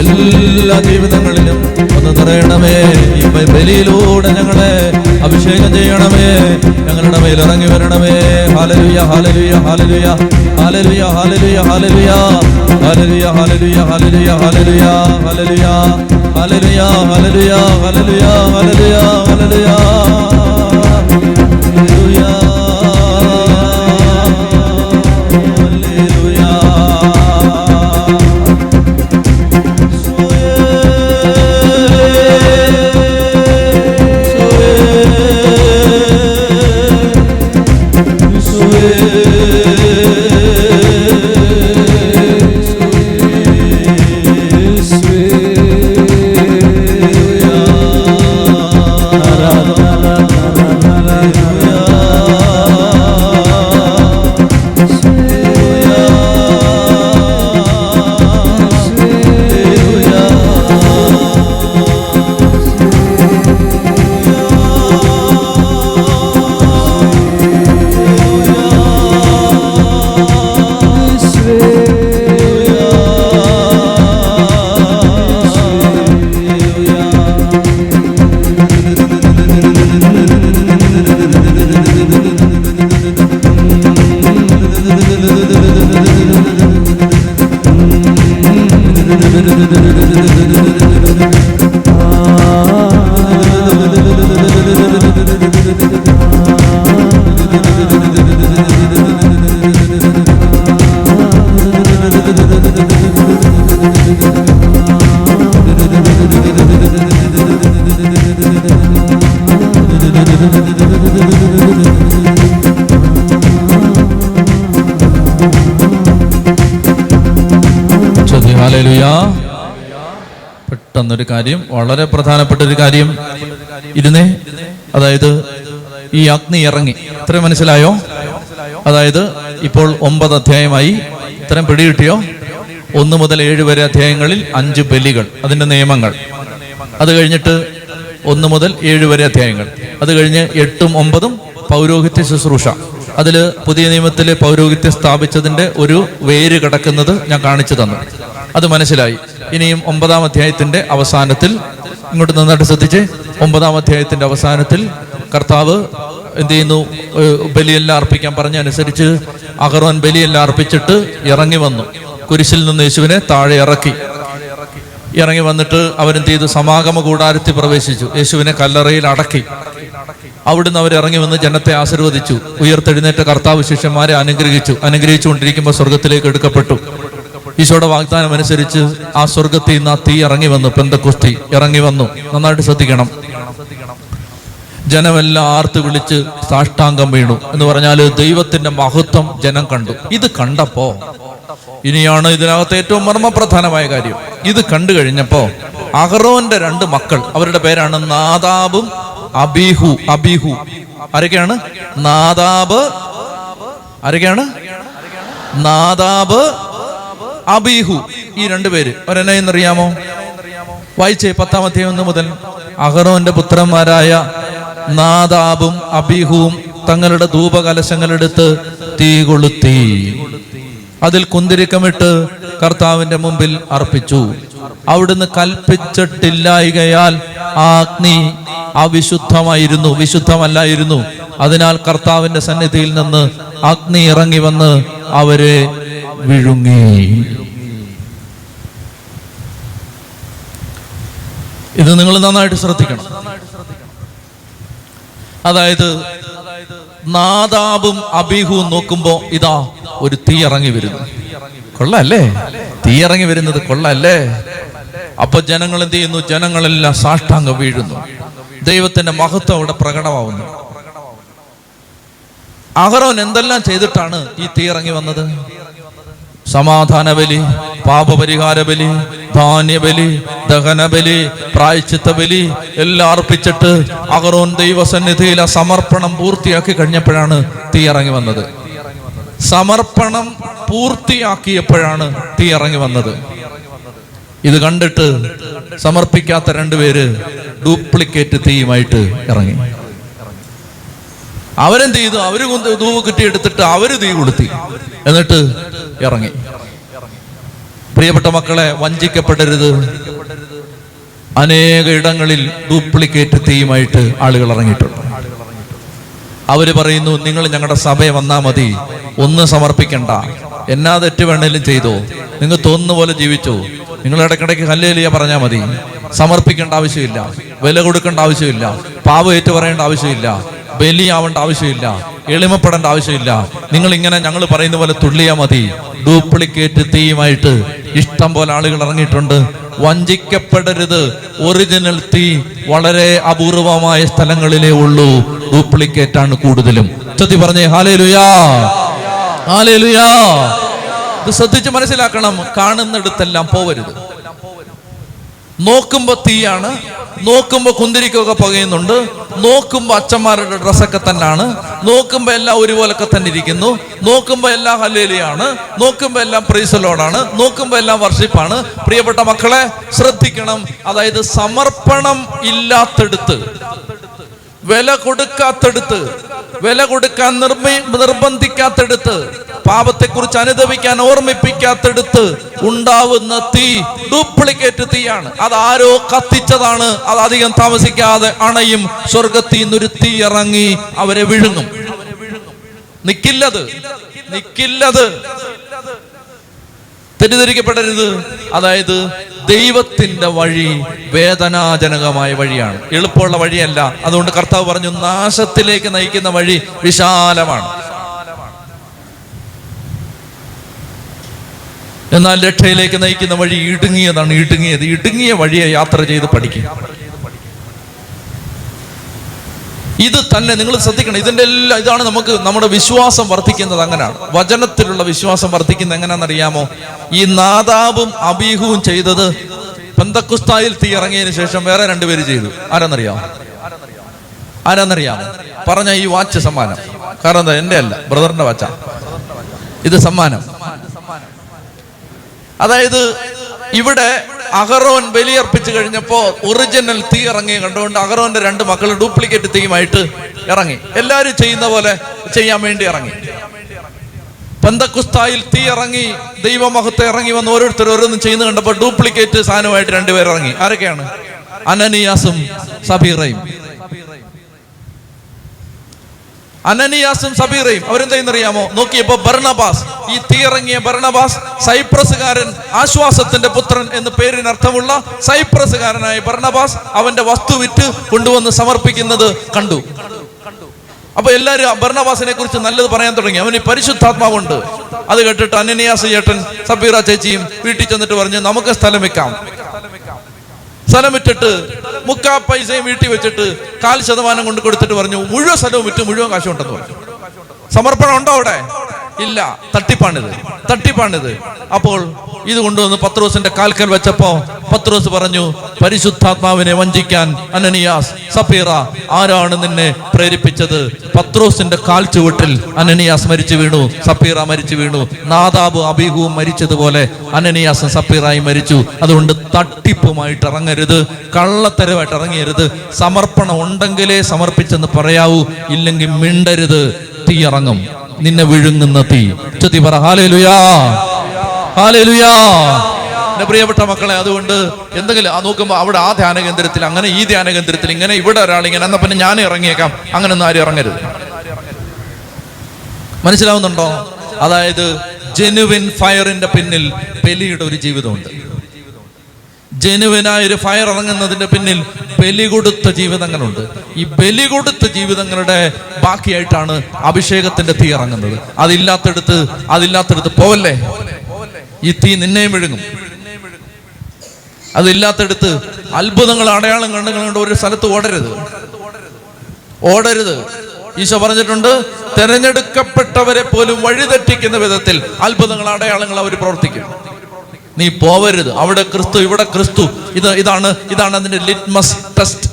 A: എല്ലാ ജീവിതങ്ങളിലും ഒന്ന് നിറയണമേ. ഈ ബലിയിലൂടെ ഞങ്ങളെ അഭിഷേകം ചെയ്യണമേ. ഞങ്ങളുടെ മേൽ ഇറങ്ങി വരണമേ. ഹാലലുയ ഹാലലുയ ഹാലലുയ ഹാലലുയ ഹാലലുയ ഹാലലുയ ഹാലലുയ ഹാലലുയ ഹാലലുയ ഹാലലുയ ഹാലലുയ ഹാലലുയ ഹാലലുയ ഹാലലുയ ഹാലലുയ ഹാലലുയ ഹല്ലേലൂയ. കാര്യം വളരെ പ്രധാനപ്പെട്ട ഒരു കാര്യം. ഇരുന്നേ അതായത് ഈ അഗ്നി ഇറങ്ങി. ഇത്രയും മനസ്സിലായോ? അതായത് ഇപ്പോൾ ഒമ്പത് അധ്യായമായി. ഇത്രയും പിടികിട്ടിയോ? ഒന്ന് മുതൽ ഏഴ് വരെ അധ്യായങ്ങളിൽ അഞ്ച് ബലികൾ അതിന്റെ നിയമങ്ങൾ. അത് കഴിഞ്ഞിട്ട് ഒന്ന് മുതൽ ഏഴ് വരെ അധ്യായങ്ങൾ. അത് കഴിഞ്ഞ് എട്ടും ഒമ്പതും പൗരോഹിത്യ ശുശ്രൂഷ. അതിൽ പുതിയ നിയമത്തിലെ പൗരോഹിത്യം സ്ഥാപിച്ചതിന്റെ ഒരു വേര് കിടക്കുന്നത് ഞാൻ കാണിച്ചു തന്നു. അത് മനസ്സിലായി. ഇനിയും ഒമ്പതാം അധ്യായത്തിന്റെ അവസാനത്തിൽ ഇങ്ങോട്ട് നന്നായിട്ട് ശ്രദ്ധിച്ച്. ഒമ്പതാം അധ്യായത്തിന്റെ അവസാനത്തിൽ കർത്താവ് എന്ത് ചെയ്യുന്നു? ബലിയെല്ലാം അർപ്പിക്കാൻ പറഞ്ഞ അനുസരിച്ച് അഹറോൻ ബലിയെല്ലാം അർപ്പിച്ചിട്ട് ഇറങ്ങി വന്നു. കുരിശിൽ നിന്ന് യേശുവിനെ താഴെ ഇറക്കി. ഇറങ്ങി വന്നിട്ട് അവരെന്ത് ചെയ്തു? സമാഗമ കൂടാരത്തിൽ പ്രവേശിച്ചു. യേശുവിനെ കല്ലറയിൽ അടക്കി. അവിടുന്ന് അവർ ഇറങ്ങി വന്ന് ജനത്തെ ആശീർവദിച്ചു. ഉയർത്തെഴുന്നേറ്റ കർത്താവ് ശിഷ്യന്മാരെ അനുഗ്രഹിച്ചു. അനുഗ്രഹിച്ചുകൊണ്ടിരിക്കുമ്പോൾ സ്വർഗത്തിലേക്ക് എടുക്കപ്പെട്ടു. ഈശോയുടെ വാഗ്ദാനം അനുസരിച്ച് ആ സ്വർഗത്തിൽ നിന്ന് ആ തീ ഇറങ്ങി വന്നു പെന്തക്കുസ്തി ഇറങ്ങി വന്നു. നന്നായിട്ട് ശ്രദ്ധിക്കണം. ജനമെല്ലാം ആർത്ത് വിളിച്ച് സാഷ്ടാംഗം വീണു എന്ന് പറഞ്ഞാൽ ദൈവത്തിന്റെ മഹത്വം ജനം കണ്ടു. ഇത് കണ്ടപ്പോ ഇനിയാണ് ഇതിനകത്ത് ഏറ്റവും മർമ്മപ്രധാനമായ കാര്യം. ഇത് കണ്ടു കഴിഞ്ഞപ്പോ അഹറോന്റെ രണ്ട് മക്കൾ അവരുടെ പേരാണ് നാദാബും അബീഹു അബീഹു. ആരൊക്കെയാണ്? നാദാബ് ആരൊക്കെയാണ്? നാദാബ് അബീഹു. ഈ രണ്ടുപേര് ഒരെന്നറിയാമോ വായിച്ചേ പത്താമത്തെ ഒന്ന് മുതൽ. അഹറോന്റെ പുത്രന്മാരായ നാദാബും അബീഹുവും തങ്ങളുടെ ധൂപകലശങ്ങളെടുത്ത് തീ കൊളുത്തി. അതിൽ കുന്തിരിക്കമിട്ട് കർത്താവിന്റെ മുമ്പിൽ അർപ്പിച്ചു. അവിടുന്ന് കൽപ്പിച്ചിട്ടില്ലായികയാൽ ആ അഗ്നി അവിശുദ്ധമായിരുന്നു വിശുദ്ധമല്ലായിരുന്നു. അതിനാൽ കർത്താവിന്റെ സന്നിധിയിൽ നിന്ന് അഗ്നി ഇറങ്ങി വന്ന് അവരെ വിഴുങ്ങി. ഇത് നിങ്ങൾ നന്നായിട്ട് ശ്രദ്ധിക്കണം. അതായത് നാദാബും അബിഹുവും നോക്കുമ്പോ ഇതാ ഒരു തീ ഇറങ്ങി വരുന്നു. കൊള്ളല്ലേ? തീ ഇറങ്ങി വരുന്നത് കൊള്ളല്ലേ? അപ്പൊ ജനങ്ങൾ എന്ത് ചെയ്യുന്നു? ജനങ്ങളെല്ലാം സാഷ്ടാംഗം വീഴുന്നു. ദൈവത്തിന്റെ മഹത്വം അവിടെ പ്രകടമാവുന്നു. അഹറോൻ എന്തെല്ലാം ചെയ്തിട്ടാണ് ഈ തീ ഇറങ്ങി വന്നത്? സമാധാന ബലി പാപപരിഹാര ബലി ധാന്യബലി ദഹനബലി പ്രായച്ചിത്ത ബലി എല്ലാം അർപ്പിച്ചിട്ട് അഗറോൻ ദൈവസന്നിധിയിൽ ആ സമർപ്പണം പൂർത്തിയാക്കി കഴിഞ്ഞപ്പോഴാണ് തീ ഇറങ്ങി വന്നത്. സമർപ്പണം പൂർത്തിയാക്കിയപ്പോഴാണ് തീ ഇറങ്ങി വന്നത്. ഇത് കണ്ടിട്ട് സമർപ്പിക്കാത്ത രണ്ടുപേര് ഡ്യൂപ്ലിക്കേറ്റ് തീയുമായിട്ട് ഇറങ്ങി. അവരെന്ത് ചെയ്തു? അവർ ധൂവ് കിട്ടിയെടുത്തിട്ട് അവർ തീ കൊളുത്തി. എന്നിട്ട് ഇറങ്ങി. പ്രിയപ്പെട്ട മക്കളെ വഞ്ചിക്കപ്പെടരുത്. അനേക ഇടങ്ങളിൽ ഡ്യൂപ്ലിക്കേറ്റ് തീയുമായിട്ട് ആളുകൾ ഇറങ്ങിയിട്ടുണ്ട്. അവർ പറയുന്നു നിങ്ങൾ ഞങ്ങളുടെ സഭയെ വന്നാൽ മതി. ഒന്ന് സമർപ്പിക്കണ്ട. എന്നാ തെറ്റ് വേണേലും ചെയ്തോ. നിങ്ങൾ തോന്നുന്ന പോലെ ജീവിച്ചോ. നിങ്ങൾ ഇടയ്ക്കിടയ്ക്ക് കല്ലേലിയ പറഞ്ഞാൽ മതി. സമർപ്പിക്കേണ്ട ആവശ്യമില്ല. വില കൊടുക്കേണ്ട ആവശ്യമില്ല. പാവ ഏറ്റു പറയേണ്ട ആവശ്യമില്ല. ബലിയാവേണ്ട ആവശ്യമില്ല. എളിമപ്പെടേണ്ട ആവശ്യമില്ല. നിങ്ങൾ ഇങ്ങനെ ഞങ്ങൾ പറയുന്ന പോലെ തുള്ളിയാ മതി. ഡ്യൂപ്ലിക്കേറ്റ് തീയുമായിട്ട് ഇഷ്ടം പോലെ ആളുകൾ ഇറങ്ങിയിട്ടുണ്ട്. വഞ്ചിക്കപ്പെടരുത്. ഒറിജിനൽ തീ വളരെ അപൂർവമായ സ്ഥലങ്ങളിലേ ഉള്ളൂ. ഡ്യൂപ്ലിക്കേറ്റ് ആണ് കൂടുതലും. ചൊത്തി പറഞ്ഞേ ഹാലേ ലുയാ ഹാലേ ലുയാ ശ്രദ്ധിച്ച് മനസ്സിലാക്കണം. കാണുന്നിടത്തെല്ലാം പോവരുത്. നോക്കുമ്പോ തീയാണ് നോക്കുമ്പോ കുന്തിരിക്കൊക്കെ പുകയുന്നുണ്ട് നോക്കുമ്പോ അച്ഛന്മാരുടെ ഡ്രസ്സൊക്കെ തന്നെയാണ് നോക്കുമ്പോ എല്ലാം ഒരുപോലൊക്കെ തന്നെ ഇരിക്കുന്നു നോക്കുമ്പോ എല്ലാം ഹലേലിയാണ് നോക്കുമ്പോ എല്ലാം പ്രീസലോടാണ് നോക്കുമ്പോ എല്ലാം വർഷിപ്പാണ് പ്രിയപ്പെട്ട മക്കളെ ശ്രദ്ധിക്കണം അതായത് സമർപ്പണം ഇല്ലാത്തടുത്ത് വില കൊടുക്കാത്തടുത്ത് വില കൊടുക്കാൻ നിർമ്മി നിർബന്ധിക്കാത്തെടുത്ത് പാപത്തെക്കുറിച്ച് അനുദവിക്കാൻ ഓർമ്മിപ്പിക്കാത്തെടുത്ത് ഉണ്ടാവുന്ന തീ ഡ്യൂപ്ലിക്കേറ്റ് തീയാണ്. അത് ആരോ കത്തിച്ചതാണ്. അത് അധികം താമസിക്കാതെ അണയും സ്വർഗത്തിൽ നിന്നൊരു തീ ഇറങ്ങി അവരെ വിഴുങ്ങും. നിക്കില്ലത്. നിക്കില്ലത്. തെറ്റിദ്ധരിക്കപ്പെടരുത്. അതായത് ദൈവത്തിന്റെ വഴി വേദനാജനകമായ വഴിയാണ്. എളുപ്പമുള്ള വഴിയല്ല. അതുകൊണ്ട് കർത്താവ് പറഞ്ഞു നാശത്തിലേക്ക് നയിക്കുന്ന വഴി വിശാലമാണ്. എന്നാൽ രക്ഷയിലേക്ക് നയിക്കുന്ന വഴി ഇടുങ്ങിയതാണ്. ഇടുങ്ങിയത് ഇടുങ്ങിയ വഴിയെ യാത്ര ചെയ്ത് ഇത് തന്നെ നിങ്ങൾ ശ്രദ്ധിക്കണം. ഇതിന്റെ എല്ലാം ഇതാണ് നമുക്ക് നമ്മുടെ വിശ്വാസം വർദ്ധിക്കുന്നത് അങ്ങനെയാണ്. വചനത്തിലുള്ള വിശ്വാസം വർദ്ധിക്കുന്നത് എങ്ങനെയാണെന്നറിയാമോ? ഈ നാദാബും അബീഹുവും ചെയ്തത് പെന്തക്കുസ്തായിൽ തീ ഇറങ്ങിയതിന് ശേഷം വേറെ രണ്ടുപേര് ചെയ്തു. ആരാന്നറിയാമോ? ആരാന്നറിയാമോ? പറഞ്ഞ ഈ വാച്ച് സമ്മാനം. കാരണം എന്താ? എന്റെ അല്ല ബ്രദറിന്റെ വാച്ച. ഇത് സമ്മാനം. അതായത് ഇവിടെ അഹറോൻ ബലിയർപ്പിച്ചു കഴിഞ്ഞപ്പോ ഒറിജിനൽ തീ ഇറങ്ങി. കണ്ടുകൊണ്ട് അഹറോന്റെ രണ്ട് മക്കൾ ഡ്യൂപ്ലിക്കേറ്റ് തീയുമായിട്ട് ഇറങ്ങി. എല്ലാവരും ചെയ്യുന്ന പോലെ ചെയ്യാൻ വേണ്ടി ഇറങ്ങി. പന്തക്കുസ്തായിൽ തീ ഇറങ്ങി ദൈവമഹത്തെ ഇറങ്ങി വന്ന് ഓരോരുത്തർ ഓരോന്നും ചെയ്യുന്ന കണ്ടപ്പോൾ ഡ്യൂപ്ലിക്കേറ്റ് സാധനമായിട്ട് രണ്ടുപേർ ഇറങ്ങി. ആരൊക്കെയാണ്? അനനിയാസും സബീറയും. അനനിയാസും സബീറയും അവരെന്തെന്നറിയാമോ നോക്കിയപ്പോ ഭരണബാസ് ഈ തീയിറങ്ങിയ ഭരണബാസ് സൈപ്രസുകാരൻ ആശ്വാസത്തിന്റെ പുത്രൻ എന്ന് പേരിനർത്ഥമുള്ള സൈപ്രസുകാരനായ ഭരണബാസ് അവന്റെ വസ്തു വിറ്റ് കൊണ്ടുവന്ന് സമർപ്പിക്കുന്നത് കണ്ടു. അപ്പൊ എല്ലാരും ഭരണവാസിനെ കുറിച്ച് നല്ലത് പറയാൻ തുടങ്ങി. അവന് പരിശുദ്ധാത്മാവുണ്ട്. അത് കേട്ടിട്ട് അനനിയാസ് ചേട്ടൻ സബീറ ചേച്ചിയും വീട്ടിൽ ചെന്നിട്ട് പറഞ്ഞ് നമുക്ക് സ്ഥലം വെക്കാം. സ്ഥലം വിറ്റിട്ട് മുക്കാ പൈസയും വീട്ടിൽ വെച്ചിട്ട് കാൽ ശതമാനം കൊണ്ട് കൊടുത്തിട്ട് പറഞ്ഞു മുഴുവൻ സ്ഥലവും വിറ്റ് മുഴുവൻ കാശുണ്ടെന്ന് പറഞ്ഞു. സമർപ്പണം ഉണ്ടോ അവിടെ? ഇല്ല തട്ടിപ്പാണിത് തട്ടിപ്പാണിത്. അപ്പോൾ ഇത് കൊണ്ടുവന്ന് പത്രോസിന്റെ കാൽക്കൽ വെച്ചപ്പോ പത്രോസ് പറഞ്ഞു പരിശുദ്ധാത്മാവിനെ വഞ്ചിക്കാൻ അനനിയാസ് സഫീറ ആരാണ് നിന്നെ പ്രേരിപ്പിച്ചത്? പത്രോസിന്റെ കാൽ ചുവട്ടിൽ അനനിയാസ് മരിച്ചു വീണു സഫീറ മരിച്ചു വീണു. നാദാബ് അബീഹുവും മരിച്ചതുപോലെ അനനിയാസും സഫീറായി മരിച്ചു. അതുകൊണ്ട് തട്ടിപ്പുമായിട്ട് ഇറങ്ങരുത് കള്ളത്തരമായിട്ട് ഇറങ്ങരുത്. സമർപ്പണം ഉണ്ടെങ്കിലേ സമർപ്പിച്ചെന്ന് പറയാവൂ ഇല്ലെങ്കിൽ മിണ്ടരുത്. തീയിറങ്ങും. നിന്നെ വിഴുങ്ങുന്ന തീ. ചത്തി പറ പ്രിയപ്പെട്ട മക്കളെ അതുകൊണ്ട് എന്തെങ്കിലും ആ നോക്കുമ്പോൾ അവിടെ ആ ധ്യാന കേന്ദ്രത്തിൽ അങ്ങനെ ഈ ധ്യാന കേന്ദ്രത്തിൽ ഇങ്ങനെ ഇവിടെ ഒരാൾ ഇങ്ങനെ എന്നാ പിന്നെ ഞാൻ ഇറങ്ങിയേക്കാം. അങ്ങനെ ഒന്നും ആരും ഇറങ്ങരുത്. മനസ്സിലാവുന്നുണ്ടോ? അതായത് ജെനുവിൻ ഫയറിന്റെ പിന്നിൽ ബലിയുടെ ഒരു ജീവിതമുണ്ട്. ജനുവിനായ ഒരു ഫയർ ഇറങ്ങുന്നതിന്റെ പിന്നിൽ ബലി കൊടുത്ത ജീവിതങ്ങളുണ്ട്. ഈ ബലി കൊടുത്ത ജീവിതങ്ങളുടെ ബാക്കിയായിട്ടാണ് അഭിഷേകത്തിന്റെ തീ ഇറങ്ങുന്നത്. അതില്ലാത്തടുത്ത് അതില്ലാത്തടുത്ത് പോവല്ലേ? ഈ തീ നിന്നെയും വിഴുങ്ങും. അതില്ലാത്തടുത്ത് അത്ഭുതങ്ങൾ അടയാളം കണ്ടുകൊണ്ട് ഒരു സ്ഥലത്ത് ഓടരുത്. ഓടരുത്. ഈശോ പറഞ്ഞിട്ടുണ്ട് തെരഞ്ഞെടുക്കപ്പെട്ടവരെ പോലും വഴിതെറ്റിക്കുന്ന വിധത്തിൽ അത്ഭുതങ്ങൾ അടയാളങ്ങൾ അവർ പ്രവർത്തിക്കും. നീ പോവരുത്. അവിടെ ക്രിസ്തു ഇവിടെ ക്രിസ്തു. ഇത് ഇതാണ് ഇതാണ് അതിന്റെ ലിറ്റ്മസ് ടെസ്റ്റ്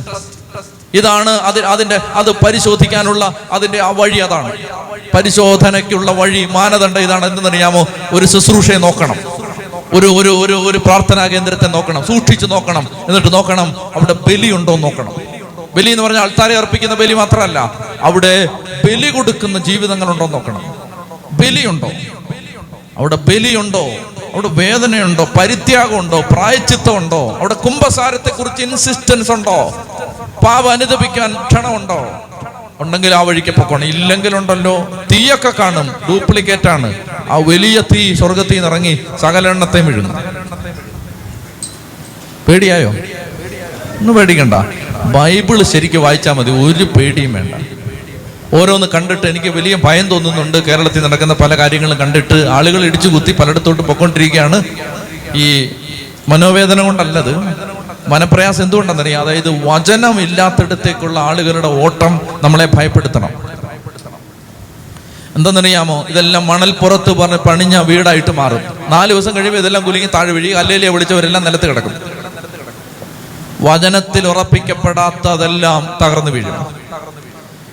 A: ഇതാണ് അത് അതിന്റെ അത് പരിശോധിക്കാനുള്ള അതിന്റെ ആ വഴി അതാണ്. പരിശോധനയ്ക്കുള്ള വഴി മാനദണ്ഡം ഇതാണ് എന്തെന്നറിയാമോ ഒരു ശുശ്രൂഷയെ നോക്കണം. ഒരു ഒരു ഒരു ഒരു പ്രാർത്ഥനാ കേന്ദ്രത്തെ നോക്കണം. സൂക്ഷിച്ചു നോക്കണം. എന്നിട്ട് നോക്കണം അവിടെ ബലിയുണ്ടോ നോക്കണം. ബലി എന്ന് പറഞ്ഞാൽ അൾത്താരെ അർപ്പിക്കുന്ന ബലി മാത്രമല്ല അവിടെ ബലി കൊടുക്കുന്ന ജീവിതങ്ങളുണ്ടോ നോക്കണം. ബലിയുണ്ടോ അവിടെ ബലിയുണ്ടോ അവിടെ വേദനയുണ്ടോ? പരിത്യാഗമുണ്ടോ? പ്രായച്ചിത്തമുണ്ടോ? അവിടെ കുംഭസാരത്തെ കുറിച്ച് ഇൻസിസ്റ്റൻസ് ഉണ്ടോ? പാവ അനുദപിക്കാൻ ക്ഷണമുണ്ടോ? ഉണ്ടെങ്കിൽ ആ വഴിക്ക് പൊക്കോണം ഇല്ലെങ്കിലുണ്ടല്ലോ. തീയൊക്കെ കാണും. ഡ്യൂപ്ലിക്കേറ്റ് ആണ് ആ വലിയ തീ സ്വർഗത്തിൽ നിന്ന് ഇറങ്ങി സകല എണ്ണത്തെയും വിഴുന്നു. പേടിയായോ? ഒന്നും പേടിക്കണ്ട. ബൈബിൾ ശരിക്കും വായിച്ചാൽ മതി. ഒരു പേടിയും വേണ്ട. ഓരോന്ന് കണ്ടിട്ട് എനിക്ക് വലിയ ഭയം തോന്നുന്നുണ്ട്. കേരളത്തിൽ നടക്കുന്ന പല കാര്യങ്ങളും കണ്ടിട്ട് ആളുകൾ ഇടിച്ചു കുത്തി പലയിടത്തോട്ട് പൊക്കൊണ്ടിരിക്കുകയാണ് ഈ മനോവേദന കൊണ്ടല്ലത്. മനപ്രയാസം എന്തുകൊണ്ടെന്നറിയാം? അതായത് വചനം ഇല്ലാത്തടത്തേക്കുള്ള ആളുകളുടെ ഓട്ടം നമ്മളെ ഭയപ്പെടുത്തണം. എന്തെന്നറിയാമോ? ഇതെല്ലാം മണൽപ്പുറത്ത് പറഞ്ഞ് പണിഞ്ഞ വീടായിട്ട് മാറും. നാല് ദിവസം കഴിയുമ്പോൾ ഇതെല്ലാം കുലുങ്ങി താഴെ വീഴി. അല്ലേലിയെ വിളിച്ചവരെല്ലാം നിലത്ത് കിടക്കും. വചനത്തിൽ ഉറപ്പിക്കപ്പെടാത്തതെല്ലാം തകർന്നു വീഴും.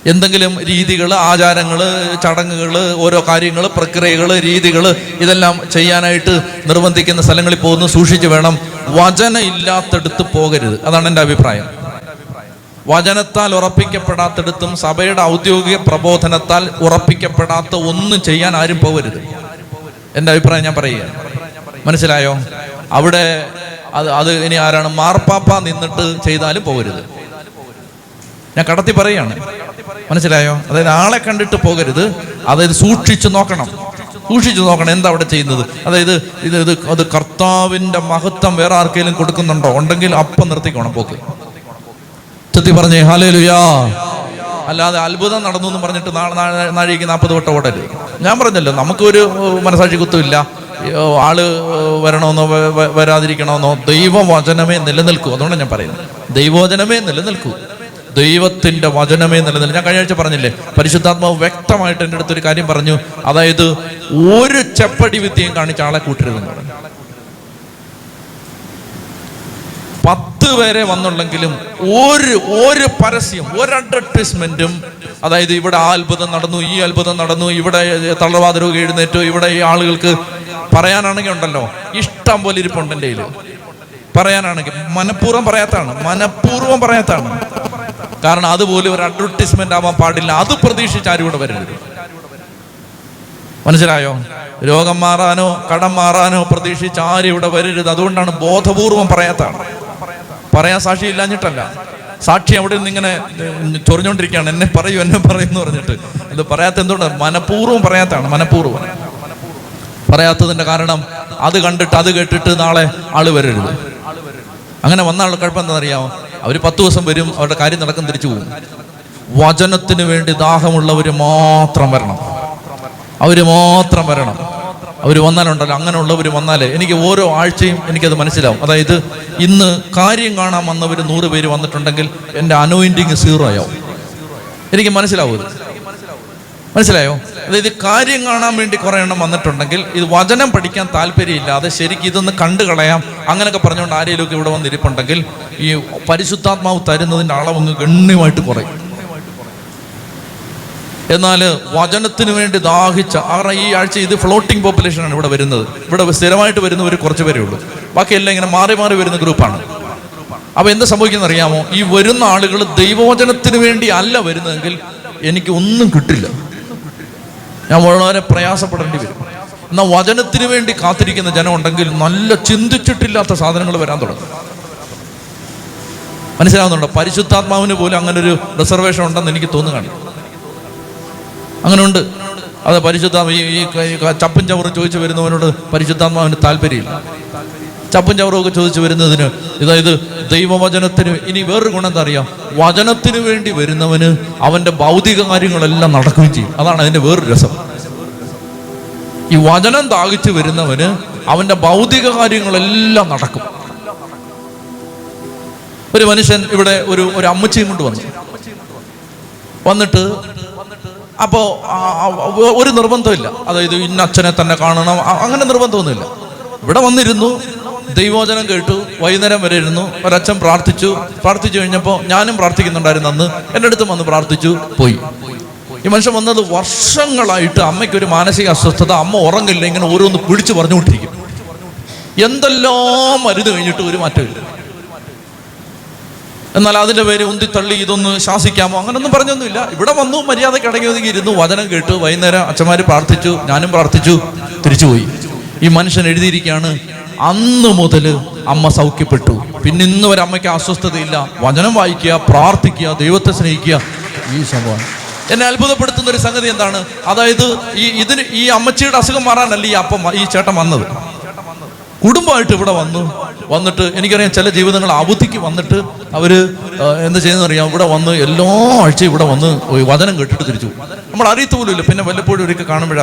A: എന്തെങ്കിലും രീതികൾ ആചാരങ്ങൾ ചടങ്ങുകൾ ഓരോ കാര്യങ്ങൾ പ്രക്രിയകൾ രീതികൾ ഇതെല്ലാം ചെയ്യാനായിട്ട് നിർബന്ധിക്കുന്ന സ്ഥലങ്ങളിൽ പോകുന്ന സൂക്ഷിച്ചു വേണം. വചന ഇല്ലാത്തടുത്ത് പോകരുത്. അതാണ് എന്റെ അഭിപ്രായം. വചനത്താൽ ഉറപ്പിക്കപ്പെടാത്തടത്തും സഭയുടെ ഔദ്യോഗിക പ്രബോധനത്താൽ ഉറപ്പിക്കപ്പെടാത്ത ഒന്നും ചെയ്യാൻ ആരും പോകരുത്. എന്റെ അഭിപ്രായം ഞാൻ പറയുക. മനസ്സിലായോ? അവിടെ അത് അത് ഇനി ആരാണ്? മാർപ്പാപ്പ നിന്നിട്ട് ചെയ്താലും പോകരുത്. ഞാൻ കടത്തി പറയാണ്. മനസ്സിലായോ? അതായത് ആളെ കണ്ടിട്ട് പോകരുത്. അതായത് സൂക്ഷിച്ചു നോക്കണം. സൂക്ഷിച്ചു നോക്കണം എന്താ അവിടെ ചെയ്യുന്നത്. അതായത് ഇത് ഇത് അത് കർത്താവിന്റെ മഹത്വം വേറെ ആർക്കെങ്കിലും കൊടുക്കുന്നുണ്ടോ? ഉണ്ടെങ്കിൽ അപ്പം നിർത്തിക്കോണം പോക്ക്. ചെത്തി പറഞ്ഞേ ഹാലേലുയാ അല്ലാതെ അത്ഭുതം നടന്നു എന്ന് പറഞ്ഞിട്ട് നാഴിക്ക് നാൽപ്പത് വട്ടം ഓടരുത്. ഞാൻ പറഞ്ഞല്ലോ നമുക്കൊരു മനസാക്ഷി കുത്തുമില്ല. ആൾ വരണമെന്നോ വരാതിരിക്കണമെന്നോ ദൈവവചനമേ നിലനിൽക്കൂ. അതുകൊണ്ടാണ് ഞാൻ പറയുന്നത്. ദൈവവചനമേ നിലനിൽക്കൂ. ദൈവത്തിന്റെ വചനമേ നിലനിൽ ഞാൻ കഴിഞ്ഞ ആഴ്ച പറഞ്ഞില്ലേ പരിശുദ്ധാത്മാവ് വ്യക്തമായിട്ട് എന്റെ അടുത്തൊരു കാര്യം പറഞ്ഞു. അതായത് ഒരു ചെപ്പടി വിദ്യയും കാണിച്ച ആളെ കൂട്ടരുതെന്ന് പറഞ്ഞു. പത്ത് പേരെ വന്നുള്ളെങ്കിലും ഒരു ഒരു പരസ്യം ഒരു അഡ്വർടൈസ്മെന്റും അതായത് ഇവിടെ ആ അത്ഭുതം നടന്നു ഈ അത്ഭുതം നടന്നു ഇവിടെ തളർവാദ രോഗി എഴുന്നേറ്റു ഇവിടെ ഈ ആളുകൾക്ക് പറയാനാണെങ്കിൽ ഉണ്ടല്ലോ. ഇഷ്ടം പോലെ ഇരിപ്പുണ്ട് എന്റെ പറയാനാണെങ്കിൽ മനഃപൂർവം പറയാത്താണ് മനഃപൂർവം പറയാത്താണ് കാരണം അതുപോലെ ഒരു അഡ്വർടൈസ്മെന്റ് ആവാൻ പാടില്ല. അത് പ്രതീക്ഷിച്ച് ആരും വരരുത്. മനസ്സിലായോ? രോഗം മാറാനോ കടം മാറാനോ പ്രതീക്ഷിച്ച് ആരും ഇവിടെ വരരുത്. അതുകൊണ്ടാണ് ബോധപൂർവം പറയാത്താണ് പറയാൻ സാക്ഷി ഇല്ലാഞ്ഞിട്ടല്ല. സാക്ഷി അവിടെ നിന്ന് ഇങ്ങനെ ചൊറിഞ്ഞോണ്ടിരിക്കുകയാണ്. എന്നെ പറയൂ എന്നെ പറയൂ എന്ന് പറഞ്ഞിട്ട്. ഇത് പറയാത്ത എന്തുകൊണ്ട് മനഃപൂർവം പറയാത്താണ് മനഃപൂർവം പറയാത്തതിന്റെ കാരണം അത് കണ്ടിട്ട് അത് കേട്ടിട്ട് നാളെ ആൾ വരരുത്. അങ്ങനെ വന്ന ആൾ കുഴപ്പം എന്താണെന്നറിയാമോ? അവർ പത്ത് ദിവസം വരും അവരുടെ കാര്യം നടക്കും തിരിച്ചു പോകും. വചനത്തിന് വേണ്ടി ദാഹമുള്ളവർ മാത്രം വരണം. അവർ മാത്രം വരണം. അവർ വന്നാലുണ്ടല്ലോ അങ്ങനെയുള്ളവർ വന്നാലേ എനിക്ക് ഓരോ ആഴ്ചയും എനിക്കത് മനസ്സിലാവും. അതായത് ഇന്ന് കാര്യം കാണാൻ വന്നവർ നൂറ് പേര് വന്നിട്ടുണ്ടെങ്കിൽ എന്റെ അനോയിന്റിങ് സീറോ ആയോ എനിക്ക് മനസ്സിലാവും. മനസ്സിലായോ? അതായത് കാര്യം കാണാൻ വേണ്ടി കുറെ എണ്ണം വന്നിട്ടുണ്ടെങ്കിൽ ഇത് വചനം പഠിക്കാൻ താല്പര്യമില്ലാതെ ശരിക്കും ഇതൊന്ന് കണ്ടു കളയാം അങ്ങനെയൊക്കെ പറഞ്ഞുകൊണ്ട് ആരെങ്കിലും ഇവിടെ വന്നിരിപ്പുണ്ടെങ്കിൽ ഈ പരിശുദ്ധാത്മാവ് തരുന്നതിന്റെ അളവങ്ങ് ഗണ്യമായിട്ട് കുറയും. എന്നാൽ വചനത്തിന് വേണ്ടി ദാഹിച്ച കാരണം ഈ ആഴ്ച ഇത് ഫ്ലോട്ടിംഗ് പോപ്പുലേഷനാണ് ഇവിടെ വരുന്നത്. ഇവിടെ സ്ഥിരമായിട്ട് വരുന്നവർ കുറച്ച് പേരേ ഉള്ളൂ. ബാക്കിയെല്ലാം ഇങ്ങനെ മാറി മാറി വരുന്ന ഗ്രൂപ്പാണ് അപ്പൊ എന്ത് സംഭവിക്കുന്ന അറിയാമോ? ഈ വരുന്ന ആളുകൾ ദൈവവചനത്തിന് വേണ്ടി അല്ല വരുന്നതെങ്കിൽ എനിക്ക് ഒന്നും കിട്ടില്ല. ഞാൻ വളരെ പ്രയാസപ്പെടേണ്ടി വരും. എന്നാൽ വചനത്തിന് വേണ്ടി കാത്തിരിക്കുന്ന ജനം ഉണ്ടെങ്കിൽ നല്ല ചിന്തിച്ചിട്ടില്ലാത്ത സാധനങ്ങൾ വരാൻ തുടങ്ങും. മനസ്സിലാവുന്നുണ്ടോ? പരിശുദ്ധാത്മാവിന് പോലും അങ്ങനെ ഒരു റിസർവേഷൻ ഉണ്ടെന്ന് എനിക്ക് തോന്നുകയാണ്. അങ്ങനെ ഉണ്ട് അത് പരിശുദ്ധാത്മ ഈ ചപ്പും ചവറും ചോദിച്ചു വരുന്നവനോട് പരിശുദ്ധാത്മാവിന് താല്പര്യമില്ല. ചപ്പും ചവറും ഒക്കെ ചോദിച്ചു വരുന്നതിന് അതായത് ദൈവവചനത്തിന് ഇനി വേറൊരു ഗുണം എന്താ അറിയാം? വചനത്തിന് വേണ്ടി വരുന്നവന് അവന്റെ ഭൗതിക കാര്യങ്ങളെല്ലാം നടക്കുകയും ചെയ്യും. അതാണ് അതിന്റെ വേറൊരു രസം. ഈ വചനം ദാഹിച്ചു വരുന്നവന് അവന്റെ ഭൗതിക കാര്യങ്ങളെല്ലാം നടക്കും. ഒരു മനുഷ്യൻ ഇവിടെ ഒരു ഒരു അമ്മച്ചിയും കൊണ്ട് വന്നു. വന്നിട്ട് അപ്പോ ഒരു നിർബന്ധമില്ല. അതായത് ഇന്ന അച്ഛനെ തന്നെ കാണണം അങ്ങനെ നിർബന്ധമൊന്നുമില്ല. ഇവിടെ വന്നിരുന്നു ദൈവോചനം കേട്ടു. വൈകുന്നേരം വരെ ഇരുന്നു. ഒരച്ഛൻ പ്രാർത്ഥിച്ചു. പ്രാർത്ഥിച്ചു കഴിഞ്ഞപ്പോൾ ഞാനും പ്രാർത്ഥിക്കുന്നുണ്ടായിരുന്നു അന്ന്. എന്റെ അടുത്തും വന്ന് പ്രാർത്ഥിച്ചു. പോയി. ഈ മനുഷ്യൻ വന്നത് വർഷങ്ങളായിട്ട് അമ്മയ്ക്ക് ഒരു മാനസിക അസ്വസ്ഥത അമ്മ ഉറങ്ങില്ല ഇങ്ങനെ ഓരോന്ന് പിടിച്ചു പറഞ്ഞുകൊണ്ടിരിക്കും. എന്തെല്ലാം മരുന്ന് കഴിഞ്ഞിട്ട് ഒരു മാറ്റമില്ല. എന്നാൽ അതിന്റെ പേര് ഉന്തിത്തള്ളി ഇതൊന്ന് ശാസിക്കാമോ? അങ്ങനൊന്നും പറഞ്ഞൊന്നുമില്ല. ഇവിടെ വന്നു മര്യാദയ്ക്ക് അടങ്ങി ഇരുന്നു വചനം കേട്ടു. വൈകുന്നേരം അച്ഛന്മാർ പ്രാർത്ഥിച്ചു. ഞാനും പ്രാർത്ഥിച്ചു. തിരിച്ചുപോയി. ഈ മനുഷ്യൻ എഴുതിയിരിക്കുകയാണ് അന്ന് മുതൽ അമ്മ സൗഖ്യപ്പെട്ടു. പിന്നെ ഇന്ന് വരെ അമ്മയ്ക്ക് അസ്വസ്ഥതയില്ല. വചനം വായിക്കുക പ്രാർത്ഥിക്കുക ദൈവത്തെ സ്നേഹിക്കുക. ഈ സംഭവം എന്നെ അത്ഭുതപ്പെടുത്തുന്ന ഒരു സംഗതി എന്താണ്? അതായത് ഈ ഇതിന് ഈ അമ്മച്ചിയുടെ അസുഖം മാറാനല്ല ഈ അപ്പം ഈ ചേട്ടൻ വന്നത്? കുടുംബമായിട്ട് ഇവിടെ വന്നു. വന്നിട്ട് എനിക്കറിയാം ചില ജീവിതങ്ങൾ അവധിക്ക് വന്നിട്ട് അവർ എന്താ എന്ത് ചെയ്യുന്ന അറിയാം ഇവിടെ വന്ന് എല്ലാ ആഴ്ചയും ഇവിടെ വന്ന് വചനം കേട്ടിട്ട് തിരിച്ചു നമ്മൾ അറിയത്ത് പോലും ഇല്ല പിന്നെ വല്ലപ്പോഴും ഒരിക്കൽ കാണുമ്പോഴേ